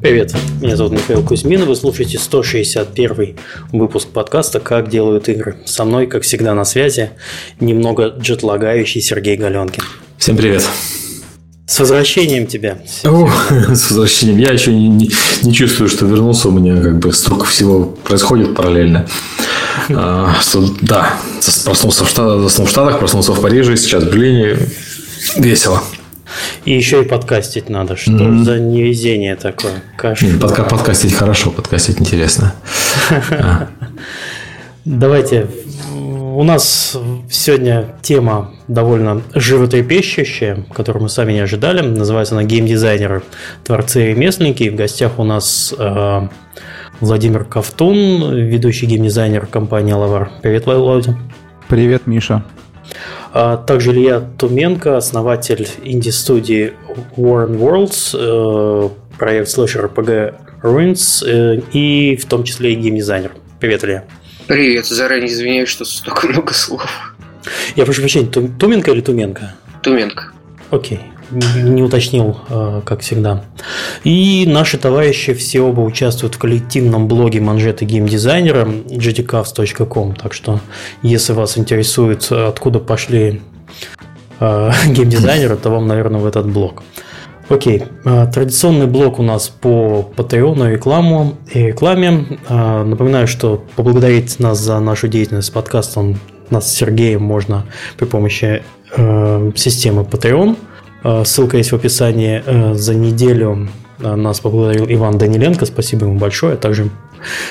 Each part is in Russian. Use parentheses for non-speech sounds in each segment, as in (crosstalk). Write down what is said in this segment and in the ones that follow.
Привет, меня зовут Михаил Кузьмин, вы слушаете 161 выпуск подкаста «Как делают игры». Со мной, как всегда, на связи немного джетлагающий Сергей Галенкин. Всем привет. С возвращением тебя. О, (laughs) с возвращением. Я еще не, не, не чувствую, что вернулся. У меня как бы столько всего происходит параллельно. А, что, да, проснулся в, Штатах, в Штатах, проснулся в Париже, сейчас в Берлине. Весело. И еще и подкастить надо. Что mm-hmm. за невезение такое? Каша. Подка- подкастить хорошо, подкастить интересно. (laughs) Давайте. У нас сегодня тема довольно животрепещущая, которую мы сами не ожидали. Называется она «Геймдизайнеры, творцы и ремесленники». В гостях у нас э, Владимир Ковтун, ведущий геймдизайнер компании «Лавар». Привет, Владимир. Привет, Миша. А также Илья Туменко, основатель инди-студии Warren Worlds, э, проект слэшер RPG Ruins э, и в том числе и геймдизайнер. Привет, Илья. Привет, заранее извиняюсь, что столько (laughs) много слов. Я прошу прощения, Туменко или Туменко? Туменко. Окей не уточнил, э, как всегда. И наши товарищи все оба участвуют в коллективном блоге манжеты геймдизайнера gtcavs.com. Так что, если вас интересует, откуда пошли э, (laughs) геймдизайнеры, то вам, наверное, в этот блог. Окей, э, традиционный блок у нас по и рекламу и рекламе. Напоминаю, что поблагодарить нас за нашу деятельность с подкастом нас с Сергеем можно при помощи системы Patreon – ссылка есть в описании. Э, за неделю э, нас поблагодарил Иван Даниленко. Спасибо ему большое. Также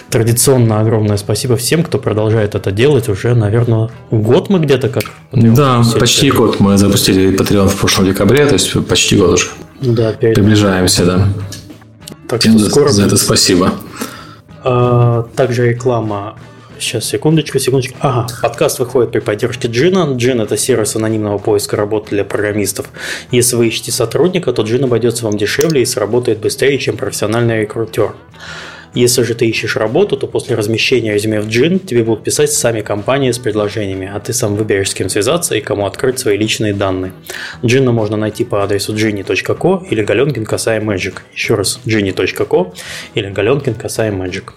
традиционно огромное спасибо всем, кто продолжает это делать. Уже, наверное, год мы где-то как. Да, почти год. Мы запустили Patreon в прошлом декабре, то есть почти год уже. Да, перед... Приближаемся, да. Так что скоро за это спасибо. А, также реклама Сейчас, секундочку, секундочку. Ага, подкаст выходит при поддержке Джина. Джин – это сервис анонимного поиска работы для программистов. Если вы ищете сотрудника, то Джин обойдется вам дешевле и сработает быстрее, чем профессиональный рекрутер. Если же ты ищешь работу, то после размещения резюме в Джин тебе будут писать сами компании с предложениями, а ты сам выберешь, с кем связаться и кому открыть свои личные данные. Джина можно найти по адресу gini.co или галенкин касая Magic. Еще раз, gini.co или галенкин касая Magic.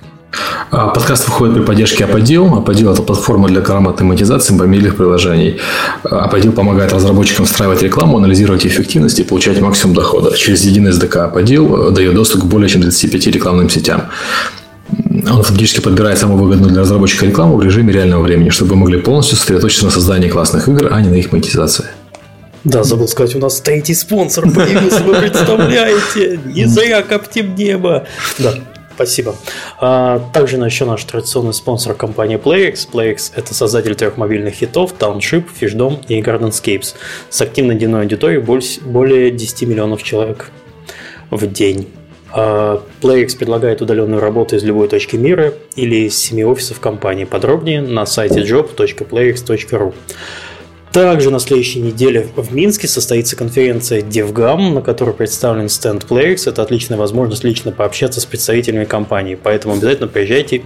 А, подкаст выходит при поддержке Apodil. Apodil – это платформа для грамотной монетизации мобильных приложений. Apodil помогает разработчикам встраивать рекламу, анализировать эффективность и получать максимум дохода. Через единый SDK Apodil дает доступ к более чем 35 рекламным сетям. Он фактически подбирает самую выгодную для разработчика рекламу в режиме реального времени, чтобы вы могли полностью сосредоточиться на создании классных игр, а не на их монетизации. Да, забыл сказать, у нас третий спонсор появился, вы представляете? Не зря коптим небо. Да, Спасибо. А, также еще наш традиционный спонсор компания PlayX. PlayX – это создатель трех мобильных хитов Township, Fishdom и Gardenscapes с активной дневной аудиторией более 10 миллионов человек в день. А, PlayX предлагает удаленную работу из любой точки мира или из семи офисов компании. Подробнее на сайте job.playx.ru. Также на следующей неделе в Минске состоится конференция DevGam, на которой представлен стенд Players. Это отличная возможность лично пообщаться с представителями компании, поэтому обязательно приезжайте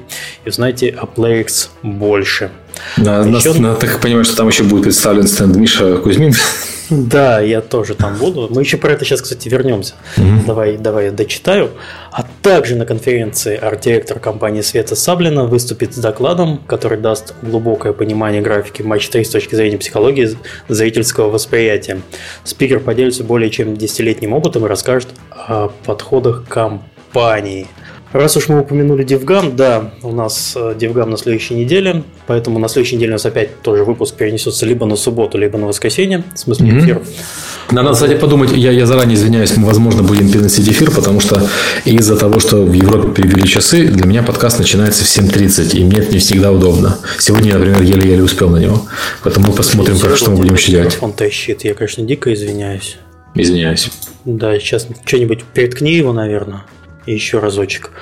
и узнайте о Players больше. Да, еще... нас, так понимаю, что там еще будет представлен стенд Миша Кузьмин. (laughs) Да, я тоже там буду. Мы еще про это сейчас, кстати, вернемся. Угу. Давай, давай я дочитаю. А также на конференции арт-директор компании Света Саблина выступит с докладом, который даст глубокое понимание графики матч 3 с точки зрения психологии зрительского восприятия. Спикер поделится более чем десятилетним опытом и расскажет о подходах компании – Раз уж мы упомянули DevGam, да, у нас DevGam на следующей неделе, поэтому на следующей неделе у нас опять тоже выпуск перенесется либо на субботу, либо на воскресенье, в смысле mm-hmm. эфир. Надо, кстати, подумать, я, я заранее извиняюсь, мы, возможно, будем переносить эфир, потому что из-за того, что в Европе перевели часы, для меня подкаст начинается в 7.30, и мне это не всегда удобно. Сегодня, например, еле-еле успел на него. Поэтому мы посмотрим, как, что мы будем еще делать. Он тащит, я, конечно, дико извиняюсь. Извиняюсь. Да, сейчас что-нибудь переткни его, наверное еще разочек.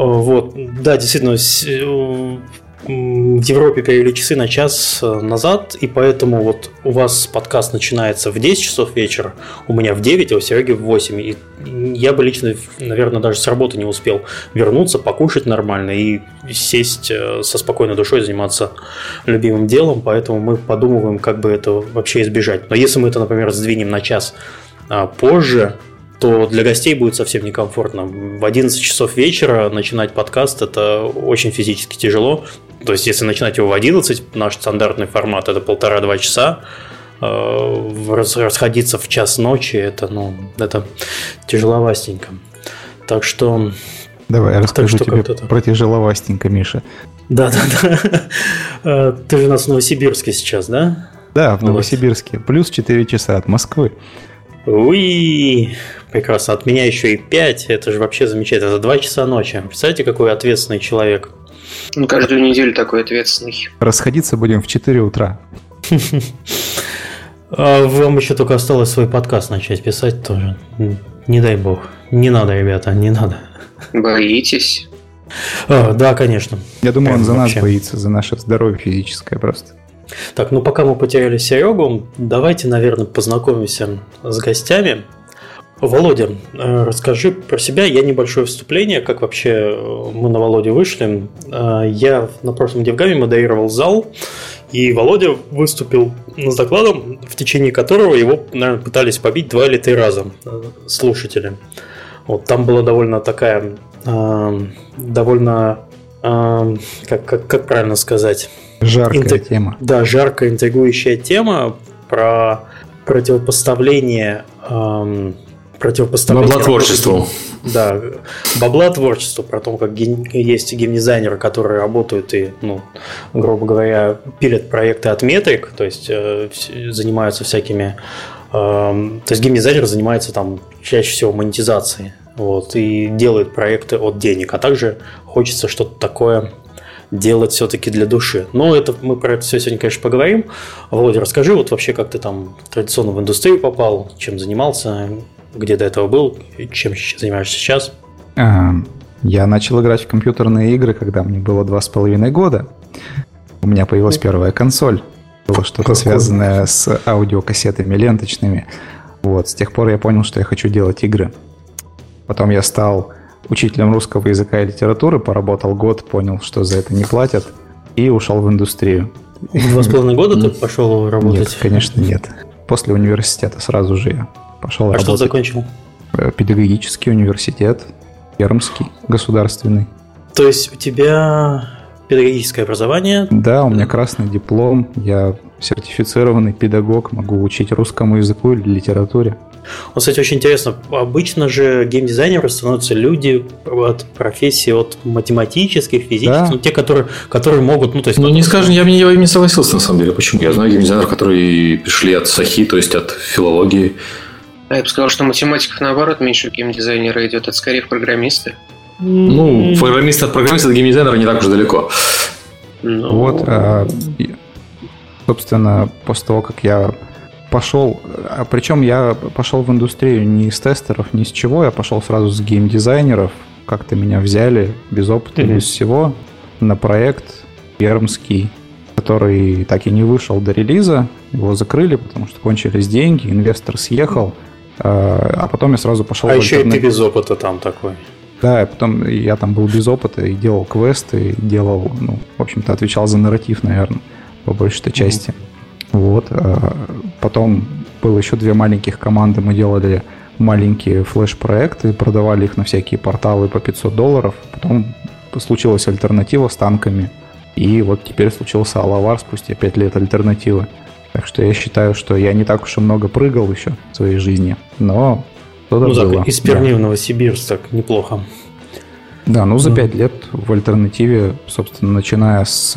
Э, вот, да, действительно, э, в Европе перевели часы на час э, назад, и поэтому вот у вас подкаст начинается в 10 часов вечера, у меня в 9, а у Сереги в 8. И я бы лично, наверное, даже с работы не успел вернуться, покушать нормально и сесть со спокойной душой заниматься любимым делом, поэтому мы подумываем, как бы это вообще избежать. Но если мы это, например, сдвинем на час а, позже, то для гостей будет совсем некомфортно. В 11 часов вечера начинать подкаст – это очень физически тяжело. То есть, если начинать его в 11, наш стандартный формат – это полтора-два часа, э, расходиться в час ночи – это, ну, это тяжеловастенько. Так что... Давай, я расскажу так, тебе про тяжеловастенько, Миша. Да, да, да. Ты же у нас в Новосибирске сейчас, да? Да, в Новосибирске. Плюс 4 часа от Москвы. Уи, прекрасно. От меня еще и 5. Это же вообще замечательно. Это 2 часа ночи. Представляете, какой ответственный человек. Ну, каждую неделю такой ответственный. Расходиться будем в 4 утра. А вам еще только осталось свой подкаст начать писать тоже. Не дай бог. Не надо, ребята, не надо. Боитесь? А, да, конечно. Я думаю, Прям он за вообще. нас боится, за наше здоровье физическое просто. Так, ну пока мы потеряли Серегу, давайте, наверное, познакомимся с гостями. Володя, э, расскажи про себя. Я небольшое вступление, как вообще э, мы на Володе вышли. Э, я на прошлом Девгаме модерировал зал, и Володя выступил с докладом, в течение которого его, наверное, пытались побить два или три раза слушатели. Вот там была довольно такая, довольно, как, как, как правильно сказать, Жаркая Интег... тема. Да, жаркая интригующая тема про противопоставление эм, противопоставление... Баблотворчеству. Да, баблотворчеству, про то, как ген... есть геймдизайнеры, которые работают и, ну, грубо говоря, пилят проекты от метрик, то есть э, занимаются всякими... Э, то есть геймдизайнер занимается там чаще всего монетизацией, вот, и делает проекты от денег, а также хочется что-то такое делать все-таки для души. Но это мы про это все сегодня, конечно, поговорим. Володя, расскажи, вот вообще, как ты там традиционно в индустрию попал, чем занимался, где до этого был, чем занимаешься сейчас? А, я начал играть в компьютерные игры, когда мне было два с половиной года. У меня появилась первая консоль. Было что-то связанное с аудиокассетами ленточными. Вот, с тех пор я понял, что я хочу делать игры. Потом я стал учителем русского языка и литературы, поработал год, понял, что за это не платят, и ушел в индустрию. В два с половиной года ты (laughs) пошел работать? Нет, конечно, нет. После университета сразу же я пошел а работать. А что закончил? Э, педагогический университет, Пермский, государственный. То есть у тебя педагогическое образование? Да, у меня красный диплом, я сертифицированный педагог, могу учить русскому языку или литературе. Вот, кстати, очень интересно. Обычно же геймдизайнеры становятся люди от профессии от математических, физических, да. ну, те, которые, которые могут, ну, то есть... Ну, не скажем, я, я не согласился, на самом деле. Почему? Я знаю геймдизайнеров, которые пришли от САХИ, то есть от филологии. А я бы сказал, что математиков, наоборот, меньше геймдизайнера идет, это скорее в программисты. Ну, программист от программиста до геймдизайнера не так уж далеко. Ну... Вот, а, собственно, после того, как я пошел, а причем я пошел в индустрию не из тестеров, ни с чего, я пошел сразу с геймдизайнеров, как-то меня взяли без опыта, mm-hmm. без всего, на проект пермский, который так и не вышел до релиза, его закрыли, потому что кончились деньги, инвестор съехал, а, а потом я сразу пошел... А еще альтернат... и ты без опыта там такой. Да, и потом я там был без опыта и делал квесты, и делал, ну, в общем-то, отвечал за нарратив, наверное, по большей части. Mm-hmm. Вот. А потом было еще две маленьких команды. Мы делали маленькие флеш-проекты, продавали их на всякие порталы по 500 долларов. Потом случилась альтернатива с танками. И вот теперь случился Алавар спустя 5 лет альтернативы. Так что я считаю, что я не так уж и много прыгал еще в своей жизни. Но что-то ну, было. Так, из Перми да. в Новосибирск так неплохо. Да, ну за 5 лет в альтернативе, собственно, начиная с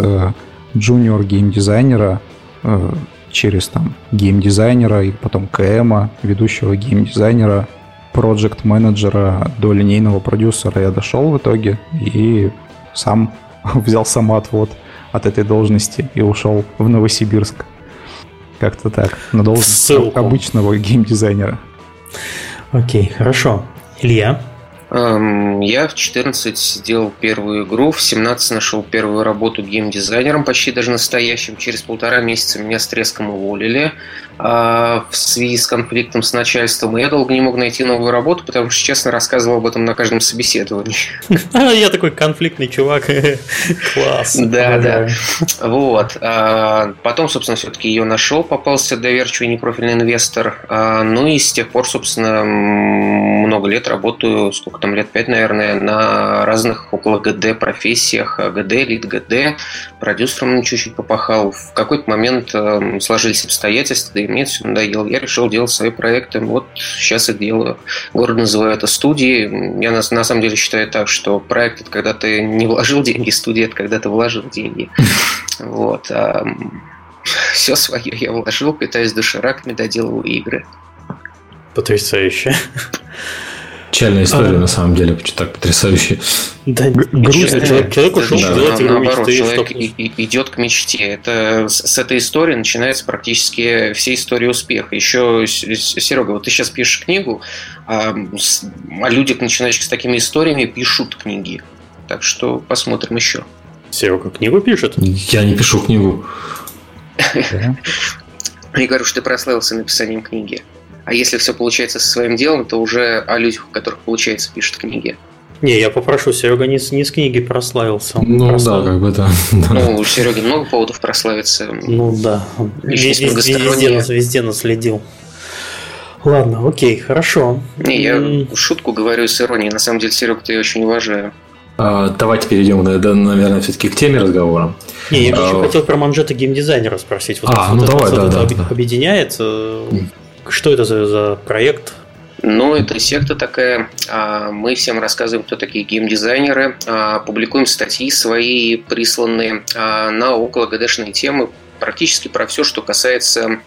джуниор э, геймдизайнера Э, через там геймдизайнера и потом КМа, ведущего геймдизайнера, проект менеджера до линейного продюсера я дошел в итоге и сам (laughs) взял самоотвод от этой должности и ушел в Новосибирск. Как-то так. На должность Ссылку. обычного геймдизайнера. Окей, хорошо. Илья? Эм, я в 14 сделал первую игру, в 17 нашел первую работу геймдизайнером, почти даже настоящим. Через полтора месяца меня с треском уволили. А, в связи с конфликтом с начальством. И я долго не мог найти новую работу, потому что, честно, рассказывал об этом на каждом собеседовании. (laughs) Я такой конфликтный чувак. (laughs) Класс. Да, да. Вот. А, потом, собственно, все-таки ее нашел, попался доверчивый непрофильный инвестор. А, ну и с тех пор, собственно, много лет работаю, сколько там, лет пять, наверное, на разных около ГД профессиях. ГД, лид ГД, продюсером чуть-чуть попахал. В какой-то момент э, сложились обстоятельства, и мне все надоело. Я решил делать свои проекты. Вот сейчас и делаю. Город называю это студией. Я на, на самом деле считаю так, что проект это когда ты не вложил деньги, (laughs) студия это когда ты вложил деньги. (laughs) Вот. А все свое я вложил, питаюсь дошираками, доделываю игры. Потрясающе. Печальная история, а... на самом деле, так потрясающая. Да, грустно. Человек, человек ушел да, делать игру наоборот, мечты. Человек чтоб... идет к мечте. Это, с этой истории начинается практически вся история успеха. Еще, Серега, вот ты сейчас пишешь книгу, а, а люди, начинающие с такими историями, пишут книги. Так что посмотрим еще. Серега книгу пишет? Я не пишу книгу. Я говорю, что ты прославился написанием книги. А если все получается со своим делом, то уже о людях, у которых получается, пишут книги. Не, я попрошу, Серега не с, не с книги прославился. Ну прославил. да, как бы (laughs) да. Ну, у Сереги много поводов прославиться. Ну да, везде, везде, везде наследил. Ладно, окей, хорошо. Не, я шутку говорю с иронией. На самом деле, Серега, ты очень уважаю. А, давайте перейдем, наверное, все-таки к теме разговора. Не, я а, еще хотел про манжеты геймдизайнера спросить. Вот а, ну давай, да, да, да. Что это за, за проект? Ну, это секта такая. А, мы всем рассказываем, кто такие геймдизайнеры. А, публикуем статьи свои, присланные а, на около ГДшные темы, практически про все, что касается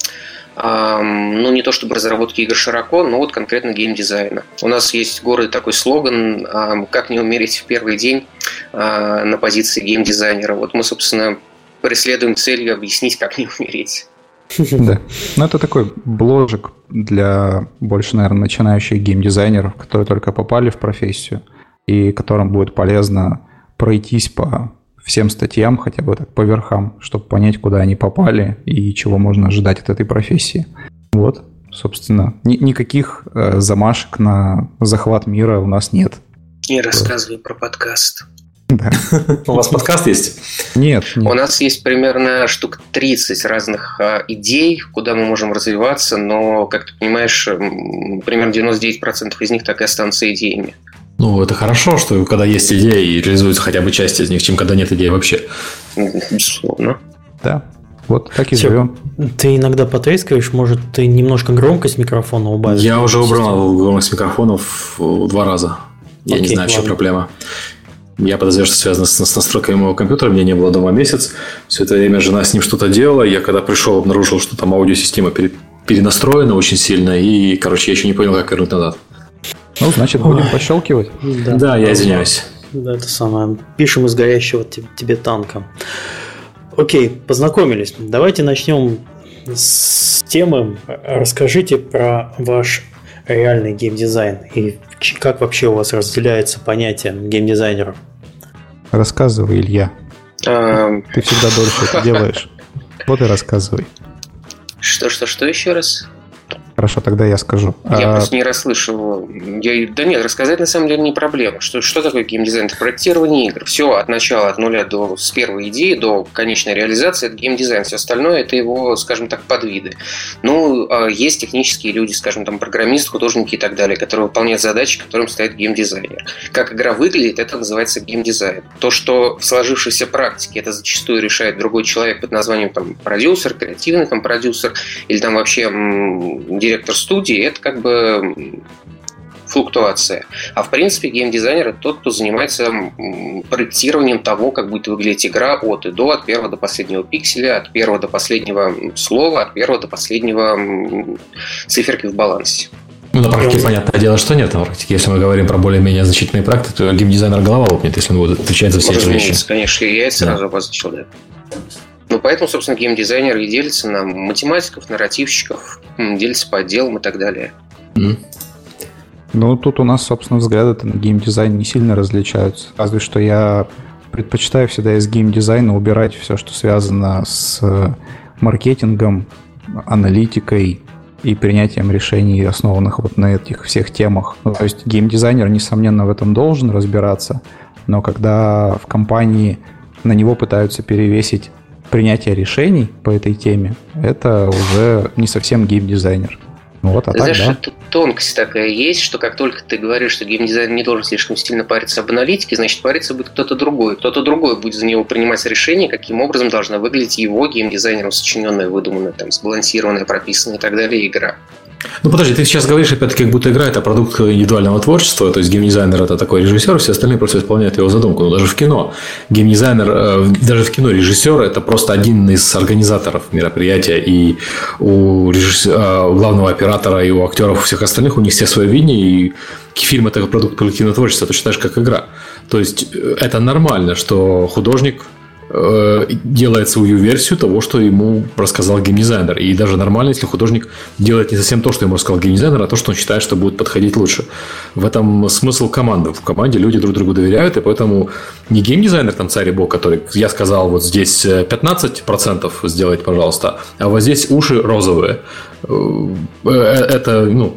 ну, не то чтобы разработки игр широко, но вот конкретно геймдизайна. У нас есть город такой слоган «Как не умереть в первый день» на позиции геймдизайнера. Вот мы, собственно, преследуем целью объяснить, как не умереть. (laughs) Да. Ну, это такой бложик для больше, наверное, начинающих геймдизайнеров, которые только попали в профессию, и которым будет полезно пройтись по всем статьям, хотя бы так по верхам, чтобы понять, куда они попали и чего можно ожидать от этой профессии. Вот, собственно, ни- никаких э, замашек на захват мира у нас нет. Не рассказывай про подкаст. (laughs) Да. У вас подкаст есть? Нет, нет. У нас есть примерно штук 30 разных а, идей, куда мы можем развиваться, но, как ты понимаешь, примерно 99% из них так и останутся идеями. Ну, это хорошо, что когда есть идеи и реализуется хотя бы часть из них, чем когда нет идей вообще. Безусловно. Да. Вот так и Все. живем. Ты иногда потрескиваешь, может, ты немножко громкость микрофона убавишь? Я уже убрал громкость микрофонов два раза. Я Окей, не знаю, в чем проблема. Я подозреваю, что связано с, с настройкой моего компьютера. Мне не было дома месяц. Все это время жена с ним что-то делала. Я когда пришел, обнаружил, что там аудиосистема пере, перенастроена очень сильно. И, короче, я еще не понял, как вернуть назад. Ну, значит, будем пощелкивать. Да, да я извиняюсь. Да, это самое. Пишем из горящего тебе танка. Окей, познакомились. Давайте начнем с темы. Расскажите про ваш реальный геймдизайн и как вообще у вас разделяется понятие геймдизайнера? Рассказывай, Илья. А... Ты всегда дольше это делаешь. Вот и рассказывай. Что, что, что еще раз? Хорошо, тогда я скажу. Я а... просто не расслышал. Я... Да нет, рассказать на самом деле не проблема. Что, что такое геймдизайн? Это проектирование игр. Все от начала, от нуля до с первой идеи до конечной реализации это геймдизайн. Все остальное это его, скажем так, подвиды. Ну, а есть технические люди, скажем там, программисты, художники и так далее, которые выполняют задачи, которым стоит геймдизайнер. Как игра выглядит, это называется геймдизайн. То, что в сложившейся практике это зачастую решает другой человек под названием там продюсер, креативный там продюсер или там вообще директор студии, это как бы флуктуация. А в принципе геймдизайнер это тот, кто занимается проектированием того, как будет выглядеть игра от и до, от первого до последнего пикселя, от первого до последнего слова, от первого до последнего циферки в балансе. Ну, на практике, понятное дело, что нет. На практике, если мы говорим про более-менее значительные практики, то геймдизайнер голова лопнет, если он будет отвечать за все эти вещи. конечно, я это сразу да. обозначил, да. Ну, поэтому, собственно, геймдизайнеры и делятся на математиков, нарративщиков, делятся по отделам и так далее. Mm. Ну, тут у нас, собственно, взгляды на геймдизайн не сильно различаются. Разве что я предпочитаю всегда из геймдизайна убирать все, что связано с э, маркетингом аналитикой и принятием решений, основанных вот на этих всех темах. Ну, то есть геймдизайнер, несомненно, в этом должен разбираться, но когда в компании на него пытаются перевесить принятие решений по этой теме, это уже не совсем геймдизайнер. Ну вот, а так, Знаешь, да. тут тонкость такая есть, что как только ты говоришь, что геймдизайн не должен слишком сильно париться об аналитике, значит, париться будет кто-то другой. Кто-то другой будет за него принимать решение, каким образом должна выглядеть его геймдизайнером сочиненная, выдуманная, там, сбалансированная, прописанная и так далее игра. Ну подожди, ты сейчас говоришь, опять-таки, как будто игра это продукт индивидуального творчества, то есть геймдизайнер это такой режиссер, все остальные просто исполняют его задумку. Но даже в кино геймдизайнер, э, даже в кино режиссер это просто один из организаторов мероприятия, и у, режиссера, у главного оператора и у актеров всех остальных у них все свое видение, и фильм это продукт коллективного творчества, точно так же, как игра. То есть э, это нормально, что художник Э, делает свою версию того, что ему рассказал геймдизайнер. И даже нормально, если художник делает не совсем то, что ему рассказал геймдизайнер, а то, что он считает, что будет подходить лучше. В этом смысл команды. В команде люди друг другу доверяют, и поэтому не геймдизайнер там царь и бог, который я сказал, вот здесь 15% сделать, пожалуйста, а вот здесь уши розовые. Э, это, ну,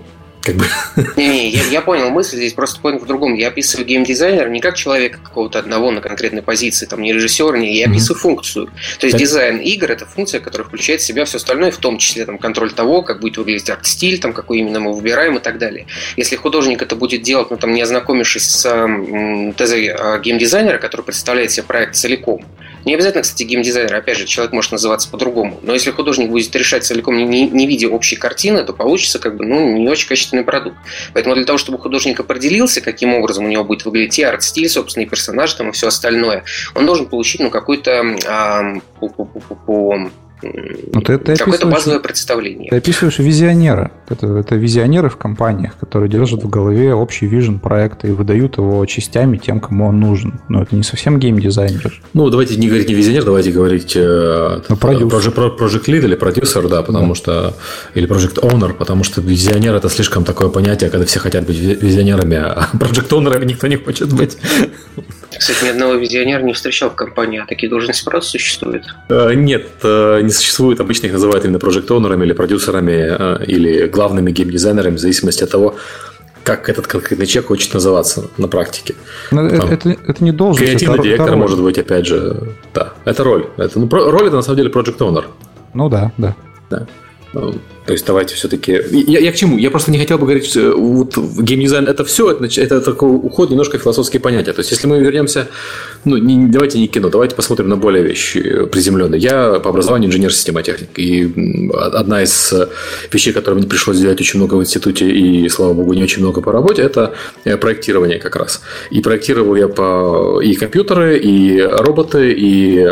как бы. Не-не, я, я понял мысль, здесь просто понял в другом. Я описываю геймдизайнера не как человека какого-то одного на конкретной позиции, там не режиссера, не, я описываю mm-hmm. функцию. То есть так. дизайн игр это функция, которая включает в себя все остальное, в том числе там контроль того, как будет выглядеть арт-стиль, там какой именно мы выбираем и так далее. Если художник это будет делать, ну там не ознакомившись с м, ТЗ а, геймдизайнера, который представляет себе проект целиком, не обязательно, кстати, геймдизайнер, опять же, человек может называться по-другому. Но если художник будет решать целиком, не, не, не видя общей картины, то получится как бы ну, не очень качественный продукт. Поэтому для того, чтобы художник определился, каким образом у него будет выглядеть и арт-стиль, собственно, и персонаж, там, и все остальное, он должен получить ну, какой-то а, по, по, по, по ну, ты, ты какое-то базовое представление. Ты описываешь визионера. Это, это визионеры в компаниях, которые держат в голове общий вижен проекта и выдают его частями тем, кому он нужен. Но это не совсем геймдизайнер. Ну, давайте не говорить не визионер, давайте говорить э, ну, продюсер. Project, project lead или продюсер, да, потому да. что или project owner, потому что визионер это слишком такое понятие, когда все хотят быть визионерами, а (laughs) project owner никто не хочет быть. Кстати, ни одного визионера не встречал в компании, а такие должности просто существуют? Э, нет, э, не существует. Обычно их называют именно проект-оунерами или продюсерами, э, или главными геймдизайнерами, в зависимости от того, как этот конкретный человек хочет называться на практике. Но Там, это, это не должен Креативный это, директор это может быть, опять же, да, это роль. Это, ну, роль это на самом деле project owner. Ну да, да. да. Ну, то есть давайте все-таки... Я, я к чему? Я просто не хотел бы говорить, что вот геймдизайн это все, это, это такой уход немножко в философские понятия. То есть если мы вернемся, ну не, давайте не кино, давайте посмотрим на более вещи приземленные. Я по образованию инженер-системотехник. И одна из вещей, которые мне пришлось сделать очень много в институте и, слава богу, не очень много по работе, это проектирование как раз. И проектировал я по и компьютеры, и роботы, и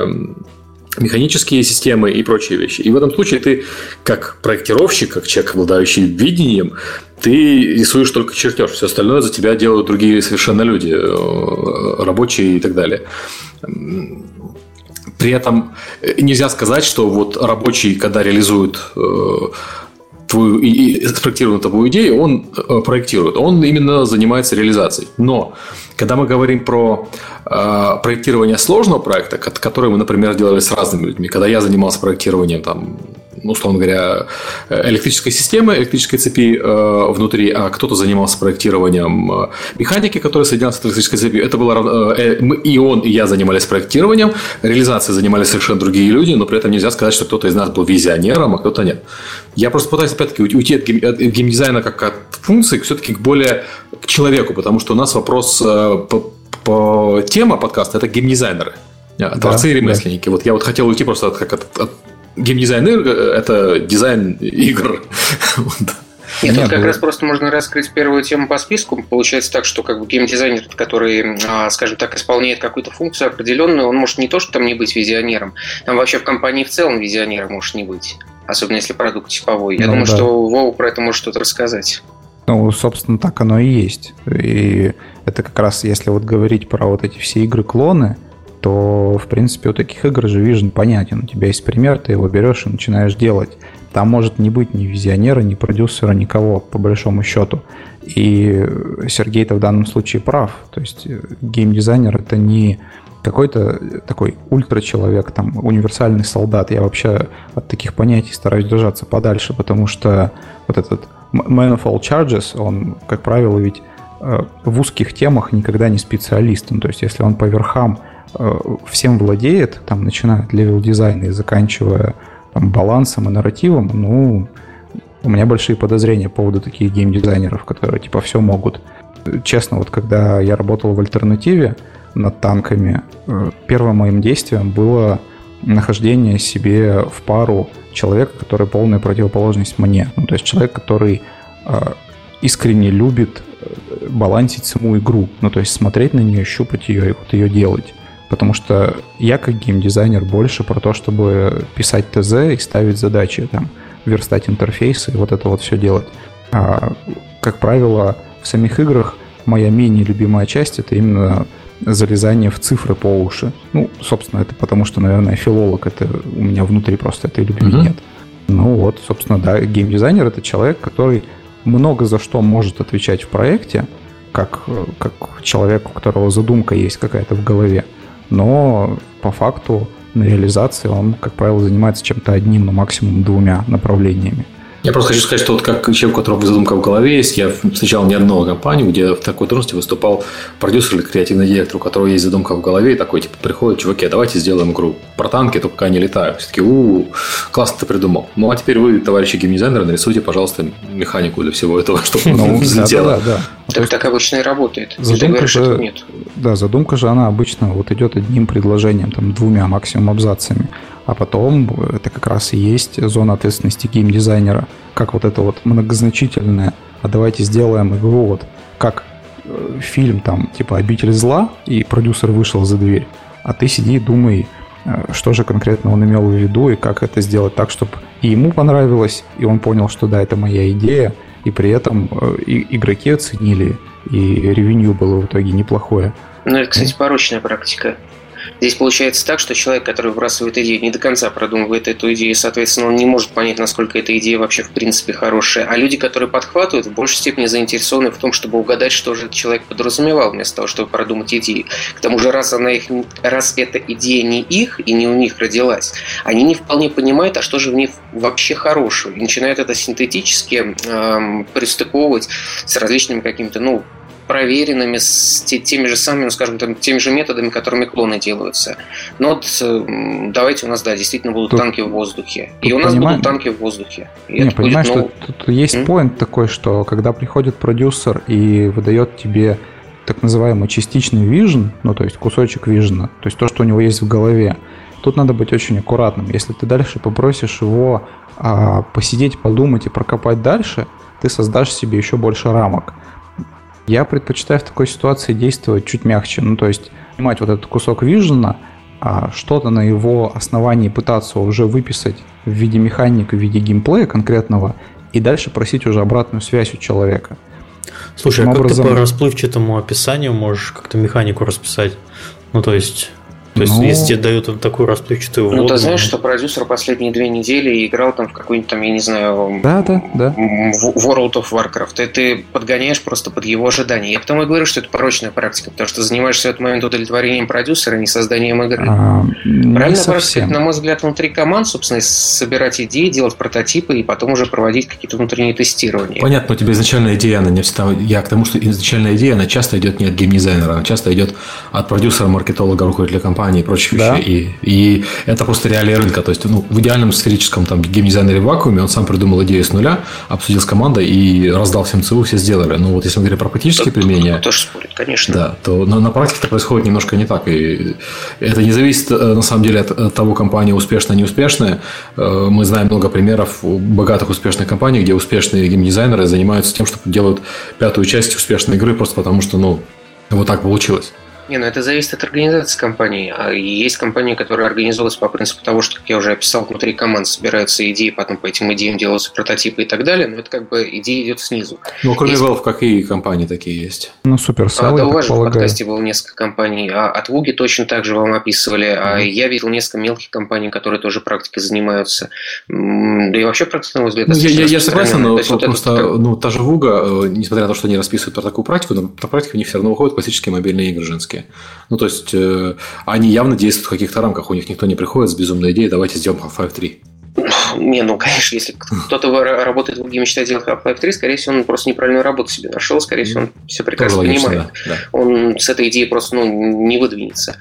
механические системы и прочие вещи. И в этом случае ты, как проектировщик, как человек, обладающий видением, ты рисуешь только чертеж. Все остальное за тебя делают другие совершенно люди, э, рабочие и так далее. При этом нельзя сказать, что вот рабочий, когда реализует э, твою и, и спроектированную тобой идею, он э, проектирует. Он именно занимается реализацией. Но когда мы говорим про э, проектирование сложного проекта, который мы, например, делали с разными людьми, когда я занимался проектированием там условно говоря, электрической системы, электрической цепи э, внутри, а кто-то занимался проектированием э, механики, которая соединялась с электрической цепью. Это было э, мы, и он, и я занимались проектированием, реализацией занимались совершенно другие люди, но при этом нельзя сказать, что кто-то из нас был визионером, а кто-то нет. Я просто пытаюсь, опять-таки, уйти от, гейм, от геймдизайна как от функции все-таки к более к человеку, потому что у нас вопрос э, по, по тема подкаста – это геймдизайнеры. Творцы да, и ремесленники. Да. Вот я вот хотел уйти просто от, как от, от геймдизайн игр – это дизайн игр. Нет, тут как раз просто можно раскрыть первую тему по списку. Получается так, что как бы геймдизайнер, который, а, скажем так, исполняет какую-то функцию определенную, он может не то, что там не быть визионером, там вообще в компании в целом визионера может не быть. Особенно если продукт типовой. Я ну, думаю, да. что Вова про это может что-то рассказать. Ну, собственно, так оно и есть. И это как раз, если вот говорить про вот эти все игры-клоны, то, в принципе, у таких игр же Vision понятен. У тебя есть пример, ты его берешь и начинаешь делать. Там может не быть ни визионера, ни продюсера, никого, по большому счету. И Сергей-то в данном случае прав. То есть э, геймдизайнер — это не какой-то такой ультра-человек, там, универсальный солдат. Я вообще от таких понятий стараюсь держаться подальше, потому что вот этот Man of All Charges, он, как правило, ведь э, в узких темах никогда не специалист. Ну, то есть, если он по верхам всем владеет, там, начиная от level дизайна и заканчивая там, балансом и нарративом, ну, у меня большие подозрения по поводу таких геймдизайнеров, которые типа все могут. Честно, вот когда я работал в альтернативе над танками, э, первым моим действием было нахождение себе в пару человека, который полная противоположность мне. Ну, то есть человек, который э, искренне любит э, балансить саму игру. Ну, то есть смотреть на нее, щупать ее и вот ее делать. Потому что я как геймдизайнер больше про то, чтобы писать ТЗ и ставить задачи, там, верстать интерфейсы и вот это вот все делать. А, как правило, в самих играх моя менее любимая часть это именно залезание в цифры по уши. Ну, собственно, это потому что, наверное, филолог, это у меня внутри просто этой любви mm-hmm. нет. Ну вот, собственно, да, геймдизайнер это человек, который много за что может отвечать в проекте, как, как человек, у которого задумка есть какая-то в голове, но по факту на реализации он, как правило, занимается чем-то одним, но максимум двумя направлениями. Я просто хочу сказать, что вот как человек, у которого задумка в голове есть, я встречал не одну компанию, где в такой должности выступал продюсер или креативный директор, у которого есть задумка в голове, и такой, типа, приходит, чуваки, а давайте сделаем игру про танки, только они летают. Все таки у классно ты придумал. Ну, а теперь вы, товарищи геймдизайнеры, нарисуйте, пожалуйста, механику для всего этого, чтобы ну, взлетело. (laughs) Да, да, да. Так, так обычно и работает. Задумка же, нет. Да, задумка же, она обычно вот идет одним предложением, там, двумя максимум абзацами а потом это как раз и есть зона ответственности геймдизайнера, как вот это вот многозначительное, а давайте сделаем игру вот как э, фильм там типа «Обитель зла», и продюсер вышел за дверь, а ты сиди и думай, э, что же конкретно он имел в виду и как это сделать так, чтобы и ему понравилось, и он понял, что да, это моя идея, и при этом э, и игроки оценили, и ревеню было в итоге неплохое. Ну, это, кстати, порочная практика. Здесь получается так, что человек, который выбрасывает идею, не до конца продумывает эту идею, соответственно, он не может понять, насколько эта идея вообще в принципе хорошая. А люди, которые подхватывают, в большей степени заинтересованы в том, чтобы угадать, что же этот человек подразумевал, вместо того, чтобы продумать идею. К тому же, раз, она их, раз эта идея не их и не у них родилась, они не вполне понимают, а что же в ней вообще хорошего. И начинают это синтетически эм, пристыковывать с различными какими-то, ну, проверенными с теми же самыми, ну, скажем, там, теми же методами, которыми клоны делаются. Но вот э, давайте у нас, да, действительно будут тут, танки в воздухе. И у нас понимаем... будут танки в воздухе. И Не, понимаешь, будет, ну... тут есть поинт такой, что когда приходит продюсер и выдает тебе так называемый частичный вижен, ну то есть кусочек вижена, то есть то, что у него есть в голове, тут надо быть очень аккуратным. Если ты дальше попросишь его а, посидеть, подумать и прокопать дальше, ты создашь себе еще больше рамок. Я предпочитаю в такой ситуации действовать чуть мягче. Ну, то есть, снимать вот этот кусок вижена, а что-то на его основании пытаться уже выписать в виде механики, в виде геймплея конкретного, и дальше просить уже обратную связь у человека. Слушай, Таким а как образом... ты по расплывчатому описанию можешь как-то механику расписать? Ну, то есть, то есть, ну, если тебе дают такую расплывчатую Ну, ты знаешь, что продюсер последние две недели играл там в какой-нибудь там, я не знаю, да, да, да. World of Warcraft. И ты подгоняешь просто под его ожидания. Я потому и говорю, что это порочная практика, потому что занимаешься в этот момент удовлетворением продюсера, а не созданием игры. А, Правильно практика, на мой взгляд, внутри команд, собственно, собирать идеи, делать прототипы и потом уже проводить какие-то внутренние тестирования. Понятно, у тебя изначальная идея, она не всегда... Я к тому, что изначальная идея, она часто идет не от геймдизайнера, она часто идет от продюсера, маркетолога, руководителя компании компании и прочие да. вещи. И, и это просто реалии рынка. То есть, ну, в идеальном сферическом там геймдизайнере в вакууме он сам придумал идею с нуля, обсудил с командой и раздал всем ЦУ, все сделали. Ну, вот если мы говорим про практические Тут, применения... Тоже спорит, конечно. Да, то на, на практике это происходит немножко не так. И это не зависит, э, на самом деле, от того, компания успешная, неуспешная. Э, мы знаем много примеров богатых успешных компаний, где успешные геймдизайнеры занимаются тем, что делают пятую часть успешной игры просто потому, что, ну, вот так получилось. Не, ну это зависит от организации компании. А есть компании, которые организовываются по принципу того, что, как я уже описал, внутри команд собираются идеи, потом по этим идеям делаются прототипы и так далее, но это как бы идея идет снизу. Ну, кроме есть... Valve, какие компании такие есть? Ну, Supercell, а, Да, у вас же в подкасте было несколько компаний. А от Вуги точно так же вам описывали. Mm-hmm. А я видел несколько мелких компаний, которые тоже практикой занимаются. Да и вообще практика, на мой взгляд, ну, я, я, я согласен, но то просто вот ну, та же Вуга, э, несмотря на то, что они расписывают про такую практику, но про практику у них все равно выходят классические мобильные игры женские. Рамки. Ну, то есть, э, они явно действуют в каких-то рамках. У них никто не приходит с безумной идеей, давайте сделаем Half-Life 3. Не, ну, конечно, если кто-то (laughs) работает в Луге мечтает делать Half-Life 3, скорее всего, он просто неправильную работу себе нашел, скорее всего, он все прекрасно Тоже понимает. Логично, да, да. Он с этой идеей просто ну, не выдвинется.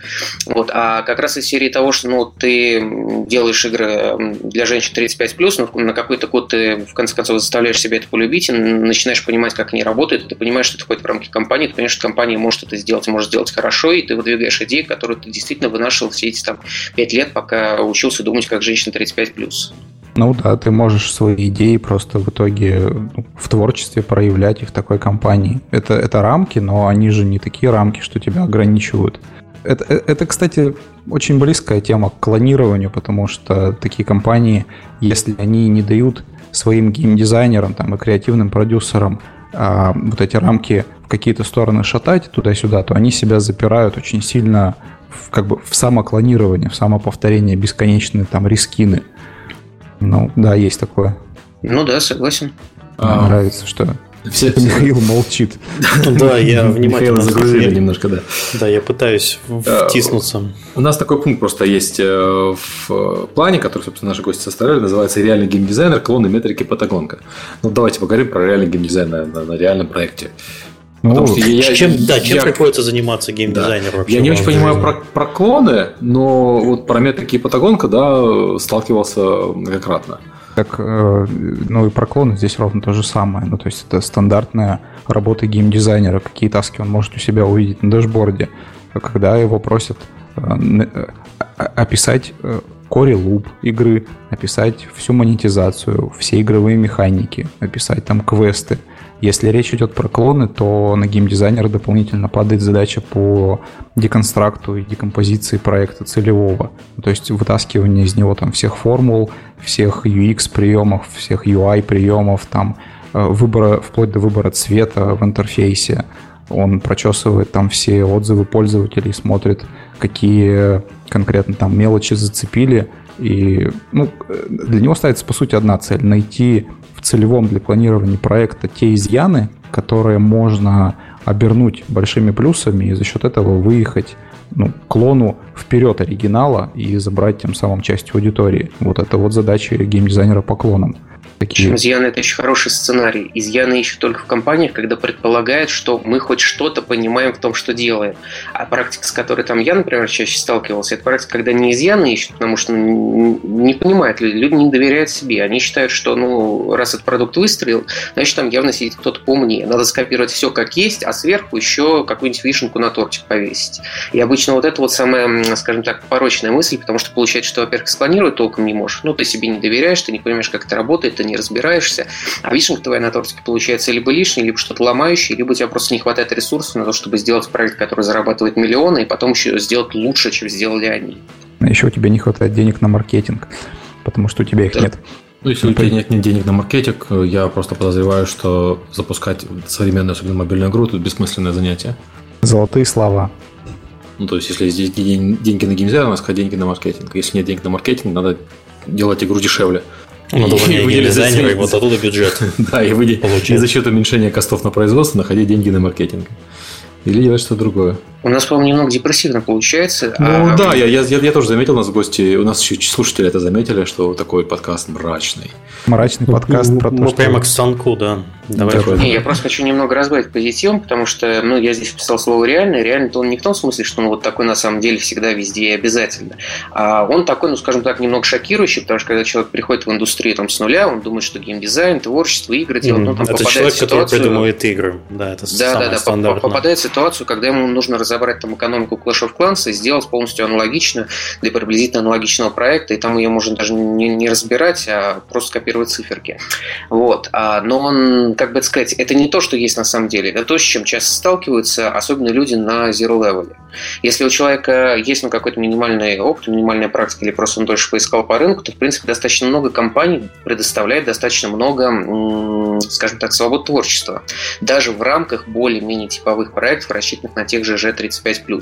Вот. А как раз из серии того, что ну, ты делаешь игры для женщин 35+, но на какой-то год ты, в конце концов, заставляешь себя это полюбить и начинаешь понимать, как они работают, ты понимаешь, что это входит в рамки компании, ты понимаешь, что компания может это сделать, может сделать хорошо, и ты выдвигаешь идеи, которые ты действительно вынашивал все эти там, 5 лет, пока учился думать, как женщина 35+. Ну да, ты можешь свои идеи просто в итоге ну, в творчестве проявлять и в такой компании. Это, это рамки, но они же не такие рамки, что тебя ограничивают. Это, э, это, кстати, очень близкая тема к клонированию, потому что такие компании, если они не дают своим геймдизайнерам там, и креативным продюсерам а, вот эти рамки в какие-то стороны шатать туда-сюда, то они себя запирают очень сильно в, как бы в самоклонирование, в самоповторение, бесконечные там рискины. Ну, да, есть такое. Ну да, согласен. Мне а, нравится, что все, (laughs) Михаил молчит. Да, я внимательно загрузили немножко, да. Да, я пытаюсь а, втиснуться. У нас такой пункт просто есть э, в плане, который, собственно, наши гости составляли, называется «Реальный геймдизайнер. Клоны метрики Патагонка». Ну, давайте поговорим про реальный геймдизайн на, на, на реальном проекте. Ну, что я, чем, да, чем я, приходится заниматься геймдизайнеру да. вообще? Я не очень понимаю про, про клоны, но вот про метрики и патагонка, да, сталкивался многократно. Так, э, ну и про клоны здесь ровно то же самое. Ну, то есть это стандартная работа геймдизайнера. Какие таски он может у себя увидеть на дашборде, когда его просят э, э, описать core loop игры, описать всю монетизацию, все игровые механики, описать там квесты – если речь идет про клоны, то на геймдизайнера дополнительно падает задача по деконстракту и декомпозиции проекта целевого. То есть вытаскивание из него там всех формул, всех UX приемов, всех UI приемов, там э, выбора, вплоть до выбора цвета в интерфейсе. Он прочесывает там все отзывы пользователей, смотрит, какие конкретно там мелочи зацепили. И ну, для него ставится, по сути, одна цель – найти целевом для планирования проекта те изъяны, которые можно обернуть большими плюсами и за счет этого выехать ну, клону вперед оригинала и забрать тем самым часть аудитории. Вот это вот задача геймдизайнера по клонам. Такие... Изъяны – это очень хороший сценарий. Изъяны ищут только в компаниях, когда предполагают, что мы хоть что-то понимаем в том, что делаем. А практика, с которой там я, например, чаще сталкивался, это практика, когда не изъяны ищут, потому что ну, не понимают, люди не доверяют себе. Они считают, что ну, раз этот продукт выстрелил, значит, там явно сидит кто-то поумнее. Надо скопировать все как есть, а сверху еще какую-нибудь вишенку на тортик повесить. И обычно вот это вот самая, скажем так, порочная мысль, потому что получается, что, во-первых, спланировать толком не можешь. Ну, ты себе не доверяешь, ты не понимаешь, как это работает, ты не разбираешься, а вишенка твоя на тортике получается либо лишняя, либо что-то ломающее, либо у тебя просто не хватает ресурсов на то, чтобы сделать проект, который зарабатывает миллионы, и потом еще сделать лучше, чем сделали они. А еще у тебя не хватает денег на маркетинг, потому что у тебя их да. нет. Ну, если у тебя нет, нет денег на маркетинг, я просто подозреваю, что запускать современную, особенно мобильную игру, тут бессмысленное занятие. Золотые слова. Ну, то есть, если есть деньги на геймдизайн, надо сказать деньги на маркетинг. Если нет денег на маркетинг, надо делать игру дешевле. Надо выделить дизайнера, и вот оттуда бюджет. (laughs) Да, и, выделить, и за счет уменьшения костов на производство находить деньги на маркетинг. Или делать что-то другое. У нас, по-моему, немного депрессивно получается. Ну а... да, я, я, я тоже заметил, у нас в гости, у нас еще слушатели это заметили, что такой подкаст мрачный. Мрачный подкаст про то, Мы что... прямо к станку, да. Давай. Не, я просто хочу немного разбавить позитивом, потому что, ну, я здесь писал слово реальный. Реально-то он не в том смысле, что он вот такой на самом деле всегда везде и обязательно. А он такой, ну, скажем так, немного шокирующий, потому что когда человек приходит в индустрию там с нуля, он думает, что геймдизайн, творчество, игры делать, mm, ну, там это попадает человек, в ситуацию... который придумывает игры. Да, это да, да, да, попадает в ситуацию, когда ему нужно разобрать там экономику Clash of Clans и сделать полностью аналогичную для приблизительно аналогичного проекта, и там ее можно даже не, не разбирать, а просто копировать циферки. Вот. А, но он, как бы сказать, это не то, что есть на самом деле. Это то, с чем часто сталкиваются, особенно люди на zero level. Если у человека есть ну, какой-то минимальный опыт, минимальная практика, или просто он дольше поискал по рынку, то, в принципе, достаточно много компаний предоставляет достаточно много, скажем так, свобод творчества. Даже в рамках более-менее типовых проектов, рассчитанных на тех же G35+.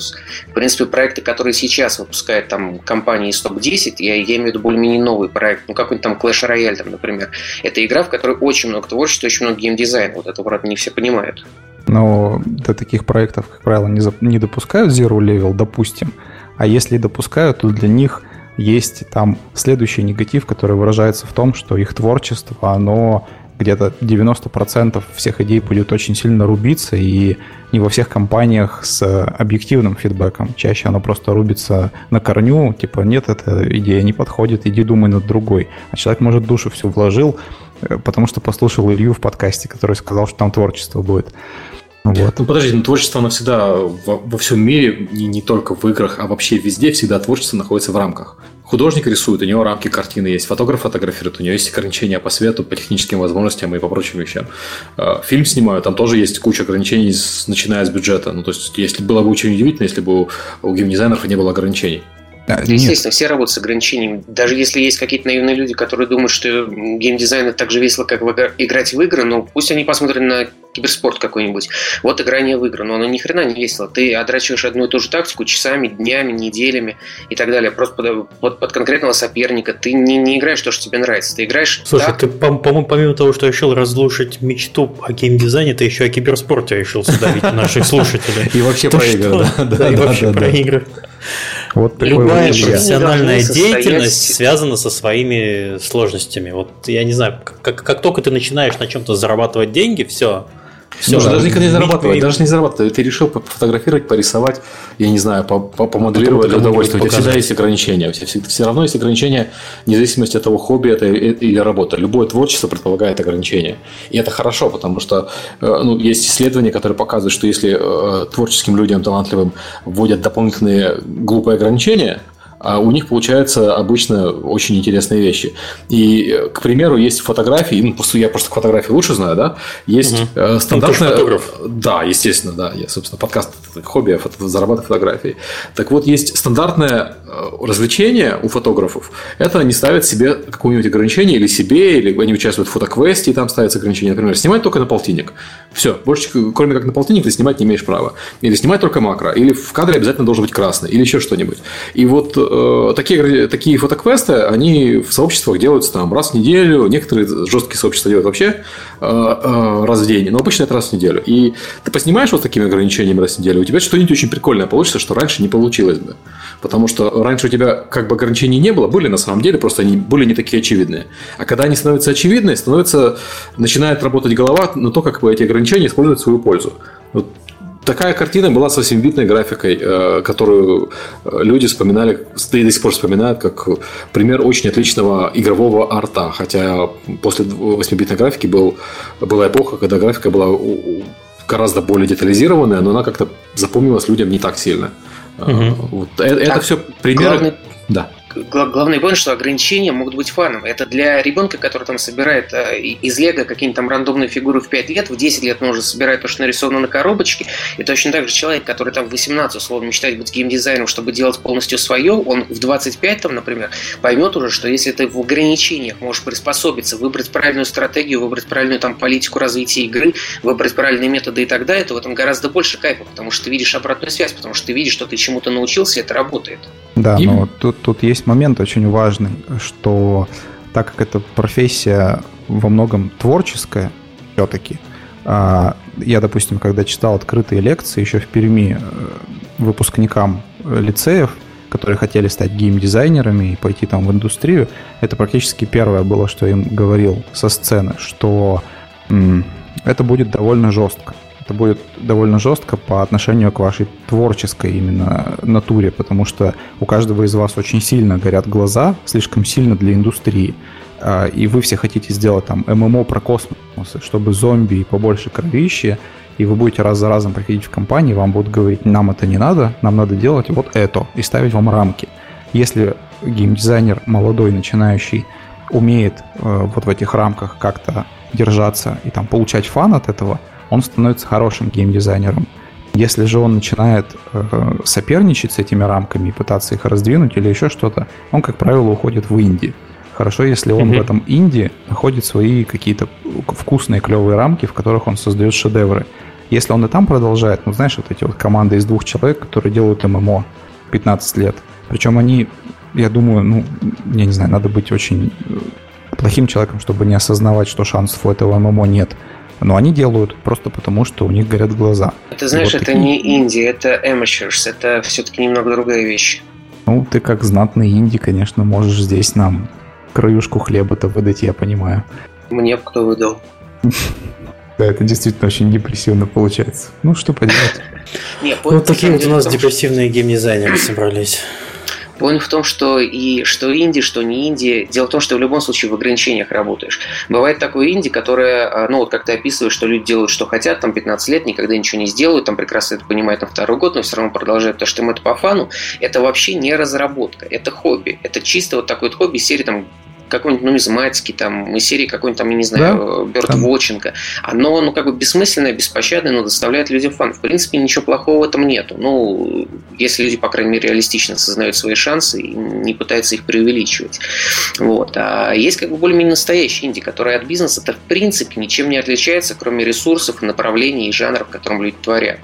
В принципе, проекты, которые сейчас выпускает там компания из топ-10, я, я имею в виду более-менее новый проект, ну какой-нибудь там Clash Royale, там, например, это игра, в которой очень много творчества, очень много геймдизайна. Вот это, правда, не все понимают. Но до таких проектов, как правило, не, не допускают Zero Level, допустим. А если допускают, то для них есть там следующий негатив, который выражается в том, что их творчество, оно где-то 90% всех идей будет очень сильно рубиться, и не во всех компаниях с объективным фидбэком. Чаще оно просто рубится на корню, типа, нет, эта идея не подходит, иди думай над другой. А человек, может, душу все вложил, э, потому что послушал Илью в подкасте, который сказал, что там творчество будет. Вот. Ну подожди, ну, творчество, оно всегда во, во всем мире, не, не только в играх, а вообще везде всегда творчество находится в рамках. Художник рисует, у него рамки картины есть, фотограф фотографирует, у него есть ограничения по свету, по техническим возможностям и по прочим вещам. А, фильм снимаю, там тоже есть куча ограничений, начиная с бюджета. Ну, то есть, если было бы очень удивительно, если бы у геймдизайнеров не было ограничений. Да, Естественно, нет. все работают с ограничениями. Даже если есть какие-то наивные люди, которые думают, что геймдизайн это так же весело, как играть в игры, ну пусть они посмотрят на киберспорт какой-нибудь. Вот играние в игры, но оно ни хрена не весело. Ты отрачиваешь одну и ту же тактику часами, днями, неделями и так далее. Просто под, под, под конкретного соперника. Ты не, не играешь то, что тебе нравится. Ты играешь... Слушай, так... ты, по-моему, помимо того, что решил разрушить мечту о геймдизайне, ты еще о киберспорте решил сдавить наших слушателей. И вообще про игры. Да, (laughs) и вообще про игры. Вот Любая профессиональная деятельность связана со своими сложностями. Вот я не знаю, как, как только ты начинаешь на чем-то зарабатывать деньги, все, все, Можно даже никогда не зарабатывать, даже не зарабатывать. Ты решил пофотографировать, порисовать, я не знаю, помоделировать для удовольствия. У тебя всегда есть ограничения. Все равно есть ограничения, вне зависимости от того, хобби это или работа. Любое творчество предполагает ограничения. И это хорошо, потому что э, ну, есть исследования, которые показывают, что если э, творческим людям, талантливым вводят дополнительные глупые ограничения, а у них получаются обычно очень интересные вещи. И, к примеру, есть фотографии, ну, просто я просто фотографии лучше знаю, да, есть угу. э, стандартная... Фотограф. Да, естественно, да. Я, собственно, подкаст хобби, фото, зарабатываю фотографии. Так вот, есть стандартное э, развлечение у фотографов. Это они ставят себе какое-нибудь ограничение или себе, или они участвуют в фотоквесте, и там ставятся ограничения. Например, снимать только на полтинник. Все, больше, кроме как на полтинник, ты снимать не имеешь права. Или снимать только макро. Или в кадре обязательно должен быть красный. Или еще что-нибудь. И вот э, такие, такие фотоквесты, они в сообществах делаются там раз в неделю, некоторые жесткие сообщества делают вообще э, э, раз в день, но обычно это раз в неделю. И ты поснимаешь вот такими ограничениями раз в неделю, у тебя что-нибудь очень прикольное получится, что раньше не получилось бы. Потому что раньше у тебя как бы ограничений не было, были на самом деле, просто они были не такие очевидные. А когда они становятся очевидны, становится, начинает работать голова на то, как бы эти ограничения использовать в свою пользу. Вот Такая картина была с 8-битной графикой, э, которую э, люди вспоминали, и до сих пор вспоминают, как пример очень отличного игрового арта. Хотя после 8-битной графики был, была эпоха, когда графика была гораздо более детализированная, но она как-то запомнилась людям не так сильно. Угу. Вот. Это, это все примеры. Главный... Да главный point, что ограничения могут быть фаном. Это для ребенка, который там собирает э, из лего какие-нибудь там рандомные фигуры в 5 лет, в 10 лет он уже собирает то, что нарисовано на коробочке. И точно так же человек, который там в 18 условно мечтает быть геймдизайнером, чтобы делать полностью свое, он в 25 там, например, поймет уже, что если ты в ограничениях можешь приспособиться, выбрать правильную стратегию, выбрать правильную там политику развития игры, выбрать правильные методы и так далее, то в этом гораздо больше кайфа, потому что ты видишь обратную связь, потому что ты видишь, что ты чему-то научился, и это работает. Да, и... но тут, тут есть момент очень важный, что так как эта профессия во многом творческая все-таки, а, я, допустим, когда читал открытые лекции еще в Перми э, выпускникам лицеев, которые хотели стать геймдизайнерами и пойти там в индустрию, это практически первое было, что я им говорил со сцены, что это будет довольно жестко это будет довольно жестко по отношению к вашей творческой именно натуре, потому что у каждого из вас очень сильно горят глаза, слишком сильно для индустрии. А, и вы все хотите сделать там ММО про космос, чтобы зомби и побольше кровищи, и вы будете раз за разом приходить в компании, вам будут говорить, нам это не надо, нам надо делать вот это, и ставить вам рамки. Если геймдизайнер молодой, начинающий, умеет э, вот в этих рамках как-то держаться и там получать фан от этого – он становится хорошим геймдизайнером. Если же он начинает э, соперничать с этими рамками и пытаться их раздвинуть или еще что-то, он, как правило, уходит в инди. Хорошо, если он mm-hmm. в этом инди находит свои какие-то вкусные, клевые рамки, в которых он создает шедевры. Если он и там продолжает, ну, знаешь, вот эти вот команды из двух человек, которые делают ММО 15 лет. Причем они, я думаю, ну, я не знаю, надо быть очень э, плохим человеком, чтобы не осознавать, что шансов у этого ММО нет. Но они делают просто потому, что у них горят глаза. Ты знаешь, вот это такие... не инди, это amateurs, это все-таки немного другая вещь. Ну, ты как знатный инди, конечно, можешь здесь нам краюшку хлеба-то выдать, я понимаю. Мне кто выдал. (laughs) Да, это действительно очень депрессивно получается. Ну, что поделать. (laughs) Вот такие вот у нас депрессивные геймдизайнеры собрались. Point в том, что и что инди, что не инди. Дело в том, что в любом случае в ограничениях работаешь. Бывает такое инди, которое, а, ну вот как ты описываешь, что люди делают, что хотят, там 15 лет, никогда ничего не сделают, там прекрасно это понимают на второй год, но все равно продолжают то, что им это по фану. Это вообще не разработка, это хобби. Это чисто вот такой вот хобби серии там какой-нибудь нумизматики, там, из серии какой-нибудь там, я не знаю, да? Бёрдвотчинга, оно, ну, как бы бессмысленное, беспощадное, но доставляет людям фан. В принципе, ничего плохого в этом нету. Ну, если люди, по крайней мере, реалистично осознают свои шансы и не пытаются их преувеличивать. Вот. А есть как бы более-менее настоящий инди, который от бизнеса-то в принципе ничем не отличается, кроме ресурсов, направлений и жанров, в котором люди творят.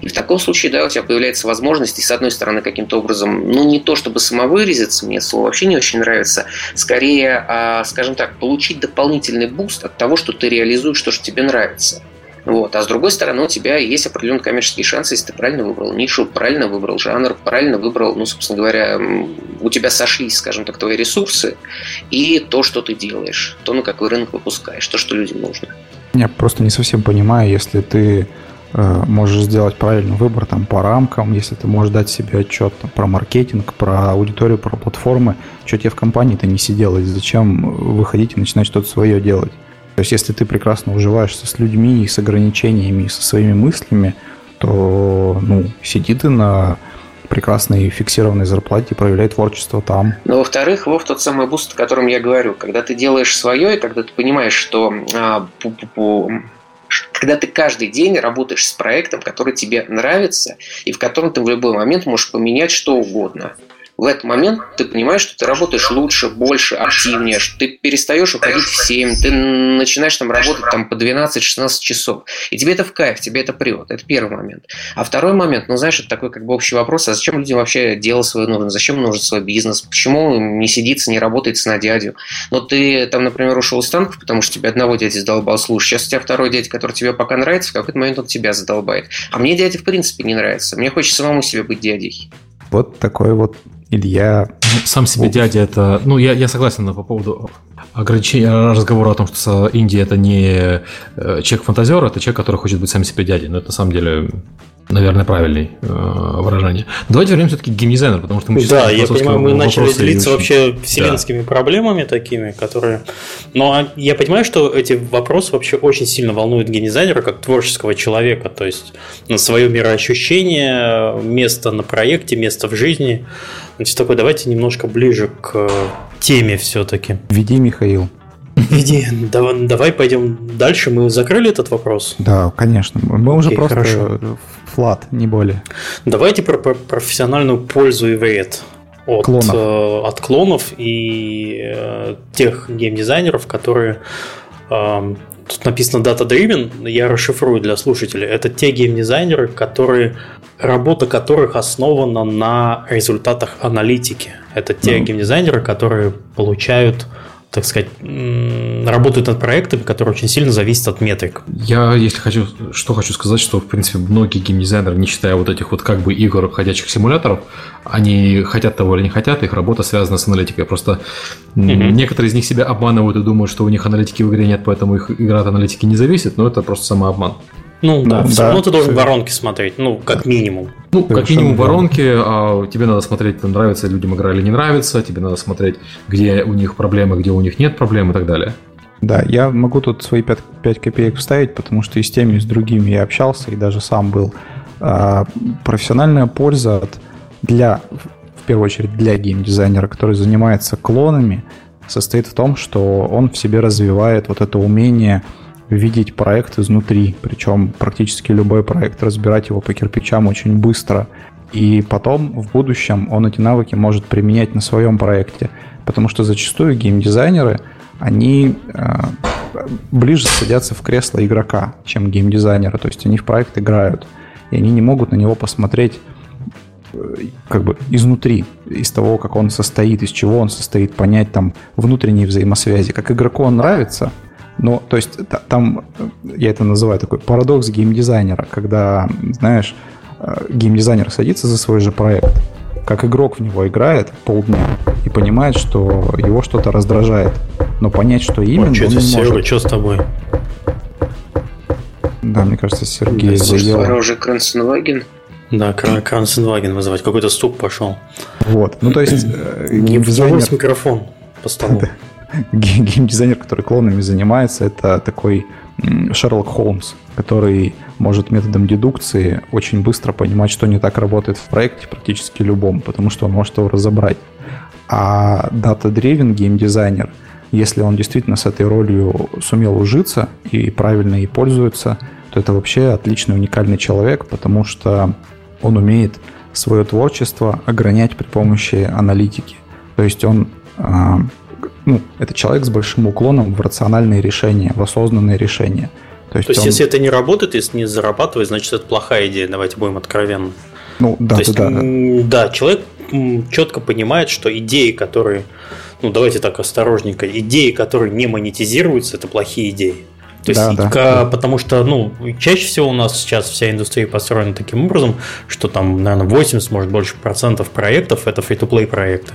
И в таком случае, да, у тебя появляется возможность, и с одной стороны, каким-то образом, ну, не то чтобы самовыразиться, мне слово вообще не очень нравится, скорее, а, скажем так, получить дополнительный boost от того, что ты реализуешь то, что тебе нравится. Вот. А с другой стороны, у тебя есть определенные коммерческие шансы, если ты правильно выбрал нишу, правильно выбрал жанр, правильно выбрал, ну, собственно говоря, у тебя сошлись, скажем так, твои ресурсы и то, что ты делаешь, то, на какой рынок выпускаешь, то, что людям нужно. Я просто не совсем понимаю, если ты можешь сделать правильный выбор там, по рамкам, если ты можешь дать себе отчет там, про маркетинг, про аудиторию, про платформы, что тебе в компании-то не сиделось, зачем выходить и начинать что-то свое делать. То есть, если ты прекрасно уживаешься с людьми и с ограничениями, и со своими мыслями, то ну, сиди ты на прекрасной фиксированной зарплате и проявляй творчество там. Но во-вторых, Вов тот самый boost, о котором я говорю. Когда ты делаешь свое, и когда ты понимаешь, что а, когда ты каждый день работаешь с проектом, который тебе нравится, и в котором ты в любой момент можешь поменять что угодно в этот момент ты понимаешь, что ты работаешь лучше, больше, активнее, что ты перестаешь уходить в 7, ты начинаешь там работать там по 12-16 часов. И тебе это в кайф, тебе это прет. Это первый момент. А второй момент, ну знаешь, это такой как бы общий вопрос, а зачем людям вообще дело свое нужно? Зачем нужен свой бизнес? Почему не сидится, не работает на дядю? Но ты там, например, ушел из танков, потому что тебе одного дядя задолбал, слушай, сейчас у тебя второй дядя, который тебе пока нравится, в какой-то момент он тебя задолбает. А мне дядя в принципе не нравится. Мне хочется самому себе быть дядей. Вот такой вот Илья... Ну, сам себе дядя это... Ну, я, я согласен по поводу ограничения разговора о том, что Индия это не э, человек-фантазер, это человек, который хочет быть сам себе дядей. Но это на самом деле наверное, правильное э, выражение. Давайте вернемся все-таки к геймдизайнеру, потому что мы Да, я понимаю, мы начали делиться вообще вселенскими да. проблемами такими, которые... Но я понимаю, что эти вопросы вообще очень сильно волнуют геймдизайнера как творческого человека, то есть на свое мироощущение, место на проекте, место в жизни. Значит, такой, давайте немножко ближе к теме все-таки. Веди, Михаил. Веди, давай, давай пойдем дальше. Мы закрыли этот вопрос? Да, конечно. Мы уже просто хорошо. Флат, не более. Давайте про, про профессиональную пользу и вред от клонов, э, от клонов и э, тех геймдизайнеров, которые э, тут написано Data Driven, я расшифрую для слушателей. Это те геймдизайнеры, которые работа которых основана на результатах аналитики. Это те mm-hmm. геймдизайнеры, которые получают так сказать, работают над проектами, которые очень сильно зависят от метрик. Я, если хочу, что хочу сказать, что, в принципе, многие геймдизайнеры, не считая вот этих вот как бы игр, ходячих симуляторов, они хотят того или не хотят, их работа связана с аналитикой. Просто mm-hmm. некоторые из них себя обманывают и думают, что у них аналитики в игре нет, поэтому их игра от аналитики не зависит, но это просто самообман. Ну да, да все да, равно ты должен воронки смотреть, ну, как минимум. Ну, как минимум воронки, а тебе надо смотреть, нравится людям игра или не нравится, тебе надо смотреть, где у них проблемы, где у них нет проблем и так далее. Да, я могу тут свои 5, 5 копеек вставить, потому что и с теми, и с другими я общался, и даже сам был. А, профессиональная польза от, для, в первую очередь, для геймдизайнера, который занимается клонами, состоит в том, что он в себе развивает вот это умение видеть проект изнутри, причем практически любой проект, разбирать его по кирпичам очень быстро. И потом в будущем он эти навыки может применять на своем проекте, потому что зачастую геймдизайнеры, они э, ближе садятся в кресло игрока, чем геймдизайнеры, то есть они в проект играют, и они не могут на него посмотреть э, как бы изнутри, из того, как он состоит, из чего он состоит, понять там внутренние взаимосвязи. Как игроку он нравится – Но, то есть, там, я это называю такой парадокс геймдизайнера, когда, знаешь, э, геймдизайнер садится за свой же проект, как игрок в него играет полдня и понимает, что его что-то раздражает. Но понять, что именно, Ой, что он не Серега, может. что с тобой? Да, мне кажется, Сергей заел. Пора уже Кранценваген. Да, Кранценваген вызывать. Какой-то стук пошел. Вот. Ну, то есть... Э, не дизайнер... микрофон по столу. (laughs) (laughs) Геймдизайнер, который клонами занимается, это такой Шерлок Холмс, который может методом дедукции очень быстро понимать, что не так работает в проекте практически любом, потому что он может его разобрать. А data-driven геймдизайнер, если он действительно с этой ролью сумел ужиться и правильно ей пользуется, то это вообще отличный уникальный человек, потому что он умеет свое творчество огранять при помощи аналитики. То есть он а, ну, это человек с большим уклоном в рациональные решения, в осознанные решения. То есть, То есть он... если это не работает, если не зарабатывает, значит это плохая идея. Давайте будем откровенны. Ну, да, То да, есть, да. Да, человек четко понимает, что идеи, которые, ну давайте так осторожненько, идеи, которые не монетизируются, это плохие идеи. То есть, да, да. потому что, ну, чаще всего у нас сейчас вся индустрия построена таким образом, что там, наверное, 80, может, больше процентов проектов это free-to-play проекты.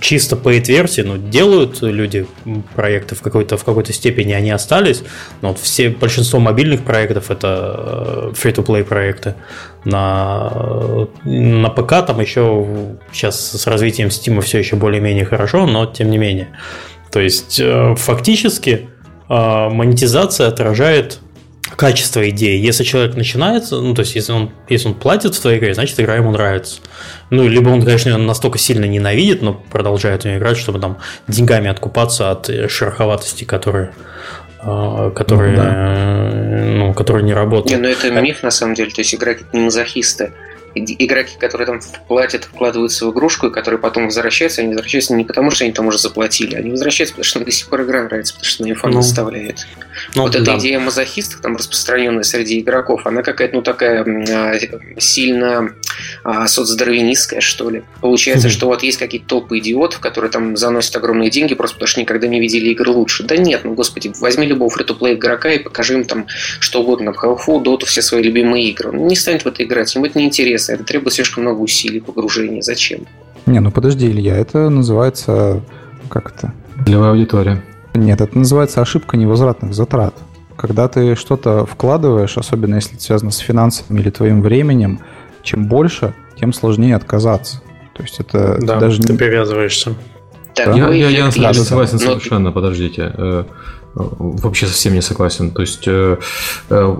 Чисто paid версии, ну, делают люди проекты в какой-то, в какой-то степени, они остались, но вот все, большинство мобильных проектов это э, free-to-play проекты. На, на ПК там еще сейчас с развитием Steam все еще более-менее хорошо, но тем не менее. То есть, э, фактически, монетизация отражает качество идеи. Если человек начинается, ну, то есть, если он, если он платит в твоей игре, значит, игра ему нравится. Ну, либо он, конечно, настолько сильно ненавидит, но продолжает в нее играть, чтобы там деньгами откупаться от шероховатости, которые а, которые, ну, да. ну, которые не работают. Не, ну это миф на самом деле, то есть игра не мазохисты игроки, которые там платят, вкладываются в игрушку, и которые потом возвращаются, они возвращаются не потому, что они там уже заплатили, они возвращаются, потому что им до сих пор игра нравится, потому что на фан ну, доставляет. Ну, вот да. эта идея мазохистов, там распространенная среди игроков, она какая-то, ну, такая а, сильно а, соцдарвинистская, что ли. Получается, что вот есть какие-то толпы идиотов, которые там заносят огромные деньги просто потому, что никогда не видели игры лучше. Да нет, ну, господи, возьми любого фри-то-плей игрока и покажи им там что угодно, Half-Life, Dota, все свои любимые игры. Он не станет в это играть, ему это неинтересно интересно. Это требует слишком много усилий, погружения. Зачем? Не, ну подожди, Илья, это называется... Как это? Целевая аудитория. Нет, это называется ошибка невозвратных затрат. Когда ты что-то вкладываешь, особенно если это связано с финансами или твоим временем, чем больше, тем сложнее отказаться. То есть это да, даже ты не... привязываешься. Так, я, я, я, я согласен но... совершенно, подождите. Вообще совсем не согласен. То есть э, э,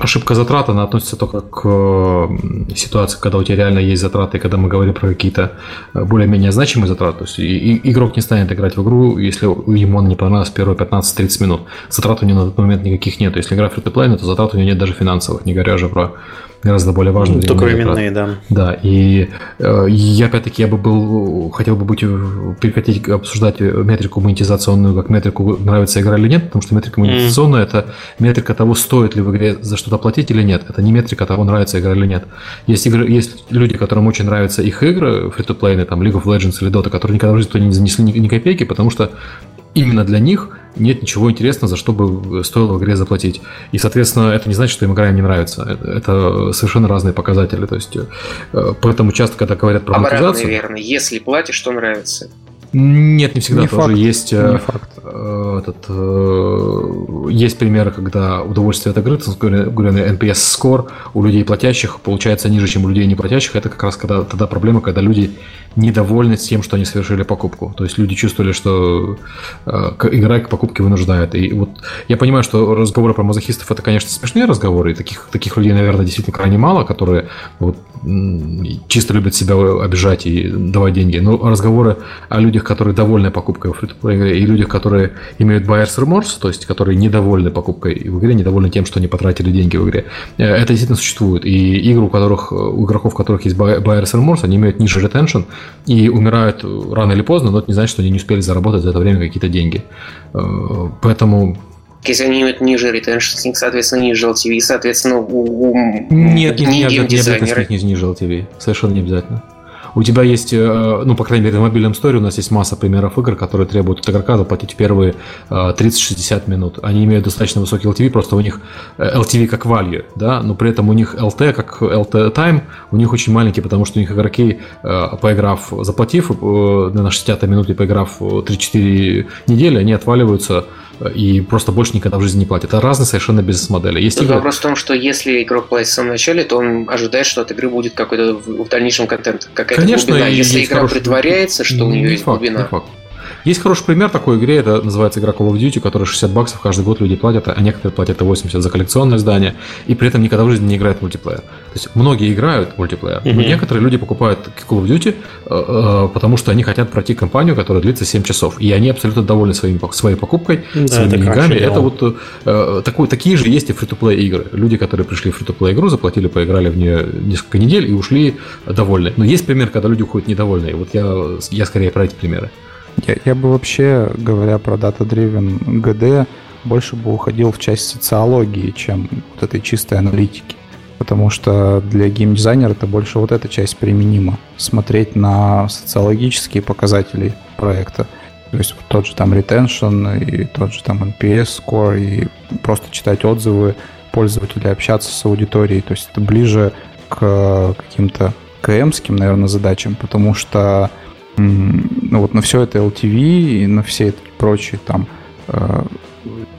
ошибка затрат, она относится только к э, ситуации, когда у тебя реально есть затраты, когда мы говорим про какие-то более-менее значимые затраты. То есть игрок не станет играть в игру, если ему она не понравилась первые 15-30 минут. Затрат у него на этот момент никаких нет. Если игра фри то затрат у него нет даже финансовых, не говоря уже про гораздо более важные. Ну, только временные, да. Да, и э, я опять-таки я бы был, хотел бы быть, прекратить обсуждать метрику монетизационную, как метрику нравится игра или нет, потому что метрика монетизационная mm. это метрика того, стоит ли в игре за что-то платить или нет. Это не метрика того, нравится игра или нет. Есть, игры, есть люди, которым очень нравятся их игры, фри то там League of Legends или Dota, которые никогда в жизни не занесли ни, ни копейки, потому что именно для них нет ничего интересного, за что бы стоило в игре заплатить. И, соответственно, это не значит, что им игра не нравится. Это совершенно разные показатели. То есть, э, поэтому часто, когда говорят про Обратно, монетизацию... верно. Если платишь, что нравится. Нет, не всегда. Не тоже факт. есть э, не факт. Э, этот, есть примеры, когда удовольствие от игры, говоря, NPS score у людей платящих получается ниже, чем у людей не платящих. Это как раз когда, тогда проблема, когда люди недовольны тем, что они совершили покупку. То есть люди чувствовали, что э, игра к покупке вынуждает. И вот я понимаю, что разговоры про мазохистов это, конечно, смешные разговоры, и таких, таких людей, наверное, действительно крайне мало, которые вот, чисто любят себя обижать и давать деньги. Но разговоры о людях, которые довольны покупкой в игре, и людях, которые имеют buyer's remorse, то есть которые недовольны покупкой в игре, недовольны тем, что они потратили деньги в игре, э, это действительно существует. И игры, у которых у игроков, у которых есть buyer's remorse, они имеют ниже retention, и умирают рано или поздно, но это не значит, что они не успели заработать за это время какие-то деньги. Э, поэтому если они имеют ниже ретеншн, соответственно, ниже LTV, соответственно, у, у нет, не, не, не, не обязательно с них ниже LTV. Совершенно не обязательно. У тебя есть, э, ну, по крайней мере, в мобильном сторе у нас есть масса примеров игр, которые требуют от игрока заплатить первые 30-60 э, минут. Они имеют достаточно высокий LTV, просто у них LTV как value, да, но при этом у них LT как LT time, у них очень маленький, потому что у них игроки, поиграв, заплатив на 60 минут и поиграв 3-4 недели, они отваливаются и просто больше никогда в жизни не платят. Это разные совершенно бизнес-модели. Есть игры... Вопрос в том, что если игрок платит в самом начале, то он ожидает, что от игры будет какой-то в дальнейшем контент, какая-то Конечно, глубина. Если игра хороший... притворяется, что у нее есть факт, глубина. Факт. Есть хороший пример такой игре, это называется игра Call of Duty, которая 60 баксов каждый год люди платят, а некоторые платят и 80 за коллекционное издание, и при этом никогда в жизни не играют в мультиплеер. То есть многие играют в мультиплеер, mm-hmm. но некоторые люди покупают Call of Duty, э, э, потому что они хотят пройти кампанию, которая длится 7 часов, и они абсолютно довольны своим, своей покупкой, да, своими деньгами. Это вот э, такой, такие же есть и фри-то-плей игры. Люди, которые пришли в фри-то-плей игру, заплатили, поиграли в нее несколько недель и ушли довольны. Но есть пример, когда люди уходят недовольные. Вот я, я скорее про эти примеры. Я, я бы вообще, говоря про Data-Driven GD, больше бы уходил в часть социологии, чем вот этой чистой аналитики. Потому что для геймдизайнера это больше вот эта часть применима. Смотреть на социологические показатели проекта. То есть тот же там retention и тот же там NPS score и просто читать отзывы пользователей, общаться с аудиторией. То есть это ближе к каким-то КМским, наверное, задачам, потому что ну вот на все это LTV и на все это прочие там э,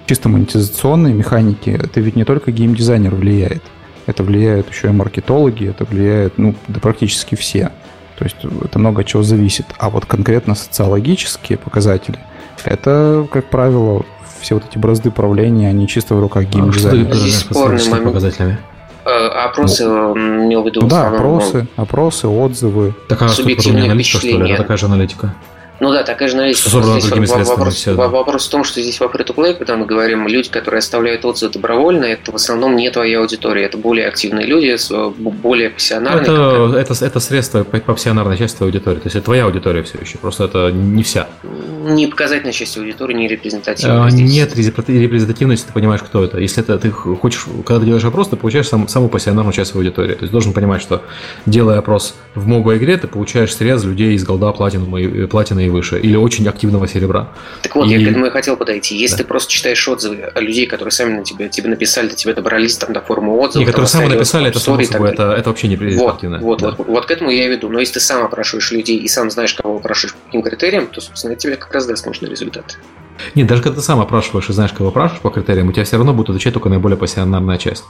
чисто монетизационные механики, это ведь не только геймдизайнер влияет. Это влияют еще и маркетологи, это влияет, ну, да практически все. То есть это много чего зависит. А вот конкретно социологические показатели, это, как правило, все вот эти бразды правления, они чисто в руках а геймдизайнера. Здесь спорный момент. Показателями. Э, опросы ну, имел в виду? Да, опросы, опросы, отзывы. Такая субъективная аналитика, что ли? Это такая же аналитика. Ну да, такая же аналитика. Собрано другими вопрос, все, да. вопрос в том, что здесь во free-to-play, когда мы говорим, люди, которые оставляют отзывы добровольно, это в основном не твоя аудитория, это более активные люди, более пассионарные. Это, это, это средство по пассионарной части твоей аудитории, то есть это твоя аудитория все еще, просто это не вся. Не показательная часть аудитории, не репрезентативная. А, нет репрезентативности, ты понимаешь, кто это. Если это ты хочешь, когда ты делаешь опрос, ты получаешь сам, самую пассионарную часть своей аудитории. То есть должен понимать, что делая опрос в моба игре, ты получаешь срез людей из голда, платины и выше. Или очень активного серебра. Так вот, и... я к этому и хотел подойти. Если да. ты просто читаешь отзывы людей, которые сами на тебе, тебе написали, до тебя добрались там до формы отзывов. И которые сами написали, это само собой, это, это вообще не вот, вот, да. вот, вот к этому я и веду. Но если ты сам опрашиваешь людей и сам знаешь, кого опрашиваешь по каким критериям, то, собственно, это тебе как раз даст нужный результат. Нет, даже когда ты сам опрашиваешь и знаешь, кого опрашиваешь по критериям, у тебя все равно будет отвечать только наиболее пассионарная часть.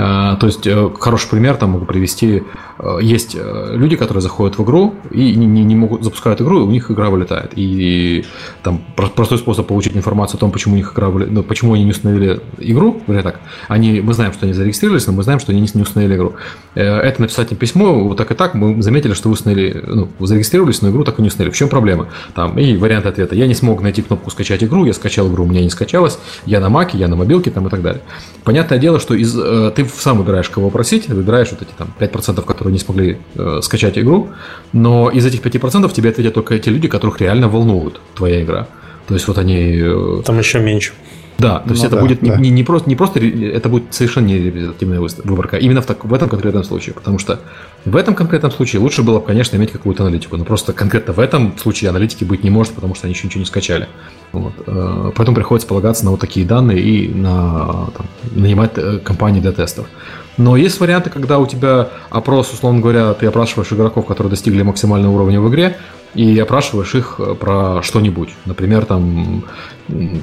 А, то есть, э, хороший пример там могу привести. Э, есть э, люди, которые заходят в игру и не, не, могут запускают игру, и у них игра вылетает. И, там простой способ получить информацию о том, почему у них игра вылетает, ну, почему они не установили игру, говоря так, они, мы знаем, что они зарегистрировались, но мы знаем, что они не установили игру. Это написать им письмо, вот так и так, мы заметили, что вы установили, ну, зарегистрировались, но игру так и не установили. В чем проблема? Там, и вариант ответа. Я не смог найти кнопку скачать игру, я скачал игру, у меня не скачалась, я на маке, я на мобилке там и так далее. Понятное дело, что из, ты сам выбираешь, кого просить, выбираешь вот эти там 5%, которые не смогли э, скачать игру, но из этих 5% тебе ответят только те люди, которых реально волнует твоя игра. То есть вот они... Э, там еще меньше. Да, то есть ну, это да, будет да. Не, не, просто, не просто, это будет совершенно не репрезентативная выборка, именно в, так, в этом конкретном случае, потому что в этом конкретном случае лучше было бы, конечно, иметь какую-то аналитику, но просто конкретно в этом случае аналитики быть не может, потому что они еще ничего не скачали. Вот. Э, поэтому приходится полагаться на вот такие данные и на там, нанимать э, компании для тестов. Но есть варианты, когда у тебя опрос, условно говоря, ты опрашиваешь игроков, которые достигли максимального уровня в игре, и опрашиваешь их э, про что-нибудь. Например, там,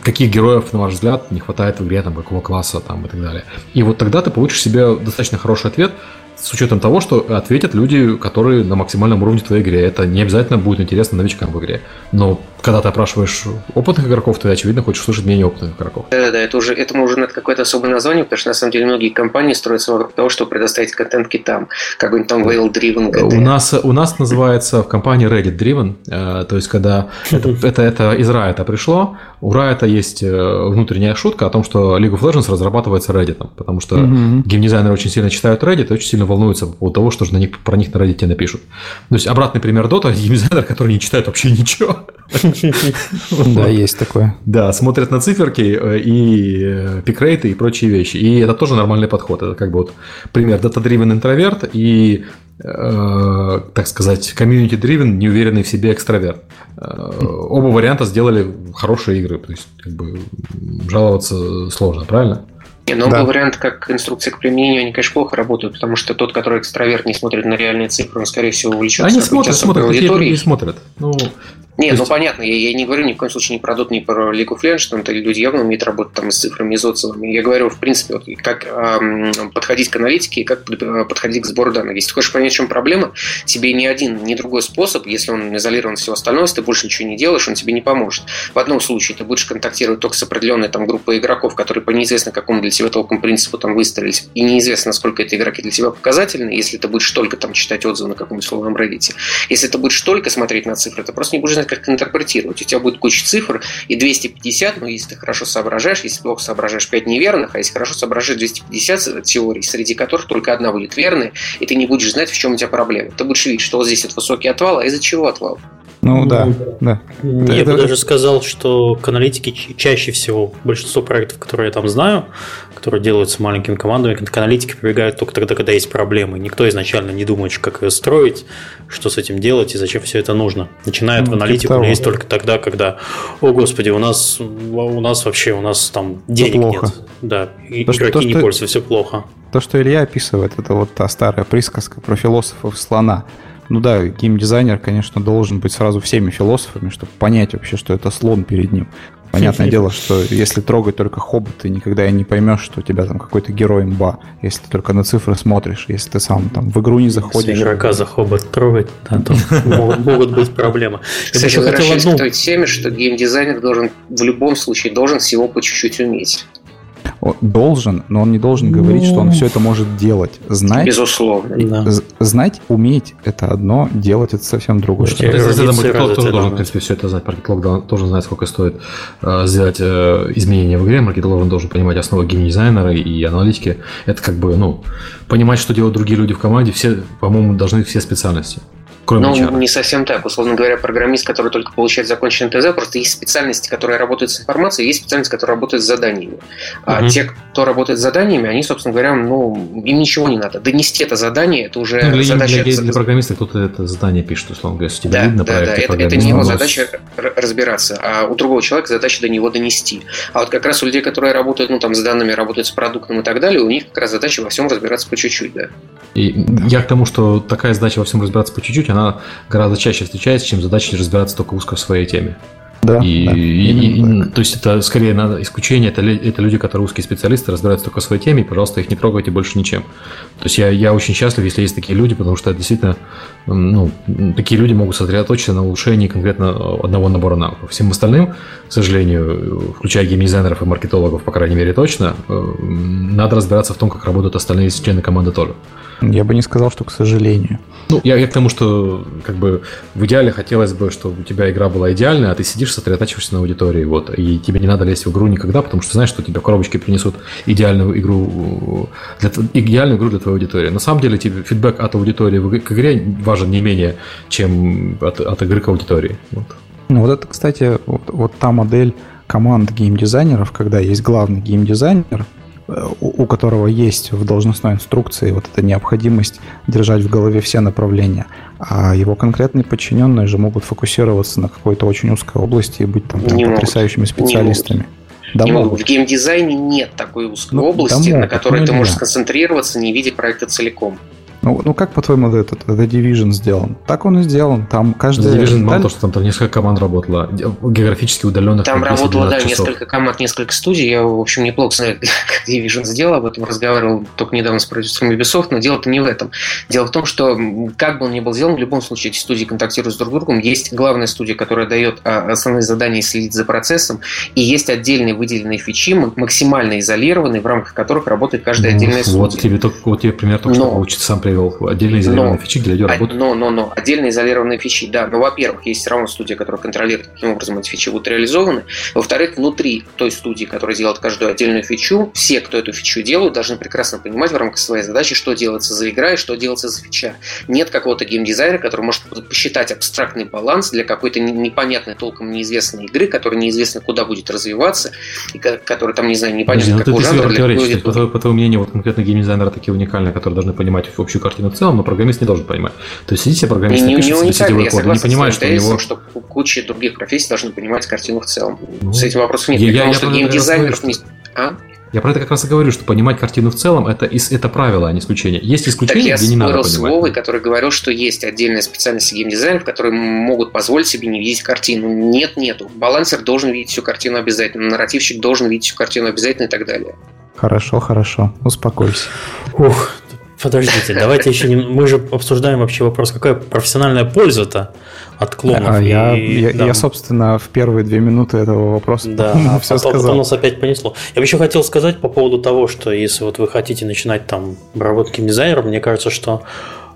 каких героев, на ваш взгляд, не хватает в игре, там, какого класса там, и так далее. И вот тогда ты получишь себе достаточно хороший ответ, с учетом того, что ответят люди, которые на максимальном уровне в твоей игре. Это не обязательно будет интересно новичкам в игре. Но когда ты опрашиваешь опытных игроков, ты, очевидно, хочешь слышать мнение опытных игроков. Да-да-да, это уже, этому уже надо какое-то особое название, потому что на самом деле многие компании строятся вокруг того, чтобы предоставить контент китам. Какой-нибудь там Whale Driven GT. У нас, у нас называется в компании Reddit Driven, э, то есть когда это, (laughs) это, это из Riot пришло, у Riot есть э, внутренняя шутка о том, что League of Legends разрабатывается Reddit, потому что геймдизайнеры очень сильно читают Reddit и очень сильно волнуются по поводу того, что же на них, про них на Reddit напишут. То есть обратный пример Dota, геймдизайнер, который не читает вообще ничего. Да, есть такое. Да, смотрят на циферки э, и пикрейты и прочие вещи. И это тоже нормальный подход. Это как бы вот пример data-driven интроверт и э, так сказать, комьюнити-дривен, неуверенный в себе экстраверт. Э, оба варианта сделали хорошие игры, то есть как бы жаловаться сложно, правильно? Но да. вариант как инструкция к применению, они, конечно, плохо работают, потому что тот, который экстраверт не смотрит на реальные цифры, он, скорее всего, увлечется. Они смотрят, смотрят, не смотрят. Ну, не, есть... ну понятно, я, я не говорю ни в коем случае ни про Dot, ни про League of Legends, там люди явно умеют работать там с цифрами, с отзывами. Я говорю, в принципе, вот, как эм, подходить к аналитике и как подходить к сбору данных. Если ты хочешь понять, в чем проблема, тебе ни один, ни другой способ, если он изолирован всего остального, если ты больше ничего не делаешь, он тебе не поможет. В одном случае ты будешь контактировать только с определенной там группой игроков, которые по неизвестно какому для тебя толком принципу там выстрелить, и неизвестно, насколько эти игроки для тебя показательны, если ты будешь только там читать отзывы на каком-нибудь словном Reddit. Если ты будешь только смотреть на цифры, ты просто не будешь знать, как интерпретировать. У тебя будет куча цифр, и 250, ну, если ты хорошо соображаешь, если плохо соображаешь 5 неверных, а если хорошо соображаешь 250 теорий, среди которых только одна будет верная, и ты не будешь знать, в чем у тебя проблема. Ты будешь видеть, что вот здесь вот высокий отвал, а из-за чего отвал? Ну, ну да, да. Я это... бы даже сказал, что к аналитике чаще всего большинство проектов, которые я там знаю, которые делаются маленькими командами, к аналитике прибегают только тогда, когда есть проблемы. Никто изначально не думает, как ее строить, что с этим делать и зачем все это нужно. Начинают ну, в аналитику типа лезть только тогда, когда, о господи, у нас, у нас вообще, у нас там денег плохо. нет. Да, и то, игроки что, не пользуются, все плохо. То, что Илья описывает, это вот та старая присказка про философов слона – ну да, геймдизайнер, конечно, должен быть сразу всеми философами, чтобы понять вообще, что это слон перед ним. Понятное (laughs) дело, что если трогать только хобот, ты никогда и не поймешь, что у тебя там какой-то герой имба, если ты только на цифры смотришь, если ты сам там в игру не заходишь. Если игрока за хобот трогать, да, то (laughs) могут быть проблемы. Кстати, возвращаясь к той теме, что геймдизайнер должен в любом случае должен всего по чуть-чуть уметь должен, но он не должен говорить, ну, что он все это может делать. Знать, Безусловно. Да. Знать, уметь – это одно, делать – это совсем другое. Что это маркетолог тоже должен, в принципе, все это знать. Маркетолог должен знать, сколько стоит э, сделать э, изменения в игре. Маркетолог должен понимать основы геймдизайнера и аналитики. Это как бы, ну, понимать, что делают другие люди в команде. Все, по-моему, должны все специальности. Кроме ну, HR. не совсем так. Условно говоря, программист, который только получает законченный ТЗ, просто есть специальности, которые работают с информацией, есть специальности, которые работают с заданиями. А угу. те, кто работает с заданиями, они, собственно говоря, ну, им ничего не надо. Донести это задание, это уже ну, для, задача... Для, для программиста кто-то это задание пишет, условно говоря, если тебе да, видно да, проект, да, это, это не его задача разбираться, а у другого человека задача до него донести. А вот как раз у людей, которые работают, ну, там, с данными, работают с продуктом и так далее, у них как раз задача во всем разбираться по чуть-чуть, да. И я к тому, что такая задача во всем разбираться по чуть-чуть, она гораздо чаще встречается, чем задача разбираться только узко в своей теме. Да, и, да, и, и, то есть это скорее надо исключение, это, это люди, которые узкие специалисты, разбираются только в своей теме, и, пожалуйста, их не трогайте больше ничем. То есть я, я очень счастлив, если есть такие люди, потому что действительно, ну, такие люди могут сосредоточиться на улучшении конкретно одного набора навыков. Всем остальным, к сожалению, включая геймдизайнеров и маркетологов, по крайней мере, точно, э, надо разбираться в том, как работают остальные члены команды тоже. Я бы не сказал, что к сожалению. Ну, я, я к тому, что как бы в идеале хотелось бы, чтобы у тебя игра была идеальная, а ты сидишь, сосредотачиваешься на аудитории, вот, и тебе не надо лезть в игру никогда, потому что знаешь, что тебе коробочки принесут идеальную игру для, идеальную игру для твоей аудитории. На самом деле, тебе фидбэк от аудитории к игре важен не менее, чем от, от игры к аудитории. Вот. Ну, вот это, кстати, вот, вот та модель команд геймдизайнеров, когда есть главный геймдизайнер, у которого есть в должностной инструкции вот эта необходимость держать в голове все направления, а его конкретные подчиненные же могут фокусироваться на какой-то очень узкой области и быть там прям потрясающими специалистами. Да, могут. В геймдизайне нет такой узкой ну, области, да на которой ну, ты можешь сконцентрироваться, не видя проекта целиком. Ну, ну как, по-твоему, этот, этот Division сделан? Так он и сделан. Там каждый... Division мало того, что там, там несколько команд работало, географически удаленных. Там работало, да, часов. несколько команд, несколько студий. Я, в общем, неплохо знаю, (laughs) как Division сделал. Об этом разговаривал только недавно с продюсером Ubisoft, но дело-то не в этом. Дело в том, что как бы он ни был сделан, в любом случае эти студии контактируют с друг другом. Есть главная студия, которая дает а, основные задания и следит за процессом, и есть отдельные выделенные фичи, максимально изолированные, в рамках которых работает каждая ну, отдельная студия. Вот тебе, только, вот тебе пример только но, что получится сам привел. Отдельные изолированные но, фичи, где люди работают. Но, но, но, отдельные изолированные фичи, да. Но, во-первых, есть все равно студия, которая контролирует, каким образом эти фичи будут реализованы. Во-вторых, внутри той студии, которая делает каждую отдельную фичу, все, кто эту фичу делают, должны прекрасно понимать в рамках своей задачи, что делается за игра и что делается за фича. Нет какого-то геймдизайнера, который может посчитать абстрактный баланс для какой-то непонятной, толком неизвестной игры, которая неизвестно куда будет развиваться, и которая там, не знаю, непонятно Подожди, какого жанра. Ты, ты по, твоему, по твоему мнению, вот конкретно геймдизайнеры такие уникальные, которые должны понимать в общем общую картину в целом, но программист не должен понимать. То есть сидите программист не, пишет себе сетевой код, не понимает, что у него... что куча других профессий должны понимать картину в целом. Ну, С этим вопросом нет, я, потому я, что геймдизайнеров не... А? Я про это как раз и говорю, что понимать картину в целом это, это правило, а не исключение. Есть исключения, так где не надо понимать. с Вовой, который говорил, что есть отдельная специальность геймдизайнеров, которые могут позволить себе не видеть картину. Нет, нету. Балансер должен видеть всю картину обязательно, нарративщик должен видеть всю картину обязательно и так далее. Хорошо, хорошо. Успокойся. Ух, подождите, давайте еще не... Мы же обсуждаем вообще вопрос, какая профессиональная польза-то от клонов. А, и, я, я, я, собственно, в первые две минуты этого вопроса да, (laughs) а все потом, сказал. Потом нас опять понесло. Я бы еще хотел сказать по поводу того, что если вот вы хотите начинать там работать дизайнером, мне кажется, что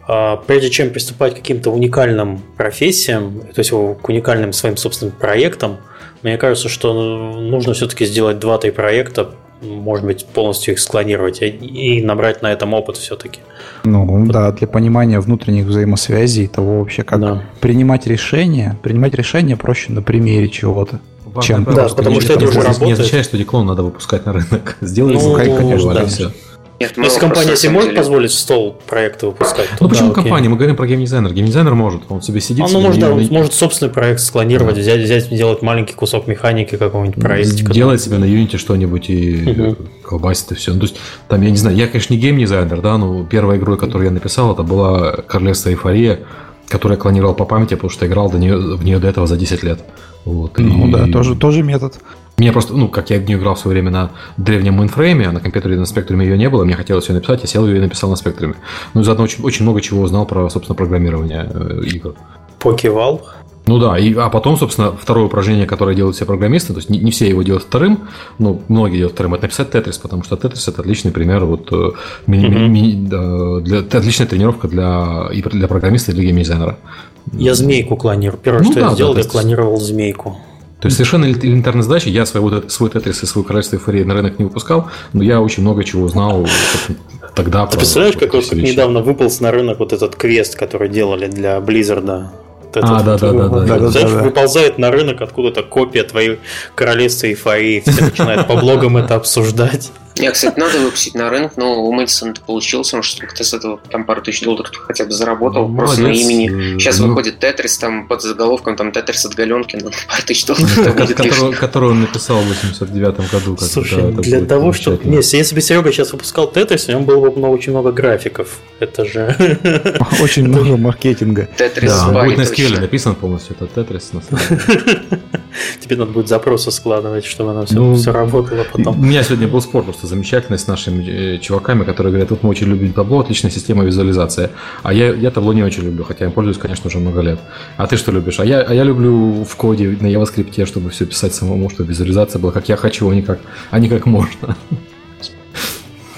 э, прежде чем приступать к каким-то уникальным профессиям, то есть к уникальным своим собственным проектам, мне кажется, что нужно все-таки сделать 2-3 проекта может быть, полностью их склонировать и набрать на этом опыт все-таки. Ну вот. да, для понимания внутренних взаимосвязей, того вообще, как да. принимать решения. Принимать решения проще на примере чего-то. чем да, потому что это уже работает. Не означает, что диклон надо выпускать на рынок. (laughs) Сделай ну, конечно, да. все. Нет, Если компания себе может деле... позволить стол проекта выпускать, то Ну, почему да, компания? Мы говорим про геймдизайнер. Геймдизайнер может, он себе сидит... Он, ну, может, да, он может собственный проект склонировать, да. взять, взять, сделать маленький кусок механики какого-нибудь проекта. Делать себе на Unity что-нибудь и угу. колбасить и все. Ну, то есть, там, я не знаю, я, конечно, не геймдизайнер, да, но первая игру, которую я написал, это была Королевство Эйфория, которую я клонировал по памяти, потому что играл до нее, в нее до этого за 10 лет. Вот, ну и... да, тоже, тоже метод. Мне просто, ну, как я в нее играл в свое время на древнем мейнфрейме, а на компьютере на спектруме ее не было, мне хотелось ее написать, я сел ее и написал на спектруме. Ну, заодно очень, очень много чего узнал про, собственно, программирование э, игр. Покевал? Ну да, и, а потом, собственно, второе упражнение, которое делают все программисты, то есть не, не все его делают вторым, но многие делают вторым, это написать тетрис, потому что тетрис это отличный пример, вот, э, ми, mm-hmm. ми, ми, для, отличная тренировка для, и для программиста, и для геймдизайнера. Я змейку клонирую. Первое, ну, что да, я сделал, да, я клонировал змейку. То есть совершенно элементарная задача. Я свой, вот, свой тетрис и свой королевство эйфории на рынок не выпускал, но я очень много чего узнал тогда. Ты представляешь, как вот недавно выполз на рынок вот этот квест, который делали для? Вот а, да, да, да, да, Знаешь, выползает на рынок откуда-то копия твоей королевства эйфории, все начинают по блогам это обсуждать. Я, кстати, надо выпустить на рынок, но у Мэдисона это получилось, он что то с этого там пару тысяч долларов хотя бы заработал, ну, просто молодец. на имени. Сейчас ну, выходит Тетрис, там под заголовком там Тетрис от Галенки, ну, пару тысяч долларов. Который он написал в 89 году. Слушай, для того, чтобы... Не, если бы Серега сейчас выпускал Тетрис, у него было бы очень много графиков. Это же... (laughs) Очень много маркетинга. Тетрис Да, будет на SQL написан полностью, это Тетрис. (laughs) Тебе надо будет запросы складывать, чтобы оно все, ну, все работало потом. У меня сегодня был спор просто замечательный с нашими э, чуваками, которые говорят, вот мы очень любим табло, отличная система визуализации. А я, я табло не очень люблю, хотя я пользуюсь, конечно, уже много лет. А ты что любишь? А я, а я люблю в коде на JavaScript, чтобы все писать самому, чтобы визуализация была как я хочу, а не как, а не как можно.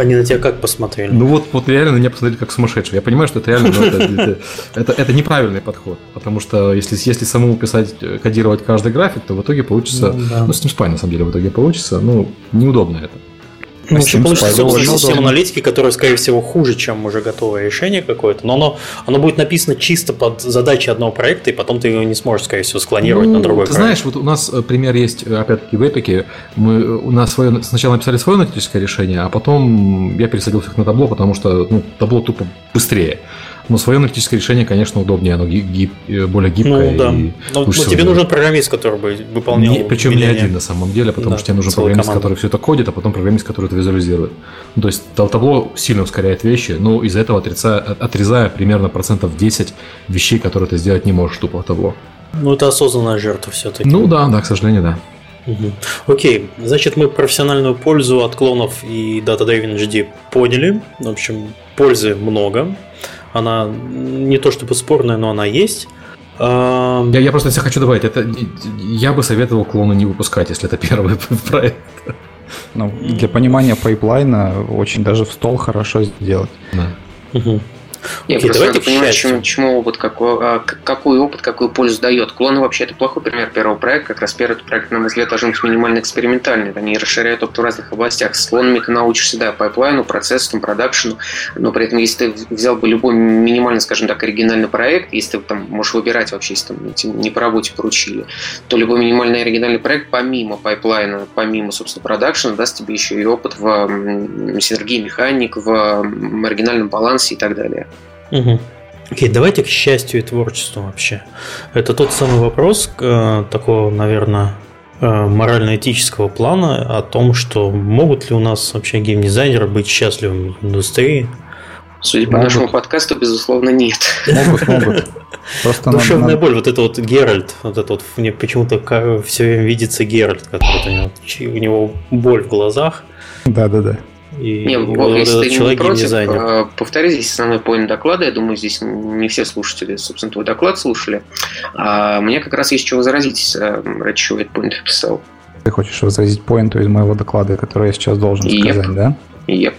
Они на тебя как посмотрели? Ну вот, вот реально на меня посмотрели как сумасшедший. Я понимаю, что это реально ну, это, это, это, это неправильный подход. Потому что если, если самому писать, кодировать каждый график, то в итоге получится. Ну, да. ну с ним спай на самом деле в итоге получится. Ну, неудобно это. Ну, а получится собственно, система аналитики, которая, скорее всего, хуже, чем уже готовое решение какое-то, но оно, оно будет написано чисто под задачи одного проекта, и потом ты его не сможешь, скорее всего, склонировать ну, на другой ты проект. знаешь, вот у нас э, пример есть, э, опять-таки, в Эпике. Мы э, у нас свое, сначала написали свое аналитическое решение, а потом я пересадил всех на табло, потому что ну, табло тупо быстрее. Но свое аналитическое решение, конечно, удобнее, оно гиб, более гибкое. Ну да. Но, но тебе нужен программист, который бы выполнял. Не, причем не один на самом деле, потому да, что тебе нужен программист, команда. который все это кодит, а потом программист, который это визуализирует. Ну, то есть табло сильно ускоряет вещи, но из-за этого отрицая, отрезая примерно процентов 10 вещей, которые ты сделать не можешь тупо табло. Ну, это осознанная жертва все-таки. Ну да, да, к сожалению, да. Угу. Окей, значит, мы профессиональную пользу от клонов и Data Driven HD поняли. В общем, пользы много. Она не то чтобы спорная, но она есть. Я, я просто хочу добавить, это я бы советовал клоны не выпускать, если это (laughs) первый проект. Ну, для понимания пайплайна очень даже в стол хорошо сделать. Да. Угу. Я Окей, просто надо понимать, чему, чему опыт, какой, а, какой опыт, какую пользу дает. Клоны вообще это плохой пример первого проекта. Как раз первый проект, на мой взгляд, должен быть минимально экспериментальный. Они расширяют опыт в разных областях. С клонами ты научишься, да, пайплайну, процессу, продакшену, но при этом, если ты взял бы любой минимально, скажем так, оригинальный проект, если ты там можешь выбирать вообще, если там не по работе поручили, то любой минимальный оригинальный проект, помимо пайплайна, помимо, собственно, продакшена, даст тебе еще и опыт в синергии механик, в оригинальном балансе и так далее. Угу. Окей, давайте к счастью и творчеству вообще. Это тот самый вопрос э, такого, наверное, э, морально-этического плана о том, что могут ли у нас вообще геймдизайнеры быть счастливыми в индустрии. Судя по нашему подкасту, безусловно, нет. Могут, могут. (laughs) Просто Душевная надо... боль, вот это вот Геральт, вот это вот мне почему-то все время видится Геральт, который у него, у него боль в глазах. Да, да, да. И не, вот, если ты не против, дизайнер. А, повтори здесь основной поинт доклада. Я думаю, здесь не все слушатели, собственно, твой доклад слушали. А мне как раз есть что возразить, э, ради чего этот поинт писал. Ты хочешь возразить поинту из моего доклада, который я сейчас должен yep. сказать, да? Yep.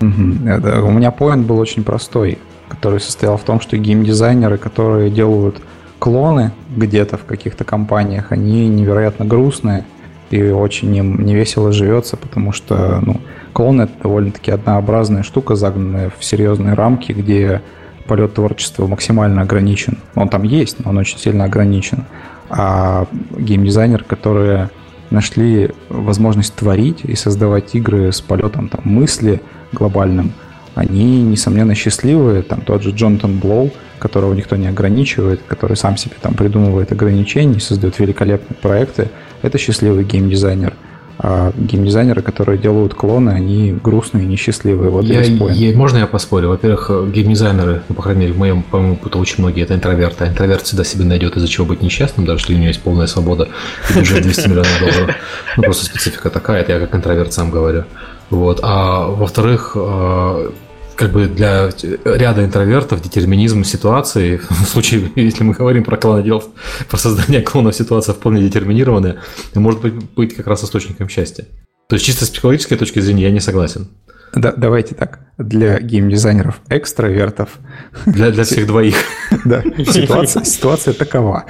Угу. Это, у меня поинт был очень простой, который состоял в том, что геймдизайнеры, которые делают клоны где-то в каких-то компаниях, они невероятно грустные и очень им не весело живется, потому что ну, клон это довольно-таки однообразная штука, загнанная в серьезные рамки, где полет творчества максимально ограничен. Он там есть, но он очень сильно ограничен. А геймдизайнеры, которые нашли возможность творить и создавать игры с полетом там, мысли глобальным, они, несомненно, счастливые. Там тот же Джонатан Блоу, которого никто не ограничивает, который сам себе там придумывает ограничения, создает великолепные проекты, это счастливый геймдизайнер. А геймдизайнеры, которые делают клоны, они грустные несчастливые. Вот я, я, можно я поспорю? Во-первых, геймдизайнеры, ну, по крайней мере, в моем, по-моему, опыту очень многие это интроверты. А интроверт всегда себе найдет из-за чего быть несчастным, даже если у него есть полная свобода и бюджет 200 миллионов долларов. Ну, просто специфика такая, это я как интроверт сам говорю. Вот. А во-вторых, а, как бы для ряда интровертов детерминизм ситуации, (laughs) в случае, если мы говорим про клоноделов, про создание клонов, ситуация вполне детерминированная, может быть, быть как раз источником счастья. То есть чисто с психологической точки зрения я не согласен. Да, давайте так. Для геймдизайнеров экстравертов. Для, для всех двоих. Да, (laughs) ситуация, ситуация такова.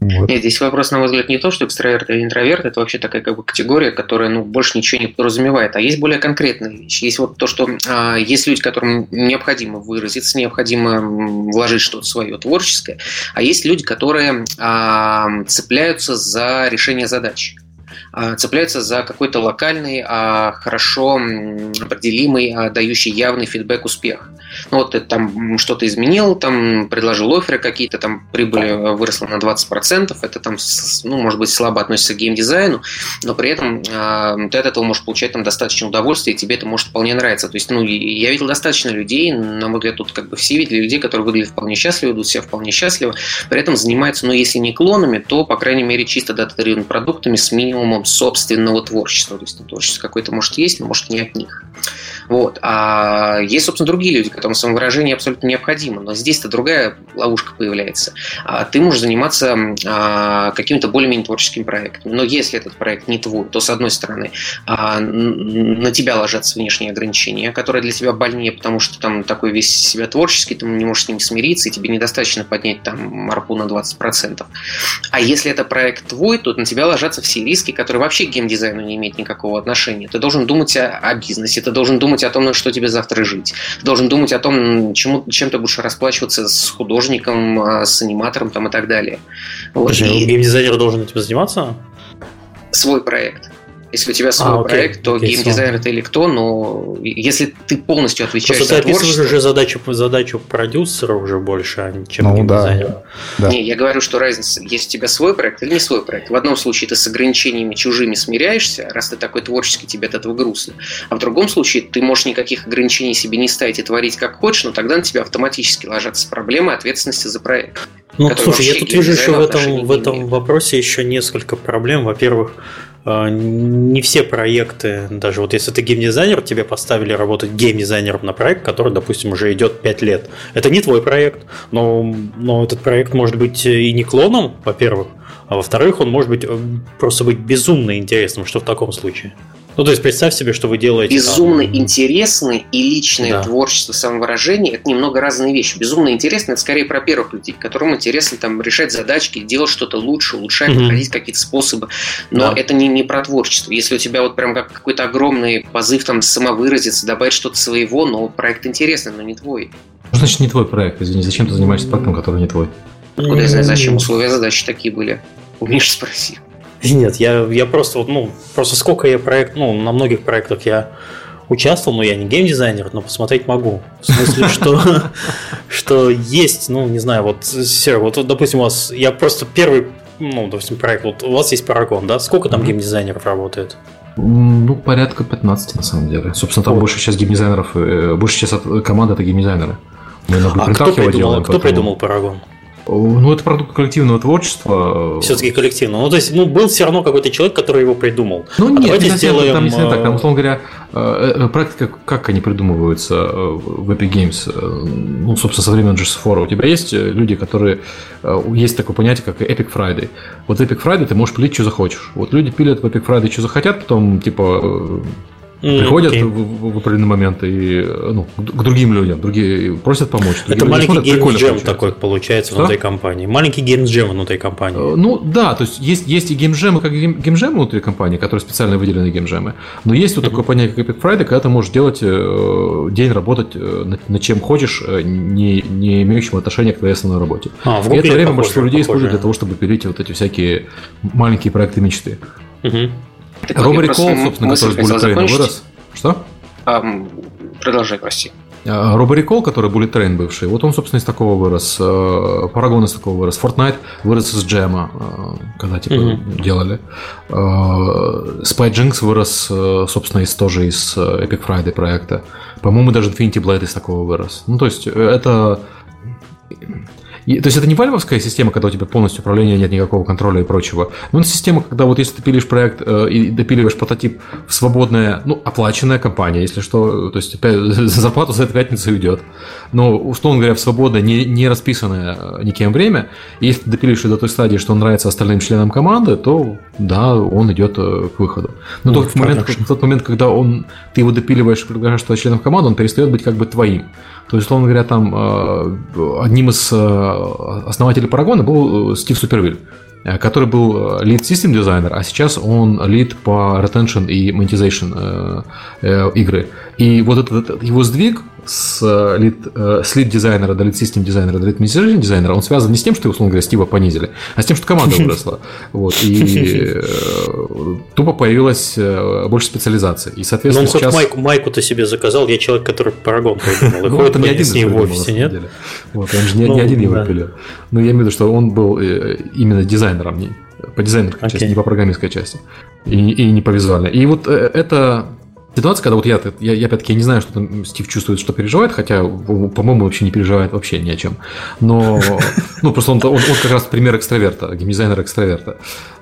Вот. Нет, здесь вопрос, на мой взгляд, не то, что экстраверт или интроверт, это вообще такая как бы категория, которая ну, больше ничего не подразумевает. А есть более конкретные вещи. Есть вот то, что а, есть люди, которым необходимо выразиться, необходимо вложить что-то свое творческое, а есть люди, которые а, цепляются за решение задач цепляются за какой-то локальный, а, хорошо определимый, а, дающий явный фидбэк успех. Ну вот ты там что-то изменил, там предложил оферы какие-то, там прибыль выросла на 20%, это там, ну, может быть, слабо относится к геймдизайну, но при этом э, ты от этого можешь получать там достаточно удовольствия, и тебе это может вполне нравиться. То есть, ну, я видел достаточно людей, на мой взгляд, тут как бы все видели людей, которые выглядят вполне счастливо, идут себя вполне счастливо, при этом занимаются, ну, если не клонами, то, по крайней мере, чисто дата продуктами с минимумом собственного творчества. То есть, творчество какое-то может есть, но может не от них. Вот. А есть, собственно, другие люди, которым самовыражение абсолютно необходимо. Но здесь-то другая ловушка появляется. А ты можешь заниматься а, каким-то более-менее творческим проектом. Но если этот проект не твой, то, с одной стороны, а, на тебя ложатся внешние ограничения, которые для тебя больнее, потому что там такой весь себя творческий, ты не можешь с ним смириться, и тебе недостаточно поднять там марпу на 20%. А если это проект твой, то на тебя ложатся все риски, которые вообще к геймдизайну не имеют никакого отношения. Ты должен думать о, о бизнесе, ты должен думать о том, на что тебе завтра жить. Ты должен думать о том, чему, чем ты будешь расплачиваться с художником, а, с аниматором там, и так далее. Вот. Подожди, и... геймдизайнер должен этим заниматься? Свой проект. Если у тебя свой а, проект, то окей, геймдизайнер это или кто, но если ты полностью отвечаешь Просто за ты творчество... уже задачу, задачу продюсера уже больше, а чем ну, геймдизайнера. Да. Не, я говорю, что разница, есть у тебя свой проект или не свой проект. В одном случае ты с ограничениями чужими смиряешься, раз ты такой творческий, тебе от этого грустно. А в другом случае ты можешь никаких ограничений себе не ставить и творить как хочешь, но тогда на тебя автоматически ложатся проблемы ответственности за проект. Ну, слушай, я тут вижу еще в этом, в этом вопросе еще несколько проблем. Во-первых, а, не все проекты, даже вот если ты геймдизайнер, тебе поставили работать геймдизайнером на проект, который, допустим, уже идет 5 лет. Это не твой проект, но, но этот проект может быть и не клоном, во-первых, а во-вторых, он может быть э, просто быть безумно интересным. Что в таком случае? Ну, то есть представь себе, что вы делаете. Безумно там... интересное и личное да. творчество, самовыражение это немного разные вещи. Безумно интересно это скорее про первых людей, которым интересно там решать задачки, делать что-то лучше, улучшать, угу. находить какие-то способы. Но да. это не, не про творчество. Если у тебя вот прям как какой-то огромный позыв там самовыразиться, добавить что-то своего, но проект интересный, но не твой. Что значит не твой проект? Извини, зачем ты занимаешься проектом, который не твой? Откуда я знаю, зачем условия задачи такие были? У Миши спроси. Нет, я, я просто, ну, просто сколько я проект, ну, на многих проектах я участвовал, но я не геймдизайнер, но посмотреть могу. В смысле, (laughs) что, что есть, ну, не знаю, вот, Серега, вот, допустим, у вас, я просто первый, ну, допустим, проект, вот у вас есть Парагон, да? Сколько там геймдизайнеров работает? Ну, порядка 15 на самом деле. Собственно, там О. больше сейчас геймдизайнеров, э, больше сейчас команда это геймдизайнеры. Мы а кто придумал, кто поэтому... придумал Парагон? Ну, это продукт коллективного творчества. Все-таки коллективного. Ну, то есть, ну, был все равно какой-то человек, который его придумал. Ну, а нет, давайте не сделаем... там не так. Там, условно говоря, э, э, практика, как они придумываются в Epic Games, ну, собственно, со времен GS4. У тебя есть люди, которые... Есть такое понятие, как Epic Friday. Вот Epic Friday ты можешь пилить, что захочешь. Вот люди пилят в Epic Friday, что захотят, потом, типа, приходят okay. в, в определенный момент и ну, к другим людям, другие просят помочь. Это маленький геймджем такой получается Что? внутри компании. Маленький геймджем внутри компании. Э, ну да, то есть есть, есть и геймджемы, как геймджемы внутри компании, которые специально выделены геймджемы. Но есть вот такое понятие, как Epic Friday, когда ты можешь делать э, день работать э, над, над чем хочешь, не, не имеющим отношения к твоей основной работе. А, в и это время большинство людей используют для того, чтобы пилить вот эти всякие маленькие проекты мечты. Угу. Робери Кол, собственно, который с Bullet вырос. Что? А, продолжай, прости. Робери Кол, который Bullet Train бывший, вот он, собственно, из такого вырос. Парагон из такого вырос. Fortnite вырос из джема, когда типа mm-hmm. делали. Spy Jinx вырос, собственно, из тоже из Epic Friday проекта. По-моему, даже Infinity Blade из такого вырос. Ну, то есть, это и, то есть это не вальвовская система, когда у тебя полностью управления нет никакого контроля и прочего. Но это система, когда вот если ты пилишь проект э, и допиливаешь прототип в свободная, ну, оплаченная компания, если что, то есть опять, (laughs) зарплату за эту пятницу уйдет. Но, условно говоря, в свободное, не, не расписанное э, никем время, если ты допилишь до той стадии, что он нравится остальным членам команды, то да, он идет э, к выходу. Но ну, только в, момент, в тот момент, когда он, ты его допиливаешь и предлагаешь туда членам команды, он перестает быть как бы твоим. То есть, условно говоря, там э, одним из основателей Парагона был Стив Супервиль который был lead system дизайнер, а сейчас он lead по retention и monetization игры. И вот этот, этот его сдвиг с лид, с лид дизайнера до лид систем дизайнера до лид monetization дизайнера, он связан не с тем, что, условно говоря, Стива понизили, а с тем, что команда (laughs) выросла. Вот, и тупо появилась больше специализации. И, соответственно, Но он сейчас... майку, майку-то себе заказал, я человек, который Парагон придумал. И ну, ходит не один с ним в офисе, нет? Вот, он же не, не один его пилил. Но я имею в виду, что он был именно дизайнером, по дизайнерской части, не по программистской части. И, и не по визуальной. И вот это ситуация, когда вот я, я, я опять-таки не знаю, что там Стив чувствует, что переживает, хотя, по-моему, вообще не переживает вообще ни о чем. Но, (laughs) ну, просто он, он, он как раз пример экстраверта, геймдизайнер экстраверта.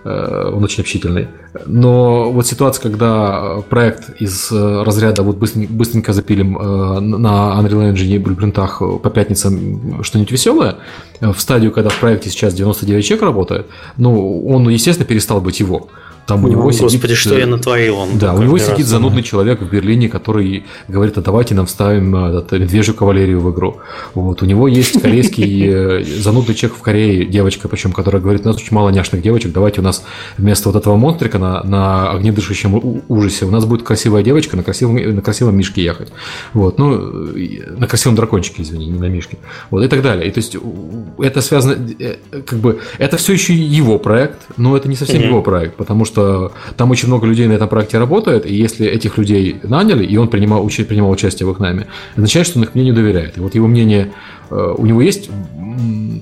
Э, он очень общительный. Но вот ситуация, когда проект из разряда вот быстренько, быстренько запилим э, на Unreal Engine и блюпринтах по пятницам что-нибудь веселое, в стадию, когда в проекте сейчас 99 человек работает, ну, он, естественно, перестал быть его. Там у него Господи, сидит, что я натворил. Он да, у него сидит занудный человек в Берлине, который говорит, а давайте нам вставим э, этот, медвежью кавалерию в игру. Вот, у него есть корейский э, занудный человек в Корее, девочка, причем, которая говорит, у нас очень мало няшных девочек, давайте у нас вместо вот этого монстрика на, на огнедышащем ужасе у нас будет красивая девочка на красивом, на красивом мишке ехать. Вот, ну, на красивом дракончике, извини, не на мишке. Вот, и так далее. И то есть это связано, э, как бы, это все еще его проект, но это не совсем mm-hmm. его проект, потому что что там очень много людей на этом проекте работает, и если этих людей наняли, и он принимал, принимал участие в их найме, означает, что он их мнению доверяет. И вот его мнение, э, у него есть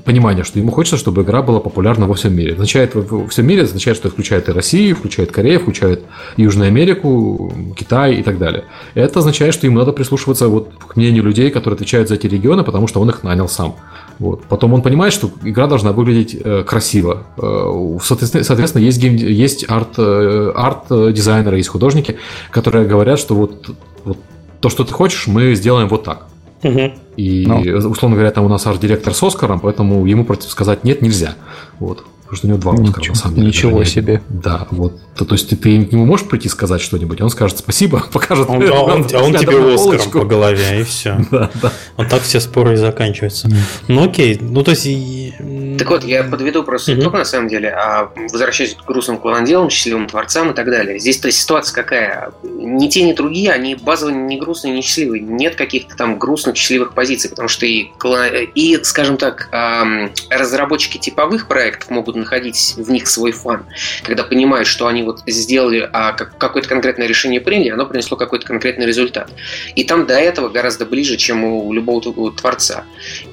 понимание, что ему хочется, чтобы игра была популярна во всем мире. Означает во всем мире, означает, что включает и Россию, включает Корею, включает Южную Америку, Китай и так далее. Это означает, что ему надо прислушиваться вот к мнению людей, которые отвечают за эти регионы, потому что он их нанял сам. Вот. Потом он понимает, что игра должна выглядеть э, красиво. Э, соответственно, соответственно, есть, гейм, есть арт, э, арт-дизайнеры, есть художники, которые говорят, что вот, вот то, что ты хочешь, мы сделаем вот так. Угу. И, ну. условно говоря, там у нас арт-директор с Оскаром, поэтому ему против сказать нет нельзя. Вот потому что у него два Оскара, ничего, на самом деле. Ничего себе. Да, вот. То, то есть ты, ты к нему можешь прийти сказать что-нибудь, он скажет спасибо, (laughs) покажет. Он, а он, (laughs) а он тебе Оскаром по голове, и все. (laughs) Да, да. Вот так все споры и заканчиваются. Ну окей, ну то есть... Так вот, я подведу просто итог на самом деле, а возвращаясь к грустным клоноделам, счастливым творцам и так далее. Здесь то ситуация какая? Ни те, ни другие, они базово не грустные, не счастливые. Нет каких-то там грустных, счастливых позиций, потому что и, и скажем так, разработчики типовых проектов могут находить в них свой фан, когда понимают, что они они вот сделали, а какое-то конкретное решение приняли, оно принесло какой-то конкретный результат. И там до этого гораздо ближе, чем у любого творца.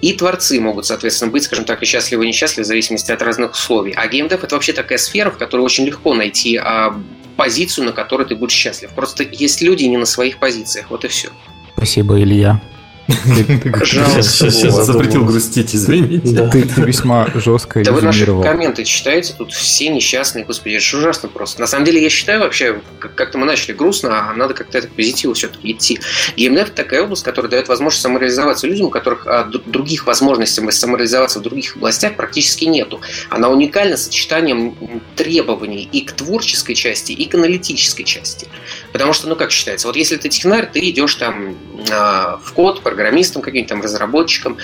И творцы могут, соответственно, быть, скажем так, и счастливы, и несчастливы в зависимости от разных условий. А геймдев это вообще такая сфера, в которой очень легко найти а, позицию, на которой ты будешь счастлив. Просто есть люди не на своих позициях, вот и все. Спасибо, Илья. Пожалуйста. Запретил грустить, извините. Ты весьма жестко Да вы наши комменты читаете, тут все несчастные, господи, это ужасно просто. На самом деле, я считаю вообще, как-то мы начали грустно, а надо как-то это к позитиву все-таки идти. Геймдев – это такая область, которая дает возможность самореализоваться людям, у которых а, других возможностей самореализоваться в других областях практически нету. Она уникальна сочетанием требований и к творческой части, и к аналитической части. Потому что, ну как считается, вот если ты технарь, ты идешь там а, в код, программистом каким-то там, разработчиком.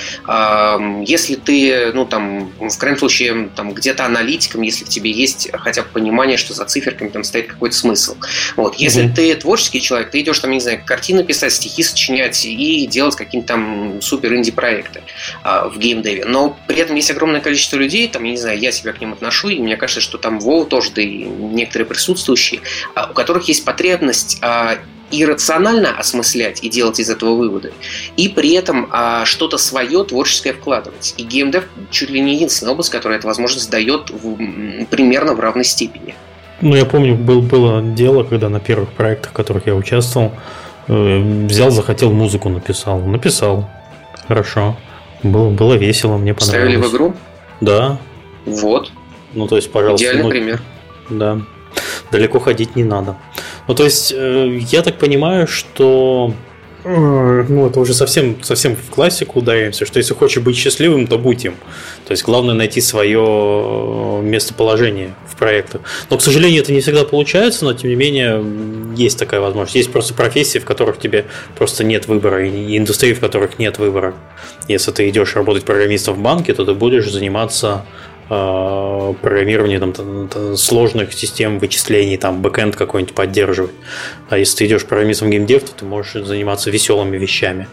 Если ты, ну, там, в крайнем случае, там, где-то аналитиком, если в тебе есть хотя бы понимание, что за циферками там стоит какой-то смысл. Вот. Если mm-hmm. ты творческий человек, ты идешь там, не знаю, картины писать, стихи сочинять и делать какие-то там супер инди-проекты а, в геймдеве. Но при этом есть огромное количество людей, там, я не знаю, я себя к ним отношу, и мне кажется, что там Вова тоже, да и некоторые присутствующие, а, у которых есть потребность и рационально осмыслять и делать из этого выводы, и при этом а, что-то свое творческое вкладывать. И геймдев чуть ли не единственная область, которая эту возможность дает в, примерно в равной степени. Ну, я помню, был, было дело, когда на первых проектах, в которых я участвовал, э, взял, захотел музыку написал. Написал. Хорошо. Было, было весело, мне понравилось. Ставили в игру? Да. Вот. Ну, то есть, пожалуйста. Идеальный ну, пример. Да. Далеко ходить не надо. Ну, то есть, э, я так понимаю, что э, ну, это уже совсем, совсем в классику ударимся, что если хочешь быть счастливым, то будь им. То есть главное найти свое местоположение в проектах. Но, к сожалению, это не всегда получается, но тем не менее есть такая возможность. Есть просто профессии, в которых тебе просто нет выбора, и индустрии, в которых нет выбора. Если ты идешь работать программистом в банке, то ты будешь заниматься Э, программирование там, там, сложных систем вычислений, там бэкэнд какой-нибудь поддерживать. А если ты идешь программистом геймдев, то ты можешь заниматься веселыми вещами.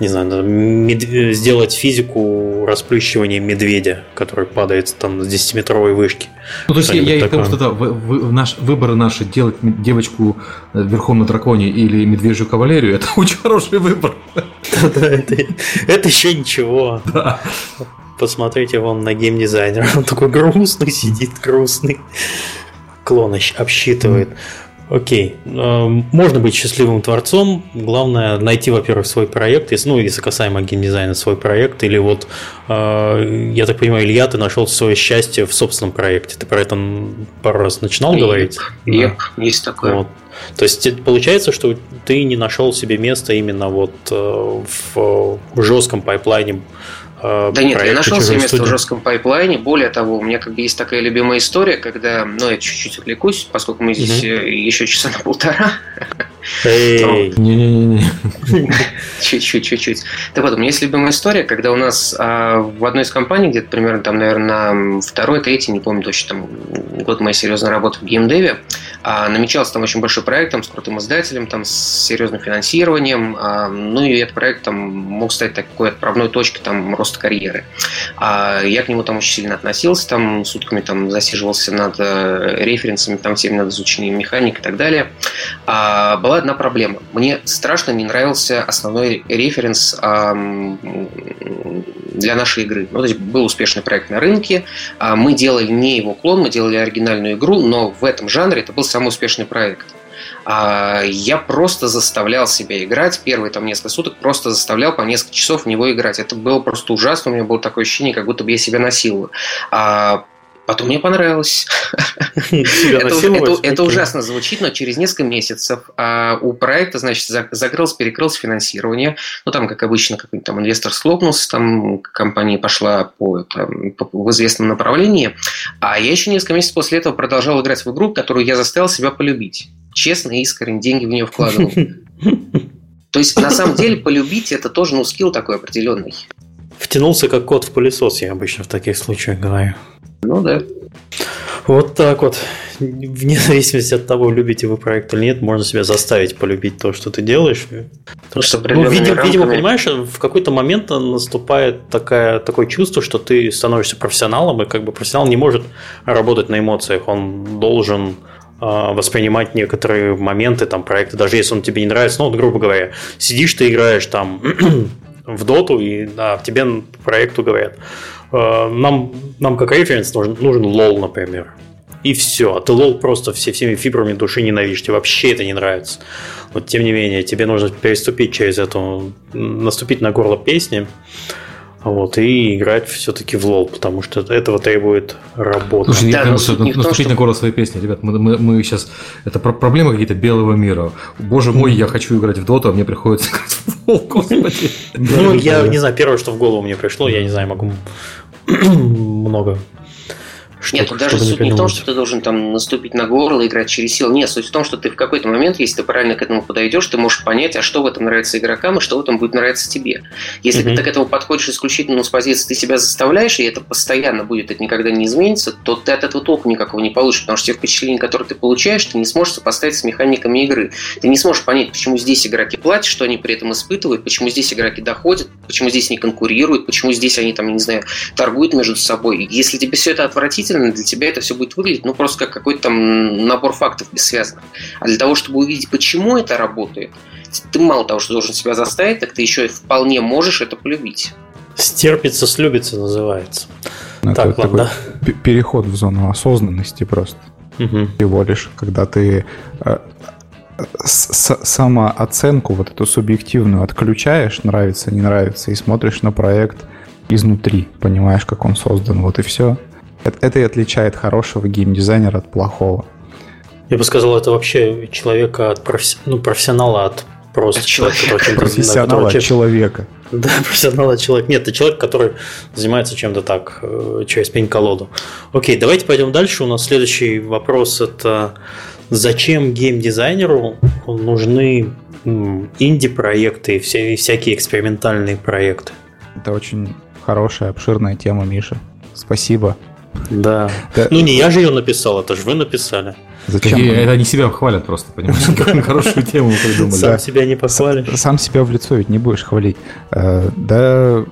Не знаю, мед... сделать физику расплющивания медведя, который падает там с 10-метровой вышки. Ну, то есть я, я к тому, что да, в, в, наш, выбор наш делать девочку э, верхом на драконе или медвежью кавалерию, это (laughs) очень хороший выбор. Да-да, это, это еще ничего. Да. Посмотрите вон на геймдизайнера. Он такой грустный сидит, грустный. Клон обсчитывает. Окей. Эм, можно быть счастливым творцом. Главное найти, во-первых, свой проект. Если, ну, если касаемо геймдизайна, свой проект. Или вот, э, я так понимаю, Илья, ты нашел свое счастье в собственном проекте. Ты про это пару раз начинал yep. говорить? Yep, да. есть такое. Вот. То есть получается, что ты не нашел себе места именно вот э, в жестком пайплайне Э, да нет, я нашел себе место в жестком пайплайне. Более того, у меня как бы есть такая любимая история, когда, ну, я чуть-чуть отвлекусь, поскольку мы здесь угу. еще часа на полтора. Не-не-не. Чуть-чуть, чуть-чуть. Так вот, у меня есть любимая история, когда у нас а, в одной из компаний, где-то примерно там, наверное, второй, третий, не помню точно, там год моей серьезной работы в геймдеве, а, намечался там очень большой проект там, с крутым издателем, там, с серьезным финансированием. А, ну и этот проект там мог стать такой отправной точкой там, роста карьеры. А, я к нему там очень сильно относился, там сутками там засиживался над э, референсами, там всеми над изучением механик и так далее. А, была одна проблема. Мне страшно не нравился основной референс а, для нашей игры. Ну, то есть был успешный проект на рынке, а мы делали не его клон, мы делали оригинальную игру, но в этом жанре это был самый успешный проект. А я просто заставлял себя играть. Первые там несколько суток просто заставлял по несколько часов в него играть. Это было просто ужасно. У меня было такое ощущение, как будто бы я себя насилую. А Потом мне понравилось. это, ужасно звучит, но через несколько месяцев а, у проекта, значит, закрылось, перекрылось финансирование. Ну, там, как обычно, какой-то там инвестор слопнулся, там компания пошла по, в известном направлении. А я еще несколько месяцев после этого продолжал играть в игру, которую я заставил себя полюбить. Честно и искренне деньги в нее вкладывал. (laughs) То есть, на самом деле, полюбить это тоже, ну, скилл такой определенный. Втянулся как кот в пылесос, я обычно в таких случаях говорю. Ну да. Вот так вот. Вне зависимости от того, любите вы проект или нет, можно себя заставить полюбить то, что ты делаешь. Потому что, ну, видимо, рамками... видимо, понимаешь, в какой-то момент наступает такая, такое чувство, что ты становишься профессионалом, и как бы профессионал не может работать на эмоциях. Он должен а, воспринимать некоторые моменты, там, проекты, даже если он тебе не нравится, ну, вот, грубо говоря, сидишь ты играешь там (clears throat) в доту, и да, тебе по проекту говорят, «А, нам, нам как референс нужен, нужен LoL, например. И все. А ты LoL просто все, всеми фибрами души ненавидишь. Тебе вообще это не нравится. Вот тем не менее, тебе нужно переступить через эту, наступить на горло песни, вот, и играть все-таки в LoL, потому что этого требует работа. Слушай, да, я кажется, наступить том, что... на горло своей песни. Ребят, мы, мы, мы сейчас... Это проблемы какие-то белого мира. Боже мой, я хочу играть в доту, а мне приходится играть в LoL, господи. Ну, я не знаю, первое, что в голову мне пришло, я не знаю, могу (clears throat) много что, Нет, даже суть не в том, что ты должен там наступить на горло, играть через силу. Нет, суть в том, что ты в какой-то момент, если ты правильно к этому подойдешь, ты можешь понять, а что в этом нравится игрокам и что в этом будет нравиться тебе. Если mm-hmm. ты к этому подходишь исключительно с позиции, ты себя заставляешь, и это постоянно будет, это никогда не изменится, то ты от этого толку никакого не получишь, потому что те впечатления, которые ты получаешь, ты не сможешь сопоставить с механиками игры. Ты не сможешь понять, почему здесь игроки платят, что они при этом испытывают, почему здесь игроки доходят, почему здесь не конкурируют, почему здесь они там, не знаю, торгуют между собой. Если тебе все это отвратительно, для тебя это все будет выглядеть, ну, просто как какой-то там набор фактов бессвязных. А для того, чтобы увидеть, почему это работает, ты мало того, что должен себя заставить, так ты еще и вполне можешь это полюбить. Стерпится, слюбится называется. Ну, это так, ладно. Такой переход в зону осознанности просто. Угу. Всего лишь, когда ты э, с самооценку вот эту субъективную отключаешь, нравится, не нравится, и смотришь на проект изнутри, понимаешь, как он создан, вот и все. Это, это и отличает хорошего геймдизайнера от плохого. Я бы сказал, это вообще человека от професси... ну, профессионала от просто человека, который профессионала от человека. Да, (laughs) профессионал от человека. Нет, это человек, который занимается чем-то так, э, через пень-колоду. Окей, давайте пойдем дальше. У нас следующий вопрос это зачем геймдизайнеру нужны инди-проекты и всякие экспериментальные проекты? Это очень хорошая, обширная тема, Миша. Спасибо. Да. да. Ну не я же ее написал, это же вы написали. Зачем? Это они себя хвалят просто, понимаешь? (laughs) Хорошую тему придумали. Сам себя не похвалишь. Сам себя в лицо ведь не будешь хвалить. Э, да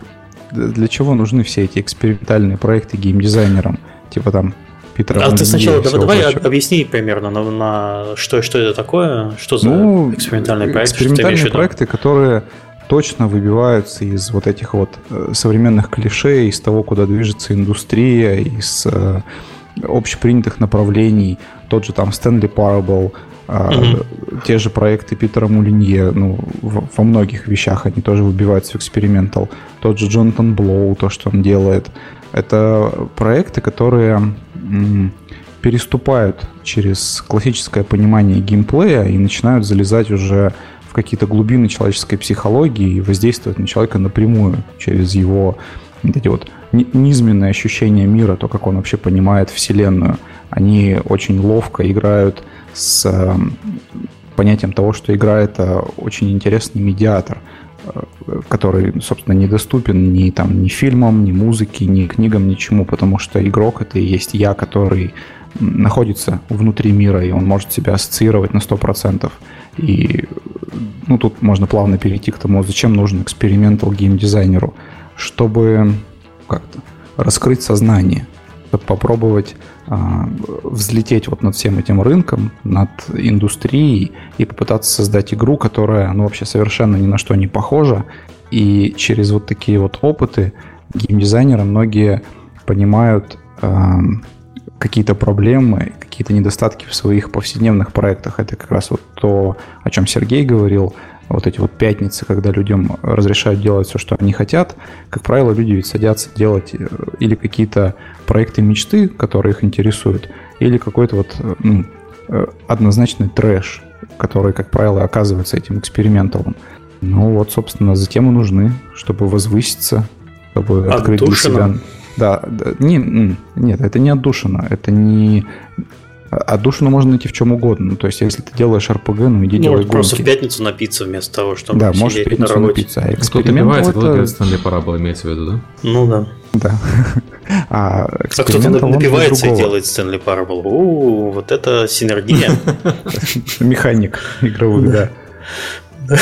для чего нужны все эти экспериментальные проекты геймдизайнерам? Типа там Питера. А ты сначала давай, давай объясни примерно на, на что, что это такое, что за ну, экспериментальные проекты. Экспериментальные проекты, которые точно выбиваются из вот этих вот э, современных клише, из того, куда движется индустрия, из э, общепринятых направлений. Тот же там Стэнли Parable, mm-hmm. те же проекты Питера Мулинье, ну, во многих вещах они тоже выбиваются в экспериментал. Тот же Джонатан Блоу, то, что он делает. Это проекты, которые переступают через классическое понимание геймплея и начинают залезать уже какие-то глубины человеческой психологии и воздействовать на человека напрямую через его вот эти вот низменные ощущения мира, то, как он вообще понимает Вселенную. Они очень ловко играют с эм, понятием того, что игра — это очень интересный медиатор, э, который, собственно, недоступен ни, там, ни фильмам, ни музыке, ни книгам, ничему, потому что игрок — это и есть я, который находится внутри мира, и он может себя ассоциировать на 100%. И ну, тут можно плавно перейти к тому, зачем нужен экспериментал геймдизайнеру, чтобы как-то раскрыть сознание, чтобы попробовать а, взлететь вот над всем этим рынком, над индустрией и попытаться создать игру, которая ну, вообще совершенно ни на что не похожа. И через вот такие вот опыты геймдизайнеры многие понимают, какие-то проблемы, какие-то недостатки в своих повседневных проектах. Это как раз вот то, о чем Сергей говорил, вот эти вот пятницы, когда людям разрешают делать все, что они хотят, как правило, люди ведь садятся делать э, или какие-то проекты мечты, которые их интересуют, или какой-то вот ну, однозначный трэш, который, как правило, оказывается этим эксперименталом. Ну вот, собственно, затем и нужны, чтобы возвыситься, чтобы открыть для себя да, да не, нет, это не отдушина, это не... Отдушину можно найти в чем угодно. Ну, то есть, если ты делаешь РПГ, ну иди ну, делай гонки. просто в пятницу напиться вместо того, чтобы Да, может в пятницу на напиться. А эксперимент это... Стэнли Парабола имеется в виду, да? Ну да. Да. (laughs) А, а кто-то напивается и делает Стэнли Парабол. У, вот это синергия. (laughs) Механик игровых, да. (laughs)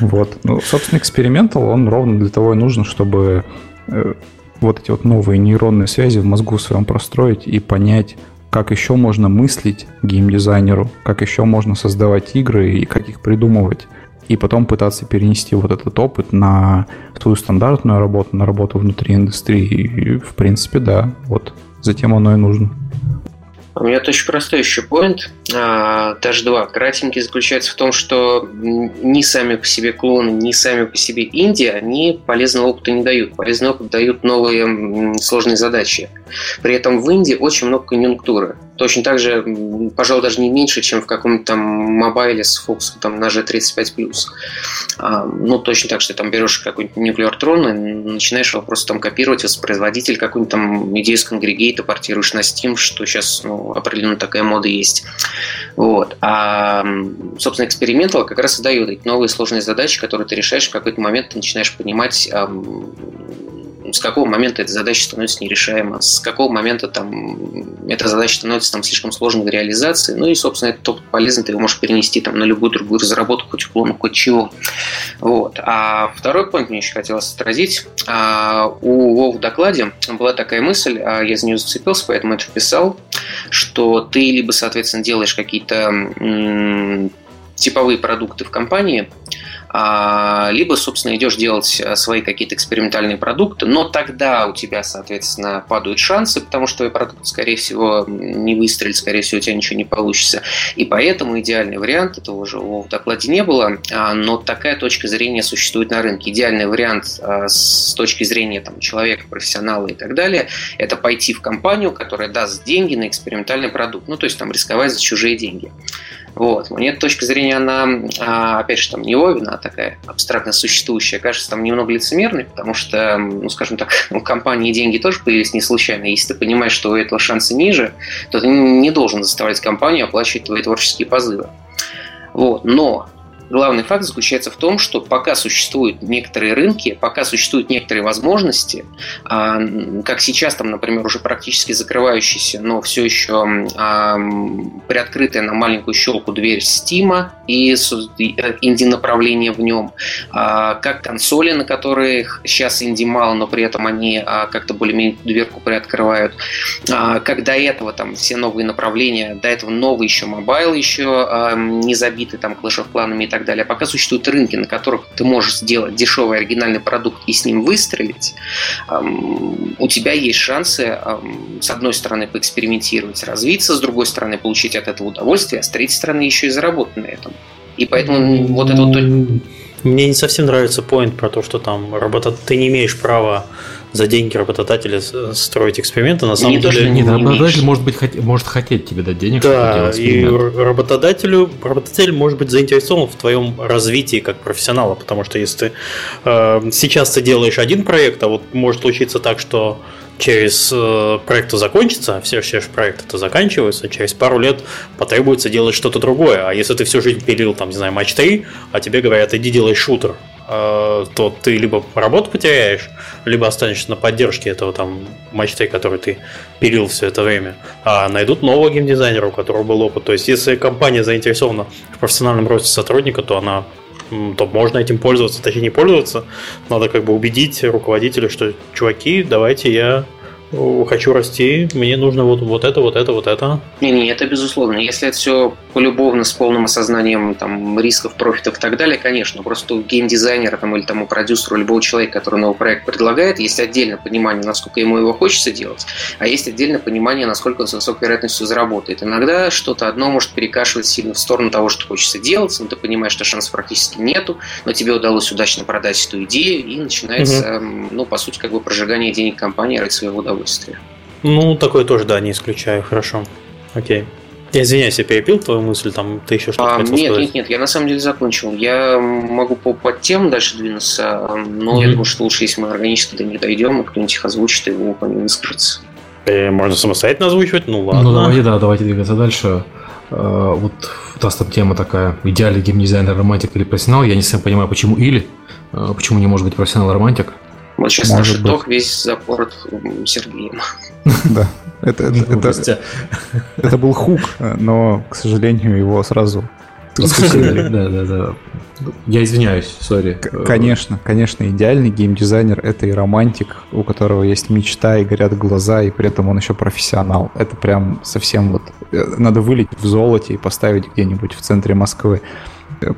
Вот. Ну, собственно, экспериментал, он ровно для того и нужен, чтобы э, вот эти вот новые нейронные связи в мозгу своем простроить и понять, как еще можно мыслить геймдизайнеру, как еще можно создавать игры и как их придумывать. И потом пытаться перенести вот этот опыт на свою стандартную работу, на работу внутри индустрии. И, в принципе, да, вот затем оно и нужно. У меня очень простой еще поинт, а, даже два. Кратенький заключается в том, что ни сами по себе клоны, ни сами по себе Индия, они полезного опыта не дают. Полезный опыт дают новые сложные задачи. При этом в Индии очень много конъюнктуры. Точно так же, пожалуй, даже не меньше, чем в каком-то там мобайле с фокусом там, на G35+. А, ну, точно так, что там берешь какой-нибудь Nuclear Tron и начинаешь его просто там копировать, воспроизводитель какую-нибудь там идею с конгрегейта портируешь на Steam, что сейчас ну, определенно такая мода есть. Вот. А, собственно, экспериментал как раз и дает эти новые сложные задачи, которые ты решаешь, в какой-то момент ты начинаешь понимать, с какого момента эта задача становится нерешаема, с какого момента там эта задача становится там слишком сложной в реализации. Ну и, собственно, этот опыт полезный, ты его можешь перенести там на любую другую разработку, хоть уклон, хоть чего. Вот. А второй point мне еще хотелось отразить. А, у Вов в докладе была такая мысль, а я за нее зацепился, поэтому это писал, что ты либо, соответственно, делаешь какие-то типовые продукты в компании, либо, собственно, идешь делать э, свои какие-то экспериментальные продукты, но тогда у тебя, соответственно, падают шансы, потому что твой продукт, скорее всего, не выстрелит, скорее всего, у тебя ничего не получится. И поэтому идеальный вариант, этого уже в докладе не было, а, но такая точка зрения существует на рынке. Идеальный вариант а, с точки зрения там, человека, профессионала и так далее, это пойти в компанию, которая даст деньги на экспериментальный продукт, ну, то есть там рисковать за чужие деньги. Вот. Мне эта точка зрения, она, а, опять же, там не Овина, а такая абстрактно существующая, кажется там немного лицемерной, потому что, ну, скажем так, (laughs) у компании деньги тоже появились не случайно. Если ты понимаешь, что у этого шанса ниже, то ты не должен заставлять компанию оплачивать твои творческие позывы. Вот. Но Главный факт заключается в том, что пока существуют некоторые рынки, пока существуют некоторые возможности, а, как сейчас там, например, уже практически закрывающийся, но все еще а, приоткрытая на маленькую щелку дверь Steam и инди-направление в нем, а, как консоли, на которых сейчас инди мало, но при этом они как-то более-менее дверку приоткрывают, как до этого там все новые направления, до этого новый еще mobile еще не забитый там Clash of и так, так далее. Пока существуют рынки, на которых ты можешь сделать дешевый оригинальный продукт и с ним выстрелить, у тебя есть шансы, с одной стороны, поэкспериментировать, развиться, с другой стороны, получить от этого удовольствие, а с третьей стороны, еще и заработать на этом. И поэтому вот это вот... Мне не совсем нравится поинт про то, что там работа... ты не имеешь права за деньги работодателя строить эксперименты. На самом не деле, то, что не, не работодатель может, быть, может хотеть тебе дать денег, да, и работодателю, работодатель может быть заинтересован в твоем развитии как профессионала, потому что если ты э, сейчас ты делаешь один проект, а вот может случиться так, что через э, проект закончится, все, все проекты это заканчиваются, через пару лет потребуется делать что-то другое. А если ты всю жизнь пилил, там, не знаю, матч 3, а тебе говорят, иди делай шутер, то ты либо работу потеряешь, либо останешься на поддержке этого там мачты, который ты пилил все это время, а найдут нового геймдизайнера, у которого был опыт. То есть, если компания заинтересована в профессиональном росте сотрудника, то она то можно этим пользоваться, точнее не пользоваться. Надо как бы убедить руководителя, что чуваки, давайте я хочу расти, мне нужно вот, вот это, вот это, вот это. Не-не, это безусловно. Если это все полюбовно, с полным осознанием там, рисков, профитов и так далее, конечно. Просто у геймдизайнера там, или там, у продюсера, у любого человека, который новый проект предлагает, есть отдельное понимание, насколько ему его хочется делать, а есть отдельное понимание, насколько он с высокой вероятностью заработает. Иногда что-то одно может перекашивать сильно в сторону того, что хочется делать, но ты понимаешь, что шансов практически нету, но тебе удалось удачно продать эту идею, и начинается, угу. ну, по сути, как бы прожигание денег компании ради своего удовольствия удовольствие. Ну, такое тоже, да, не исключаю. Хорошо. Окей. Я извиняюсь, я перепил твою мысль, там ты еще что-то а, хотел Нет, сказать? нет, нет, я на самом деле закончил. Я могу по под тем дальше двинуться, но mm-hmm. я думаю, что лучше, если мы органически до них дойдем, и кто-нибудь их озвучит, и его по ним выскажется. Э, можно самостоятельно озвучивать, ну ладно. Ну давайте, да, давайте двигаться дальше. Э, вот у нас там тема такая, идеальный геймдизайнер, романтик или профессионал. Я не совсем понимаю, почему или, э, почему не может быть профессионал-романтик. Вот сейчас Может наш итог весь запорот Сергеем. (laughs) Да, это, это, это, (laughs) это был хук, но, к сожалению, его сразу Да, да, да. Я извиняюсь, сори. Конечно, конечно, идеальный геймдизайнер это и романтик, у которого есть мечта и горят глаза, и при этом он еще профессионал. Это прям совсем вот... Э, надо вылить в золоте и поставить где-нибудь в центре Москвы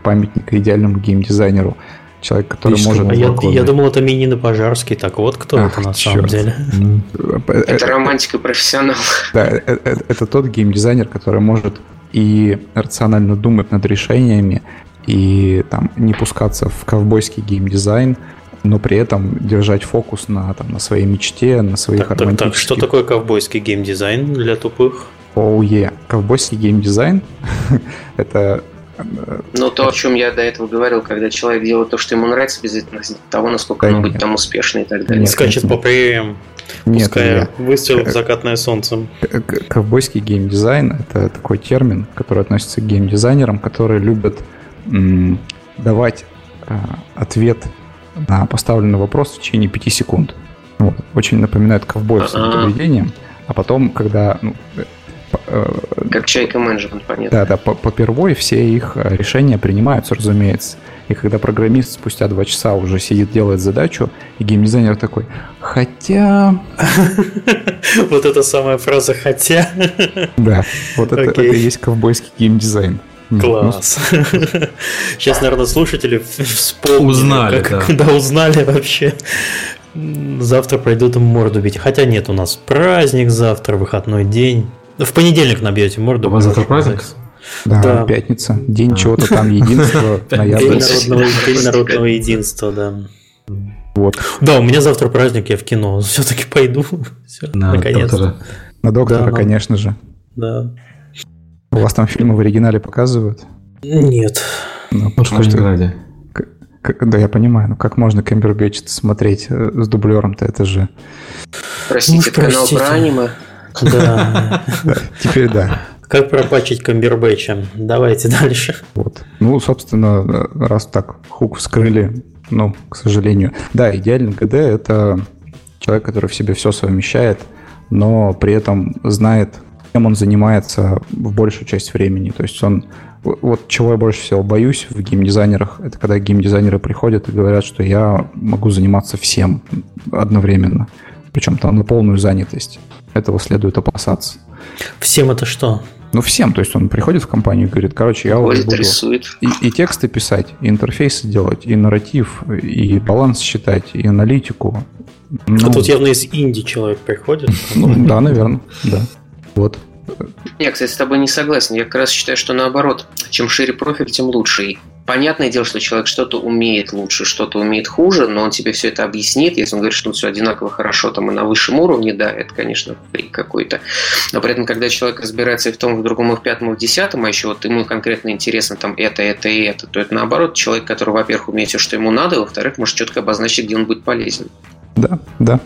памятник идеальному геймдизайнеру. Человек, который Лишь может... А я, я думал, это Минин и Пожарский. Так вот, кто Ах, это на черт. самом деле? Это романтика профессионал. Да, это, это тот геймдизайнер, который может и рационально думать над решениями, и там не пускаться в ковбойский геймдизайн, но при этом держать фокус на, там, на своей мечте, на своих так, так, так, что такое ковбойский геймдизайн для тупых? Оу, oh, yeah. ковбойский геймдизайн (laughs) — это ну, то, о чем я до этого говорил, когда человек делает то, что ему нравится, без того, насколько он будет там успешный и так далее. Не скачет по прерьям, пуская выстрел в закатное солнце. Ковбойский геймдизайн — это такой термин, который относится к геймдизайнерам, которые любят давать а, ответ на поставленный вопрос в течение 5 секунд. Вот. Очень напоминает ковбоев с поведением. А потом, когда ну, Э, как чайка менеджмент, понятно. Да, да, по попервой все их э, решения принимаются, разумеется. И когда программист спустя два часа уже сидит, делает задачу, и геймдизайнер такой, хотя... (laughs) Вот эта самая фраза «хотя». (laughs) Да, вот это и есть ковбойский геймдизайн. Класс. (laughs) Сейчас, наверное, слушатели вспомнили. Узнали, как, да. Когда узнали вообще. Завтра пройдут им морду бить. Хотя нет, у нас праздник завтра, выходной день. В понедельник набьете морду. У вас завтра праздник? Да, да, пятница. День чего-то там единства. (laughs) День народного, день народного единства, да. Вот. Да, у меня завтра праздник, я в кино. (laughs) Все-таки пойду. Все, на наконец. Доктора. На доктора, да, конечно же. Да. У вас там фильмы в оригинале показывают? Нет. Ну, потому что... Как, да, я понимаю, но как можно Камбербэтч смотреть э, с дублером-то, это же... Простите, ну, канал про аниме. Да. Теперь да. Как пропачить Камбербэтча? Давайте дальше. Вот. Ну, собственно, раз так хук вскрыли, ну, к сожалению. Да, идеальный ГД — это человек, который в себе все совмещает, но при этом знает, чем он занимается в большую часть времени. То есть он... Вот чего я больше всего боюсь в геймдизайнерах, это когда геймдизайнеры приходят и говорят, что я могу заниматься всем одновременно. Причем там на полную занятость. Этого следует опасаться. Всем это что? Ну, всем. То есть он приходит в компанию и говорит, короче, я вот буду и, и тексты писать, и интерфейсы делать, и нарратив, и баланс считать, и аналитику. Ну, а тут явно из Индии человек приходит. Ну, да, наверное, да. Вот. Я, кстати, с тобой не согласен. Я как раз считаю, что наоборот, чем шире профиль, тем лучше. Понятное дело, что человек что-то умеет лучше, что-то умеет хуже, но он тебе все это объяснит. Если он говорит, что он все одинаково хорошо там и на высшем уровне, да, это, конечно, фрик какой-то. Но при этом, когда человек разбирается и в том, и в другом, и в пятом, и в десятом, а еще вот ему конкретно интересно там это, это и это, то это наоборот человек, который, во-первых, умеет все, что ему надо, во-вторых, может четко обозначить, где он будет полезен. Да, да.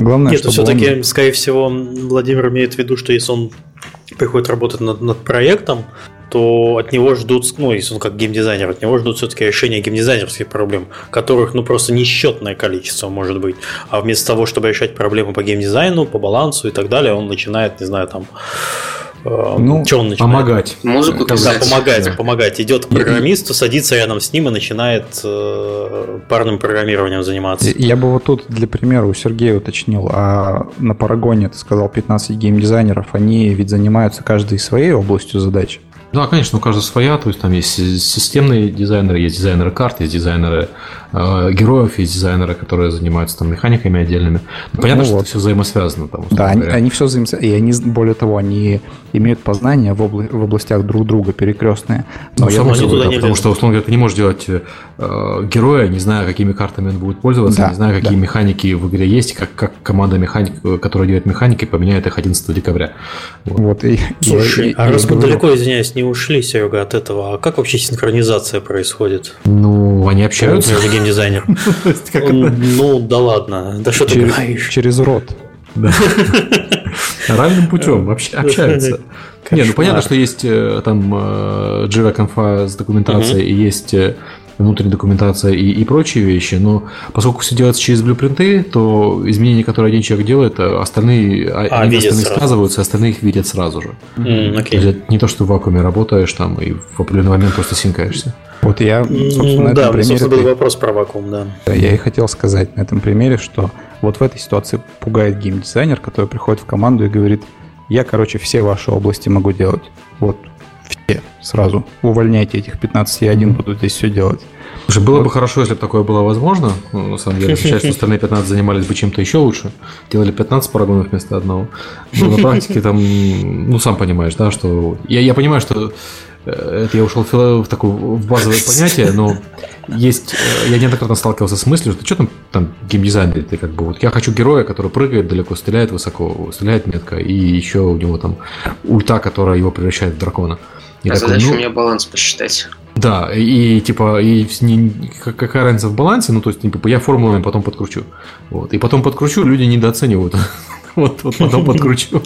Главное, Нет, все-таки, он... скорее всего, Владимир имеет в виду, что если он приходит работать над, над проектом, то от него ждут, ну, если он как геймдизайнер, от него ждут все-таки решения геймдизайнерских проблем, которых, ну, просто несчетное количество может быть. А вместо того, чтобы решать проблемы по геймдизайну, по балансу и так далее, он начинает, не знаю, там, ну, что он начинает? Помогать. Музыку писать. Да, помогать, да. помогать. Идет к программисту, садится рядом с ним и начинает э, парным программированием заниматься. Я бы вот тут для примера у Сергея уточнил, а на Парагоне ты сказал 15 геймдизайнеров, они ведь занимаются каждой своей областью задач. Да, конечно, у каждого своя, то есть там есть системные дизайнеры, есть дизайнеры карт, есть дизайнеры э, героев, есть дизайнеры, которые занимаются там механиками отдельными. Ну, понятно, ну, что вот. это все взаимосвязано. Там, да, они, они все взаимосвязаны, и они, более того, они имеют познания в, обла- в областях друг друга перекрестные. Но ну, я думаю, туда да, потому что, условно говоря, ты не можешь делать э, героя, не зная, какими картами он будет пользоваться, да, не зная, какие да. механики в игре есть, как, как команда механик, которая делает механики, поменяет их 11 декабря. Вот, вот и, Слушай, и, а и, раз мы далеко, извиняюсь, не ушли, Серега, от этого, а как вообще синхронизация происходит? Ну, они общаются. Между геймдизайнер. (laughs) Ну, да ладно, да что ты говоришь? Через рот. Равным путем (laughs) общаются. Не, ну понятно, что есть э, там э, Jira конфа с документацией, и есть э, внутренняя документация и, и прочие вещи, но поскольку все делается через блюпринты, то изменения, которые один человек делает, остальные, а, а они остальные сразу. сказываются, остальные их видят сразу же. Mm, okay. То есть, не то, что в вакууме работаешь там и в определенный момент просто синкаешься. Вот я, собственно, на да, этом примере... был вопрос про вакуум, да. Я и хотел сказать на этом примере, что вот в этой ситуации пугает геймдизайнер, который приходит в команду и говорит, я, короче, все ваши области могу делать. Вот сразу. Увольняйте этих 15, я один буду здесь все делать. Слушай, было вот. бы хорошо, если бы такое было возможно. Ну, на самом деле, что (laughs) остальные 15 занимались бы чем-то еще лучше. Делали 15 парагонов вместо одного. Но на практике там, ну, сам понимаешь, да, что... Я, я понимаю, что Э, это я ушел в, в такое в базовое понятие, но есть, э, я неоднократно сталкивался с мыслью, что что там, там геймдизайн, ты как бы вот я хочу героя, который прыгает далеко, стреляет высоко, стреляет метко, и еще у него там ульта, которая его превращает в дракона. И а такой, задача ну, у меня баланс посчитать. Да, и типа, и не, какая разница в балансе, ну то есть типа, я формулами потом подкручу. Вот. И потом подкручу, люди недооценивают (laughs) (laughs) Вот, вот потом подкручу.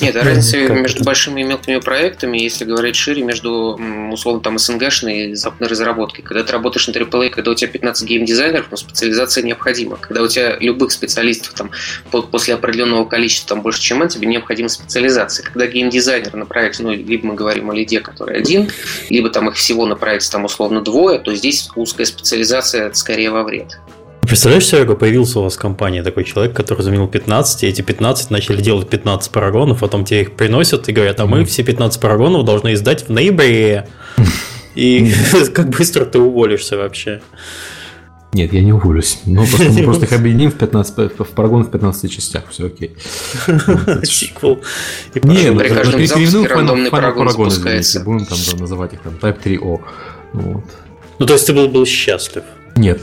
Нет, а разница между большими и мелкими проектами, если говорить шире, между, условно, там, СНГшной и западной разработкой. Когда ты работаешь на AAA, когда у тебя 15 геймдизайнеров, но специализация необходима. Когда у тебя любых специалистов там после определенного количества там больше, чем он, тебе необходима специализация. Когда геймдизайнер на проекте, ну, либо мы говорим о лиде, который один, либо там их всего на проекте там условно двое, то здесь узкая специализация скорее во вред. Представляешь, Серега, появился у вас в компании такой человек, который заменил 15, и эти 15 начали делать 15 парагонов, потом тебе их приносят и говорят, а мы все 15 парагонов должны издать в ноябре. И (laughs) как быстро ты уволишься вообще? Нет, я не уволюсь. Но просто мы (laughs) просто их объединим в 15, в парагон в 15 частях, все окей. (laughs) Сиквел. Не, ну переименуем фанатный парагон запускается. Будем там называть их там Type 3O. Ну, то есть ты был, был счастлив? Нет,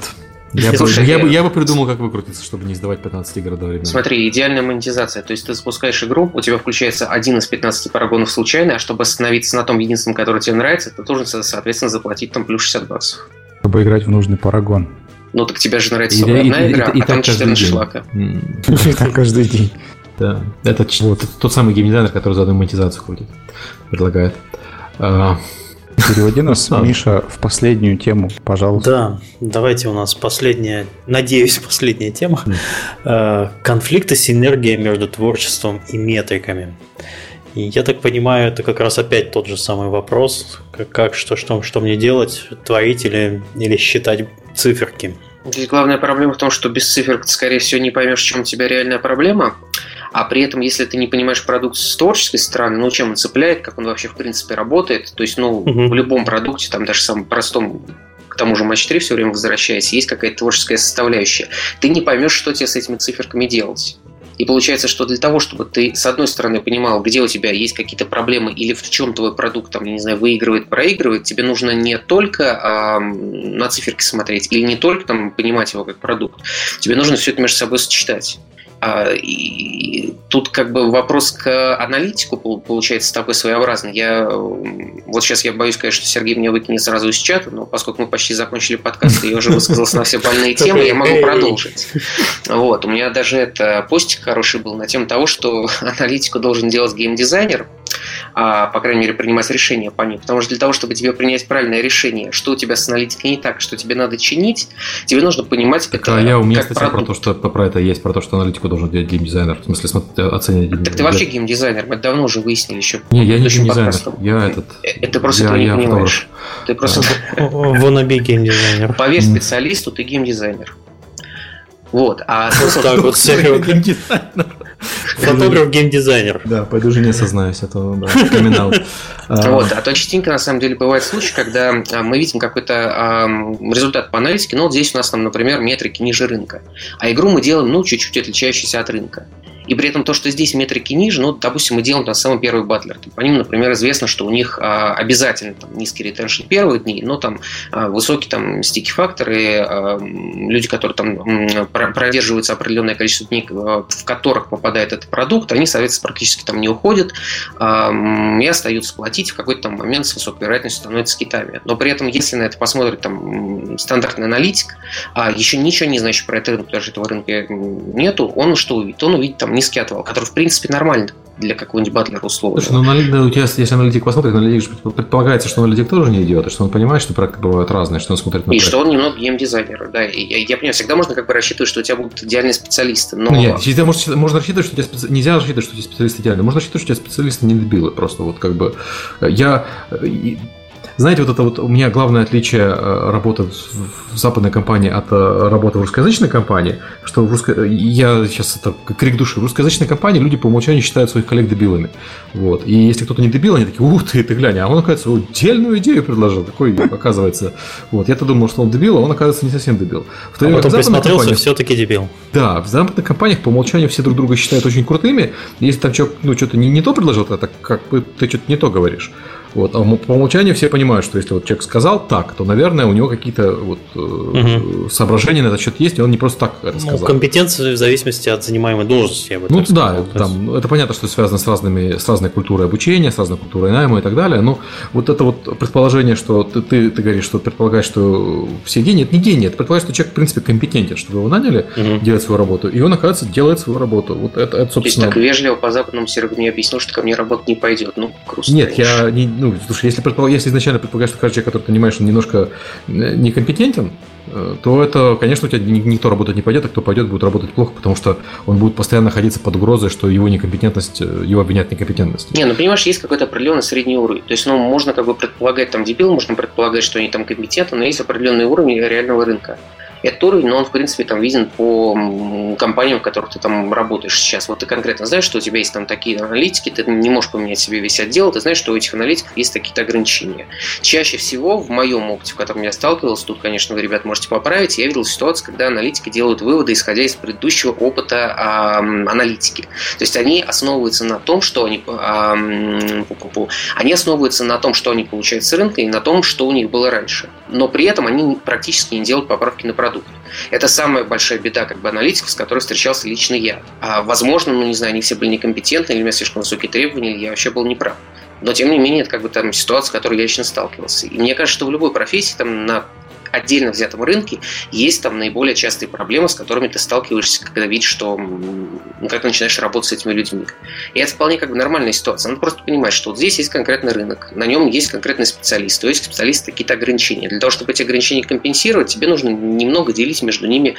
я, Слушай, бы, я, бы, я бы придумал, как выкрутиться, чтобы не издавать 15 игр одновременно. Смотри, идеальная монетизация. То есть ты запускаешь игру, у тебя включается один из 15 парагонов случайно, а чтобы остановиться на том единственном, который тебе нравится, ты должен, соответственно, заплатить там плюс 60 баксов. Чтобы играть в нужный парагон. Ну так тебе же нравится и, одна и, игра, и, и, а там 14 шлака. (laughs) Так каждый день. Да, это вот, тот самый геймдизайнер, который заодно монетизацию крутит, предлагает. Переводи нас, (laughs) Миша, в последнюю тему, пожалуйста. Да, давайте у нас последняя, надеюсь, последняя тема. Э, конфликты, синергия между творчеством и метриками. И я так понимаю, это как раз опять тот же самый вопрос, как, как что, что, что мне делать, творить или, или считать циферки. Здесь главная проблема в том, что без цифр ты, скорее всего, не поймешь, в чем у тебя реальная проблема. А при этом, если ты не понимаешь продукт с творческой стороны, ну, чем он цепляет, как он вообще, в принципе, работает, то есть, ну, угу. в любом продукте, там, даже самом простом к тому же матч 3 все время возвращаясь, есть какая-то творческая составляющая. Ты не поймешь, что тебе с этими циферками делать. И получается, что для того, чтобы ты, с одной стороны, понимал, где у тебя есть какие-то проблемы или в чем твой продукт, там, не знаю, выигрывает, проигрывает, тебе нужно не только а, на циферки смотреть или не только там, понимать его как продукт, тебе нужно все это между собой сочетать. А, и тут как бы вопрос к аналитику получается такой своеобразный. Я вот сейчас я боюсь, конечно, что Сергей меня выкинет сразу из чата, но поскольку мы почти закончили подкаст, и я уже высказался на все больные темы, я могу продолжить. Вот, у меня даже это постик хороший был на тему того, что (laughs) аналитику должен делать геймдизайнер, по крайней мере, принимать решения по ним. Потому что для того, чтобы тебе принять правильное решение, что у тебя с аналитикой не так, что тебе надо чинить, тебе нужно понимать так, это. А я у меня статья про то, что про это есть, про то, что аналитику должен делать геймдизайнер. В смысле, смотри, оценивать. Так ты вообще геймдизайнер, мы давно уже выяснили еще. Не, я не геймдизайнер. Я этот. Э, это просто я, ты не понимаешь. Ты просто. Wannabe геймдизайнер. Поверь специалисту, ты геймдизайнер. Вот, а (laughs) вот так вот. (laughs) Фотограф, геймдизайнер. Да, пойду жене сознаюсь, а то да, криминал. (laughs) А, вот, а то частенько на самом деле бывает случай, когда а, мы видим какой-то результат по аналитике, ну вот здесь у нас там, например, метрики ниже рынка, а игру мы делаем, ну, чуть-чуть отличающейся от рынка. И при этом то, что здесь метрики ниже, ну, допустим, мы делаем там самый первый батлер. По ним, например, известно, что у них а, обязательно там, низкий ретеншн первых дней, но там а, высокие там стики факторы, а, люди, которые там продерживаются определенное количество дней, а, в которых попадает этот продукт, они, соответственно, практически там не уходят а, и остаются платить в какой-то там момент с высокой вероятностью становятся китами. Но при этом, если на это посмотрит там стандартный аналитик, а еще ничего не значит про этот рынок, что этого рынка нету, он что увидит? Он увидит там низкий отвал, который, в принципе, нормально для какого-нибудь батлера условно. Слушай, ну, у тебя, если аналитик посмотрит, аналитик предполагается, что аналитик тоже не идет, и что он понимает, что проекты бывают разные, что он смотрит на И что он немного геймдизайнер, да. И я, я понимаю, всегда можно как бы рассчитывать, что у тебя будут идеальные специалисты, но... Нет, всегда можно, можно рассчитывать, что у тебя специ... нельзя рассчитывать, что у тебя специалисты идеальные. Можно рассчитывать, что у тебя специалисты не дебилы просто. Вот как бы я знаете, вот это вот у меня главное отличие э, работы в западной компании от э, работы в русскоязычной компании, что в русско... я сейчас это крик души. В русскоязычной компании люди по умолчанию считают своих коллег дебилами. Вот. И если кто-то не дебил, они такие, ух ты, ты глянь, а он, оказывается, удельную идею предложил. Такой, (laughs) оказывается. Вот. Я-то думал, что он дебил, а он, оказывается, не совсем дебил. В то а потом присмотрелся, компаниях... все-таки дебил. Да, в западных компаниях по умолчанию все друг друга считают очень крутыми. Если там человек, ну, что-то не, не то предложил, то так как ты что-то не то говоришь. Вот. А по умолчанию все понимают, что если вот человек сказал так, то, наверное, у него какие-то вот, угу. соображения на этот счет есть, и он не просто так это ну, сказал. Компетенции в зависимости от занимаемой должности. ну да, сказал. там, это понятно, что связано с, разными, с разной культурой обучения, с разной культурой найма и так далее. Но вот это вот предположение, что ты, ты, ты говоришь, что предполагаешь, что все гении, это не гений, это предполагает, что человек, в принципе, компетентен, чтобы его наняли угу. делать свою работу, и он, оказывается, делает свою работу. Вот это, это собственно... То есть так вежливо по западному серверу мне объяснил, что ко мне работать не пойдет. Ну, грустно. Нет, я не, ну, слушай, если предположить если изначально предполагаешь, что каждый человек, который ты понимаешь, он немножко э, некомпетентен, э, то это, конечно, у тебя никто работать не пойдет, а кто пойдет, будет работать плохо, потому что он будет постоянно находиться под угрозой, что его некомпетентность, э, его обвинят в некомпетентности. Не, ну понимаешь, есть какой-то определенный средний уровень. То есть, ну, можно как бы предполагать там дебил, можно предполагать, что они там компетентны, но есть определенный уровень реального рынка этот уровень, но он, в принципе, там виден по компаниям, в которых ты там работаешь сейчас. Вот ты конкретно знаешь, что у тебя есть там такие аналитики, ты не можешь поменять себе весь отдел, ты знаешь, что у этих аналитиков есть какие-то ограничения. Чаще всего, в моем опыте, в котором я сталкивался, тут, конечно, вы, ребят, можете поправить, я видел ситуацию, когда аналитики делают выводы, исходя из предыдущего опыта э, аналитики. То есть они основываются на том, что они, э, они основываются на том, что они получают с рынка и на том, что у них было раньше. Но при этом они практически не делают поправки на продукт продукт. Это самая большая беда как бы аналитиков, с которой встречался лично я. А, возможно, ну не знаю, они все были некомпетентны, или у меня слишком высокие требования, или я вообще был неправ. Но, тем не менее, это как бы там ситуация, с которой я лично сталкивался. И мне кажется, что в любой профессии там на отдельно взятом рынке есть там наиболее частые проблемы, с которыми ты сталкиваешься, когда видишь, что ну, как ты начинаешь работать с этими людьми. И это вполне как бы нормальная ситуация. Надо просто понимать, что вот здесь есть конкретный рынок, на нем есть конкретный специалист, то есть специалисты какие-то ограничения. Для того, чтобы эти ограничения компенсировать, тебе нужно немного делить между ними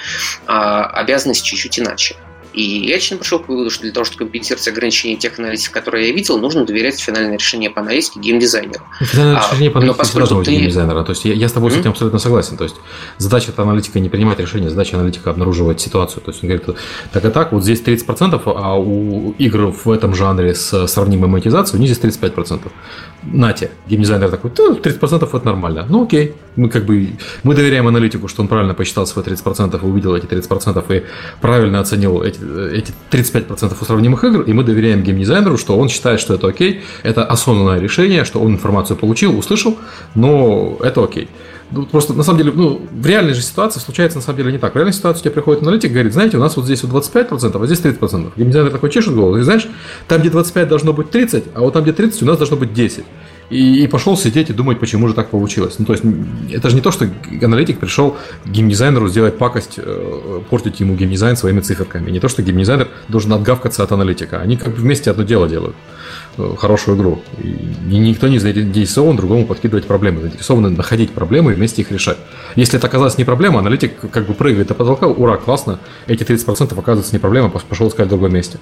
а, обязанности чуть-чуть иначе. И я лично пришел к выводу, что для того, чтобы компенсировать ограничения тех аналитиков, которые я видел, нужно доверять финальное решение по аналитике геймдизайнеру. Финальное а, решение по аналитике сразу ты... геймдизайнера. То есть я, я с тобой mm-hmm. с этим абсолютно согласен. То есть задача это аналитика не принимать решения, задача аналитика обнаруживать ситуацию. То есть он говорит, так и так, вот здесь 30%, а у игр в этом жанре с сравнимой монетизацией у них здесь 35%. Нате, геймдизайнер такой, 30% это нормально. Ну окей, мы как бы мы доверяем аналитику, что он правильно посчитал свои 30% и увидел эти 30% и правильно оценил эти, эти 35% у сравнимых игр, и мы доверяем геймдизайнеру, что он считает, что это окей, это осознанное решение, что он информацию получил, услышал, но это окей. Ну, просто на самом деле, ну, в реальной же ситуации случается на самом деле не так. В реальной ситуации тебе приходит аналитик и говорит, знаете, у нас вот здесь вот 25%, а здесь 30%. Геймдизайнер такой чешет голову, и знаешь, там, где 25 должно быть 30, а вот там, где 30, у нас должно быть 10 и, и пошел сидеть и думать, почему же так получилось. Ну, то есть, это же не то, что аналитик пришел геймдизайнеру сделать пакость, э, портить ему геймдизайн своими циферками. Не то, что геймдизайнер должен отгавкаться от аналитика. Они как бы вместе одно дело делают. Э, хорошую игру. И никто не заинтересован другому подкидывать проблемы. Заинтересованы находить проблемы и вместе их решать. Если это оказалось не проблема, аналитик как бы прыгает до потолка, ура, классно, эти 30% оказывается не проблема, пошел искать в другом месте.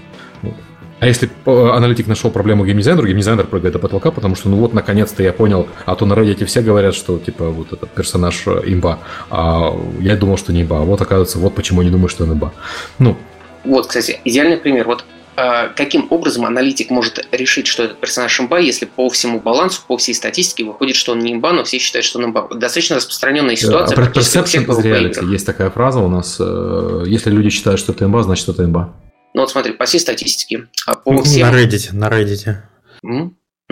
А если аналитик нашел проблему геймдизайнеру, геймдизайнер прыгает до потолка, потому что, ну вот, наконец-то я понял, а то на Reddit все говорят, что, типа, вот этот персонаж э, имба, а я думал, что не имба, а вот, оказывается, вот почему я не думаю, что он имба. Ну. Вот, кстати, идеальный пример. Вот э, каким образом аналитик может решить, что этот персонаж имба, если по всему балансу, по всей статистике выходит, что он не имба, но все считают, что он имба. Достаточно распространенная ситуация. А, perception is reality. Есть такая фраза у нас. Э, если люди считают, что это имба, значит, это имба. Ну вот смотри, по всей статистике. А по ну, всем... На Reddit, на Reddit.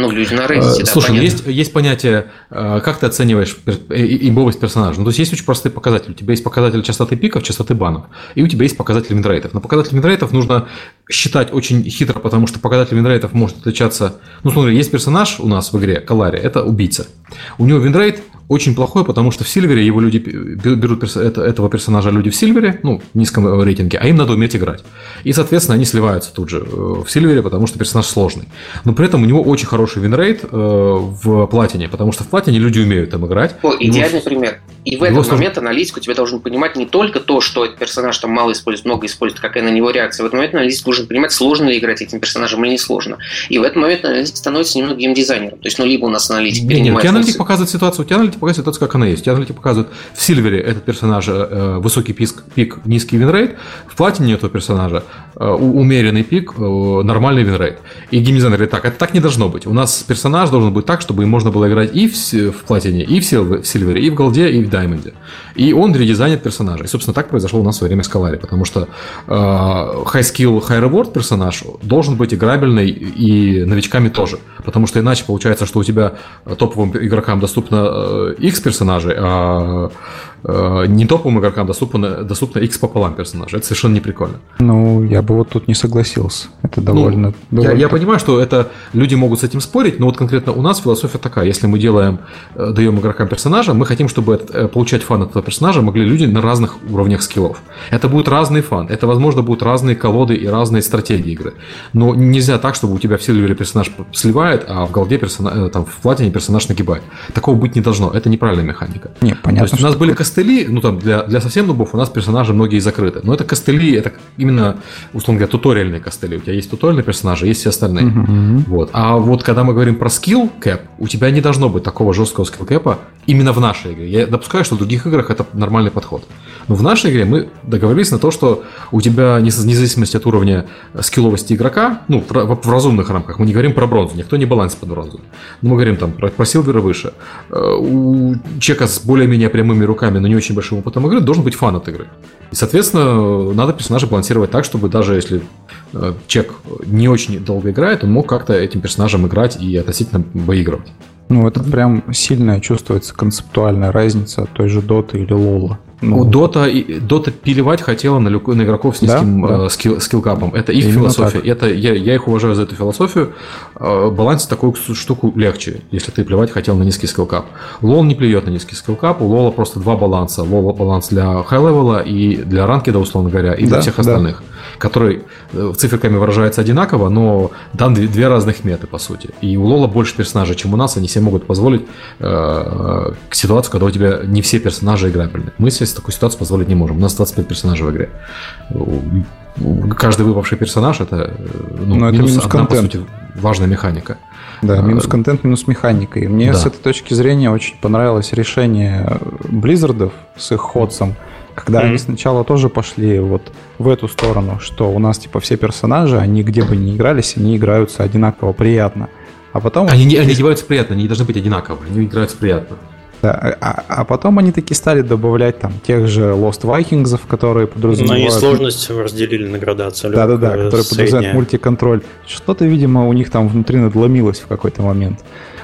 Ну, люди на Reddit, да, Слушай, понятно. есть, есть понятие, э, как ты оцениваешь имбовость персонажа. Ну, то есть, есть очень простые показатели. У тебя есть показатель частоты пиков, частоты банов, и у тебя есть показатель винрейтов. Но показатель винрейтов нужно считать очень хитро, потому что показатель винрейтов может отличаться... Ну, смотри, есть персонаж у нас в игре, Kallari, это убийца. У него винрейт очень плохой, потому что в Сильвере его люди берут это, этого персонажа люди в Сильвере, ну, в низком рейтинге, а им надо уметь играть. И, соответственно, они сливаются тут же э, в Сильвере, потому что персонаж сложный. Но при этом у него очень хороший винрейт э, в платине, потому что в платине люди умеют там играть. О, идеальный его... пример. И в этот момент аналитик у тебя должен понимать не только то, что этот персонаж там мало использует, много использует, какая на него реакция. В этот момент аналитик должен понимать, сложно ли играть этим персонажем или не сложно. И в этот момент аналитик становится немного геймдизайнером. То есть, ну, либо у нас аналитик перенимает... Нет, у тебя аналитик показывает ситуацию, у тебя аналитик показывает ситуацию, как она есть. У тебя аналитик показывает в Сильвере этот персонаж э, высокий пик, пик, низкий винрейт, в Платине этого персонажа э, умеренный пик, э, нормальный винрейт. И геймдизайнер говорит, так, это так не должно быть. У нас персонаж должен быть так, чтобы им можно было играть и в, в Платине, и в Сильвере, и в Голде, и в Даймонде. И он редизайнит персонажа. И, собственно, так произошло у нас во время с Kallari, потому что э, high skill, high reward персонаж должен быть играбельный и новичками тоже. Потому что иначе получается, что у тебя топовым игрокам доступно э, X персонажей, а Э, не топовым игрокам доступно, доступно X пополам персонажа. Это совершенно не прикольно. Ну, я бы вот тут не согласился. Это довольно... Ну, довольно... Я, я понимаю, что это люди могут с этим спорить, но вот конкретно у нас философия такая. Если мы делаем, э, даем игрокам персонажа, мы хотим, чтобы это, э, получать фан от этого персонажа могли люди на разных уровнях скиллов. Это будет разный фан. Это, возможно, будут разные колоды и разные стратегии игры. Но нельзя так, чтобы у тебя в Сильвере персонаж сливает, а в голде персонаж, там, в платине персонаж нагибает. Такого быть не должно. Это неправильная механика. Не, понятно. То есть у нас были костыли, ну там для, для совсем нубов у нас персонажи многие закрыты. Но это костыли, это именно, условно говоря, туториальные костыли. У тебя есть туториальные персонажи, есть все остальные. Uh-huh. Вот. А вот когда мы говорим про скилл кэп, у тебя не должно быть такого жесткого скилл кэпа именно в нашей игре. Я допускаю, что в других играх это нормальный подход. Но в нашей игре мы договорились на то, что у тебя, вне зависимости от уровня скилловости игрока, ну, в, в разумных рамках, мы не говорим про бронзу, никто не баланс под бронзу. Но мы говорим там про, про силвера выше. Э, у чека с более-менее прямыми руками, но не очень большим опытом игры, должен быть фан от игры. И, соответственно, надо персонажа балансировать так, чтобы даже если э, чек не очень долго играет, он мог как-то этим персонажем играть и относительно выигрывать. Ну, это прям сильно чувствуется концептуальная разница от той же Доты или Лола. Ну, Дота, Дота пилевать хотела на, на игроков с низким да, да. Э, скилл, скиллкапом. Это их Именно философия. Это, я, я их уважаю за эту философию. Э, балансить такую штуку легче, если ты плевать хотел на низкий скиллкап. LoL не плюет на низкий скиллкап. У Лола просто два баланса. Лола баланс для хай-левела и для ранкеда, условно говоря, и для да, всех остальных. Да который э, циферками выражается одинаково, но там две, две разных меты, по сути. И у Лола больше персонажей, чем у нас, они себе могут позволить э, ситуацию, когда у тебя не все персонажи играбельны. Мы себе такую ситуацию позволить не можем. У нас 25 персонажей в игре. Каждый выпавший персонаж это, э, ну, но минус, это минус одна, контент. по сути, важная механика. Да, минус контент, минус механика. И мне да. с этой точки зрения очень понравилось решение Близзардов с их HotS ом, когда mm-hmm. они сначала тоже пошли вот в эту сторону, что у нас типа все персонажи, они где бы ни игрались, они играются одинаково приятно. А потом... Они, не, они играются приятно, они не должны быть одинаковы, они играются приятно. Да, а, а потом они таки стали добавлять там тех же Lost Vikings, которые подразумевают... Но они сложность разделили на градацию. Да-да-да, которые подразумевают мультиконтроль. Что-то, видимо, у них там внутри надломилось в какой-то момент.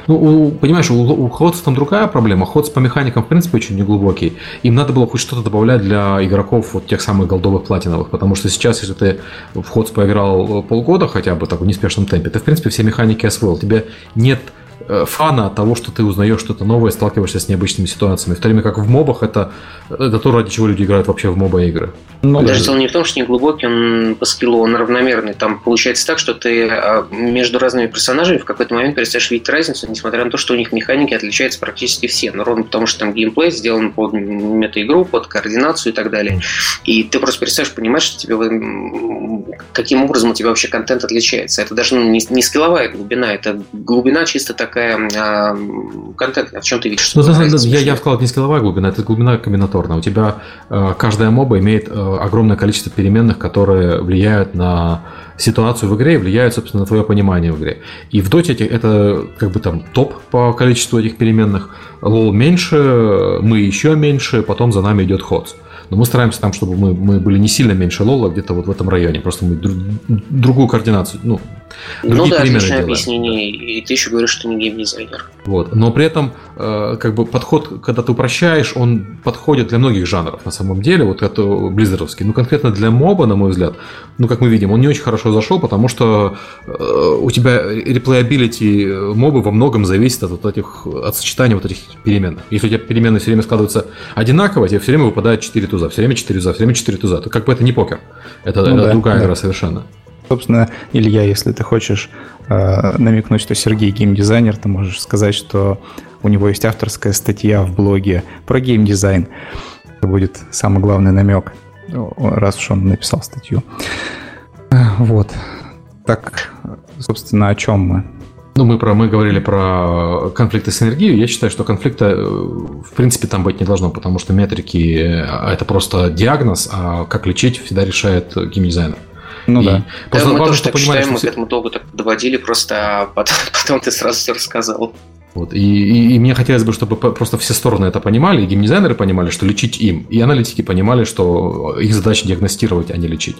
Ну, у, понимаешь, у, у Ходс там другая проблема. Ходс по механикам, в принципе, очень неглубокий. Им надо было хоть что-то добавлять для игроков вот тех самых голдовых платиновых, потому что сейчас, если ты в Ходс поиграл полгода хотя бы так в неспешном темпе, ты, в принципе, все механики освоил. Тебе нет Э, фана от того, что ты узнаешь что-то новое, сталкиваешься с необычными ситуациями. В то время как в мобах это, это то, ради чего люди играют вообще в моба игры. Ну, даже дело не в том, что не глубокий, он по скиллу, он равномерный. Там получается так, что ты а, между разными персонажами в какой-то момент перестаешь видеть разницу, несмотря на то, что у них механики отличаются практически все. Но ровно потому, что там геймплей сделан под мета-игру, под координацию и так далее. И ты просто перестаешь понимать, что тебе каким образом у тебя вообще контент отличается. Это даже ну, не, не скилловая глубина, это глубина чисто такая контентная. В чем ты видишь? Ну, да, да, я, я сказал, не скилловая глубина, это глубина комбинаторная. У тебя э, каждая моба имеет э, огромное количество переменных, которые влияют на ситуацию в игре и влияют, собственно, на твое понимание в игре. И в Dota это как бы там топ по количеству этих переменных. Лол меньше, мы еще меньше, потом за нами идет ходс. Но мы стараемся там, чтобы мы, мы были не сильно меньше лола, где-то вот в этом районе. Просто мы друг, другую координацию, ну, ну да, отличное объяснение. И ты еще говоришь, что не геймдизайнер. Вот. Но при этом, э, как бы подход, когда ты упрощаешь, он подходит для многих жанров на самом деле. Вот это близзеровский. Ну, конкретно для моба, на мой взгляд, ну, как мы видим, он не очень хорошо зашел, потому что э, у тебя реплеябилити мобы во многом зависит от вот этих, от сочетания вот этих перемен. Если у тебя перемены все время складываются одинаково, тебе все время выпадает 4 туза, все время 4 туза, все время 4 туза. То как бы это не покер. Это, ну, это да, другая да. игра совершенно. Собственно, Илья, если ты хочешь э, намекнуть, что Сергей геймдизайнер, ты можешь сказать, что у него есть авторская статья в блоге про геймдизайн. Это будет самый главный намек, раз уж он написал статью. Вот. Так, собственно, о чем мы? Ну, мы, про, мы говорили про конфликты с энергией. Я считаю, что конфликта, э, в принципе, там быть не должно, потому что метрики э, – это просто диагноз, а как лечить всегда решает геймдизайнер. Ну и да. Просто да, мы тоже так понимали, считаем, мы к этому долго так доводили, просто а потом, (laughs) потом ты сразу все рассказал. Вот. И, и, и мне хотелось бы, чтобы просто все стороны это понимали, и геймдизайнеры понимали, что лечить им, и аналитики понимали, что их задача диагностировать, а не лечить.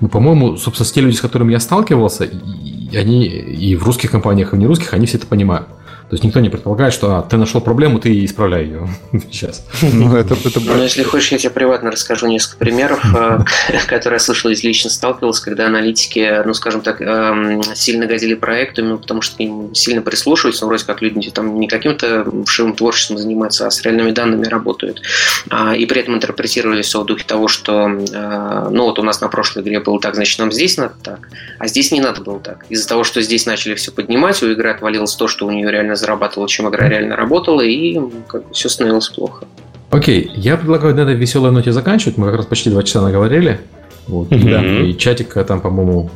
Ну, по-моему, собственно, те люди, с которыми я сталкивался, и они и в русских компаниях, и в нерусских, они все это понимают. То есть никто не предполагает, что а, ты нашел проблему, ты исправляй ее (laughs) сейчас. Ну, это, это... Ну, если хочешь, я тебе приватно расскажу несколько примеров, э, (laughs) которые я слышал из лично сталкивался, когда аналитики, ну, скажем так, эм, сильно годили проекту, именно потому что им сильно прислушиваются, ну, вроде как люди там не каким-то вшивым творчеством занимаются, а с реальными данными работают. А, и при этом интерпретировали все в духе того, что, э, ну, вот у нас на прошлой игре было так, значит, нам здесь надо так, а здесь не надо было так. Из-за того, что здесь начали все поднимать, у игры отвалилось то, что у нее реально зарабатывала, чем игра реально работала, и как бы все становилось плохо. Окей, я предлагаю на этой веселой ноте заканчивать. Мы как раз почти два часа наговорили. Вот, mm-hmm. да, и чатик там, по-моему,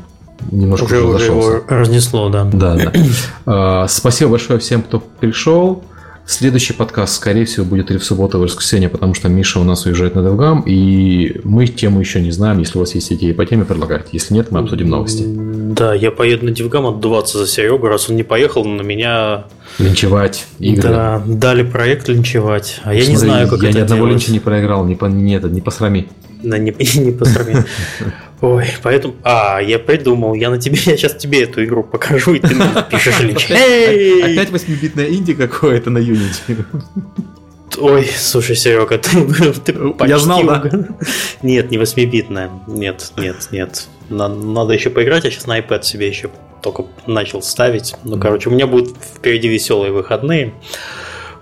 немножко уже, уже его разнесло, да. Да, да. А, спасибо большое всем, кто пришел. Следующий подкаст, скорее всего, будет или в субботу, или в воскресенье, потому что Миша у нас уезжает на DevGAMM, и мы тему еще не знаем. Если у вас есть идеи по теме, предлагайте. Если нет, мы обсудим новости. Да, я поеду на DevGAMM отдуваться за Серегу. Раз он не поехал, на меня... Линчевать игры. Да, дали проект линчевать. А я Смотри, не знаю, как я это Я ни одного делать. линча не проиграл, не, по, не, это, не посрами. Да, не, (laughs) не посрами. Ой, поэтому... А, я придумал. Я на тебе, я сейчас тебе эту игру покажу, и ты напишешь лич. Опять 8-битная инди какое-то на Unity. Ой, слушай, Серега, ты, ты Я знал, да? Нет, не 8-битная. Нет, нет, нет. Надо еще поиграть, я сейчас на iPad себе еще только начал ставить. Ну, короче, у меня будут впереди веселые выходные.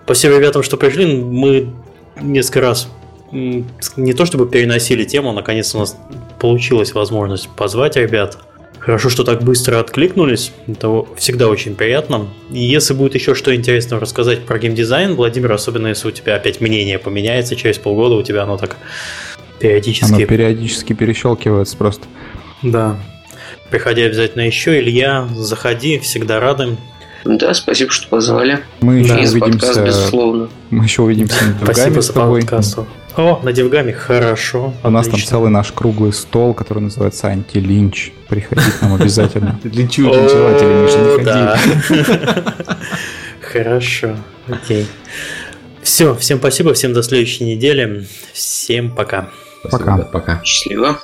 Спасибо ребятам, что пришли. Мы несколько раз не то чтобы переносили тему, наконец у нас получилась возможность позвать ребят. Хорошо, что так быстро откликнулись. Это всегда очень приятно. И если будет еще что интересного рассказать про геймдизайн, Владимир, особенно если у тебя опять мнение поменяется через полгода, у тебя оно так периодически... Оно периодически перещелкивается просто. Да. Приходи обязательно еще. Илья, заходи, всегда рады. Да, спасибо, что позвали. Мы еще увидимся. Подкаст, безусловно. Мы еще увидимся на Спасибо за подкасту. О, на Девгаме хорошо. У нас там целый наш круглый стол, который называется антилинч. Приходи к нам обязательно. (laughs) Линчуют линчеватели, Миша, не ходи. (laughs) Хорошо, окей. Все, всем спасибо, всем до следующей недели. Всем пока. Пока. Пока. Счастливо.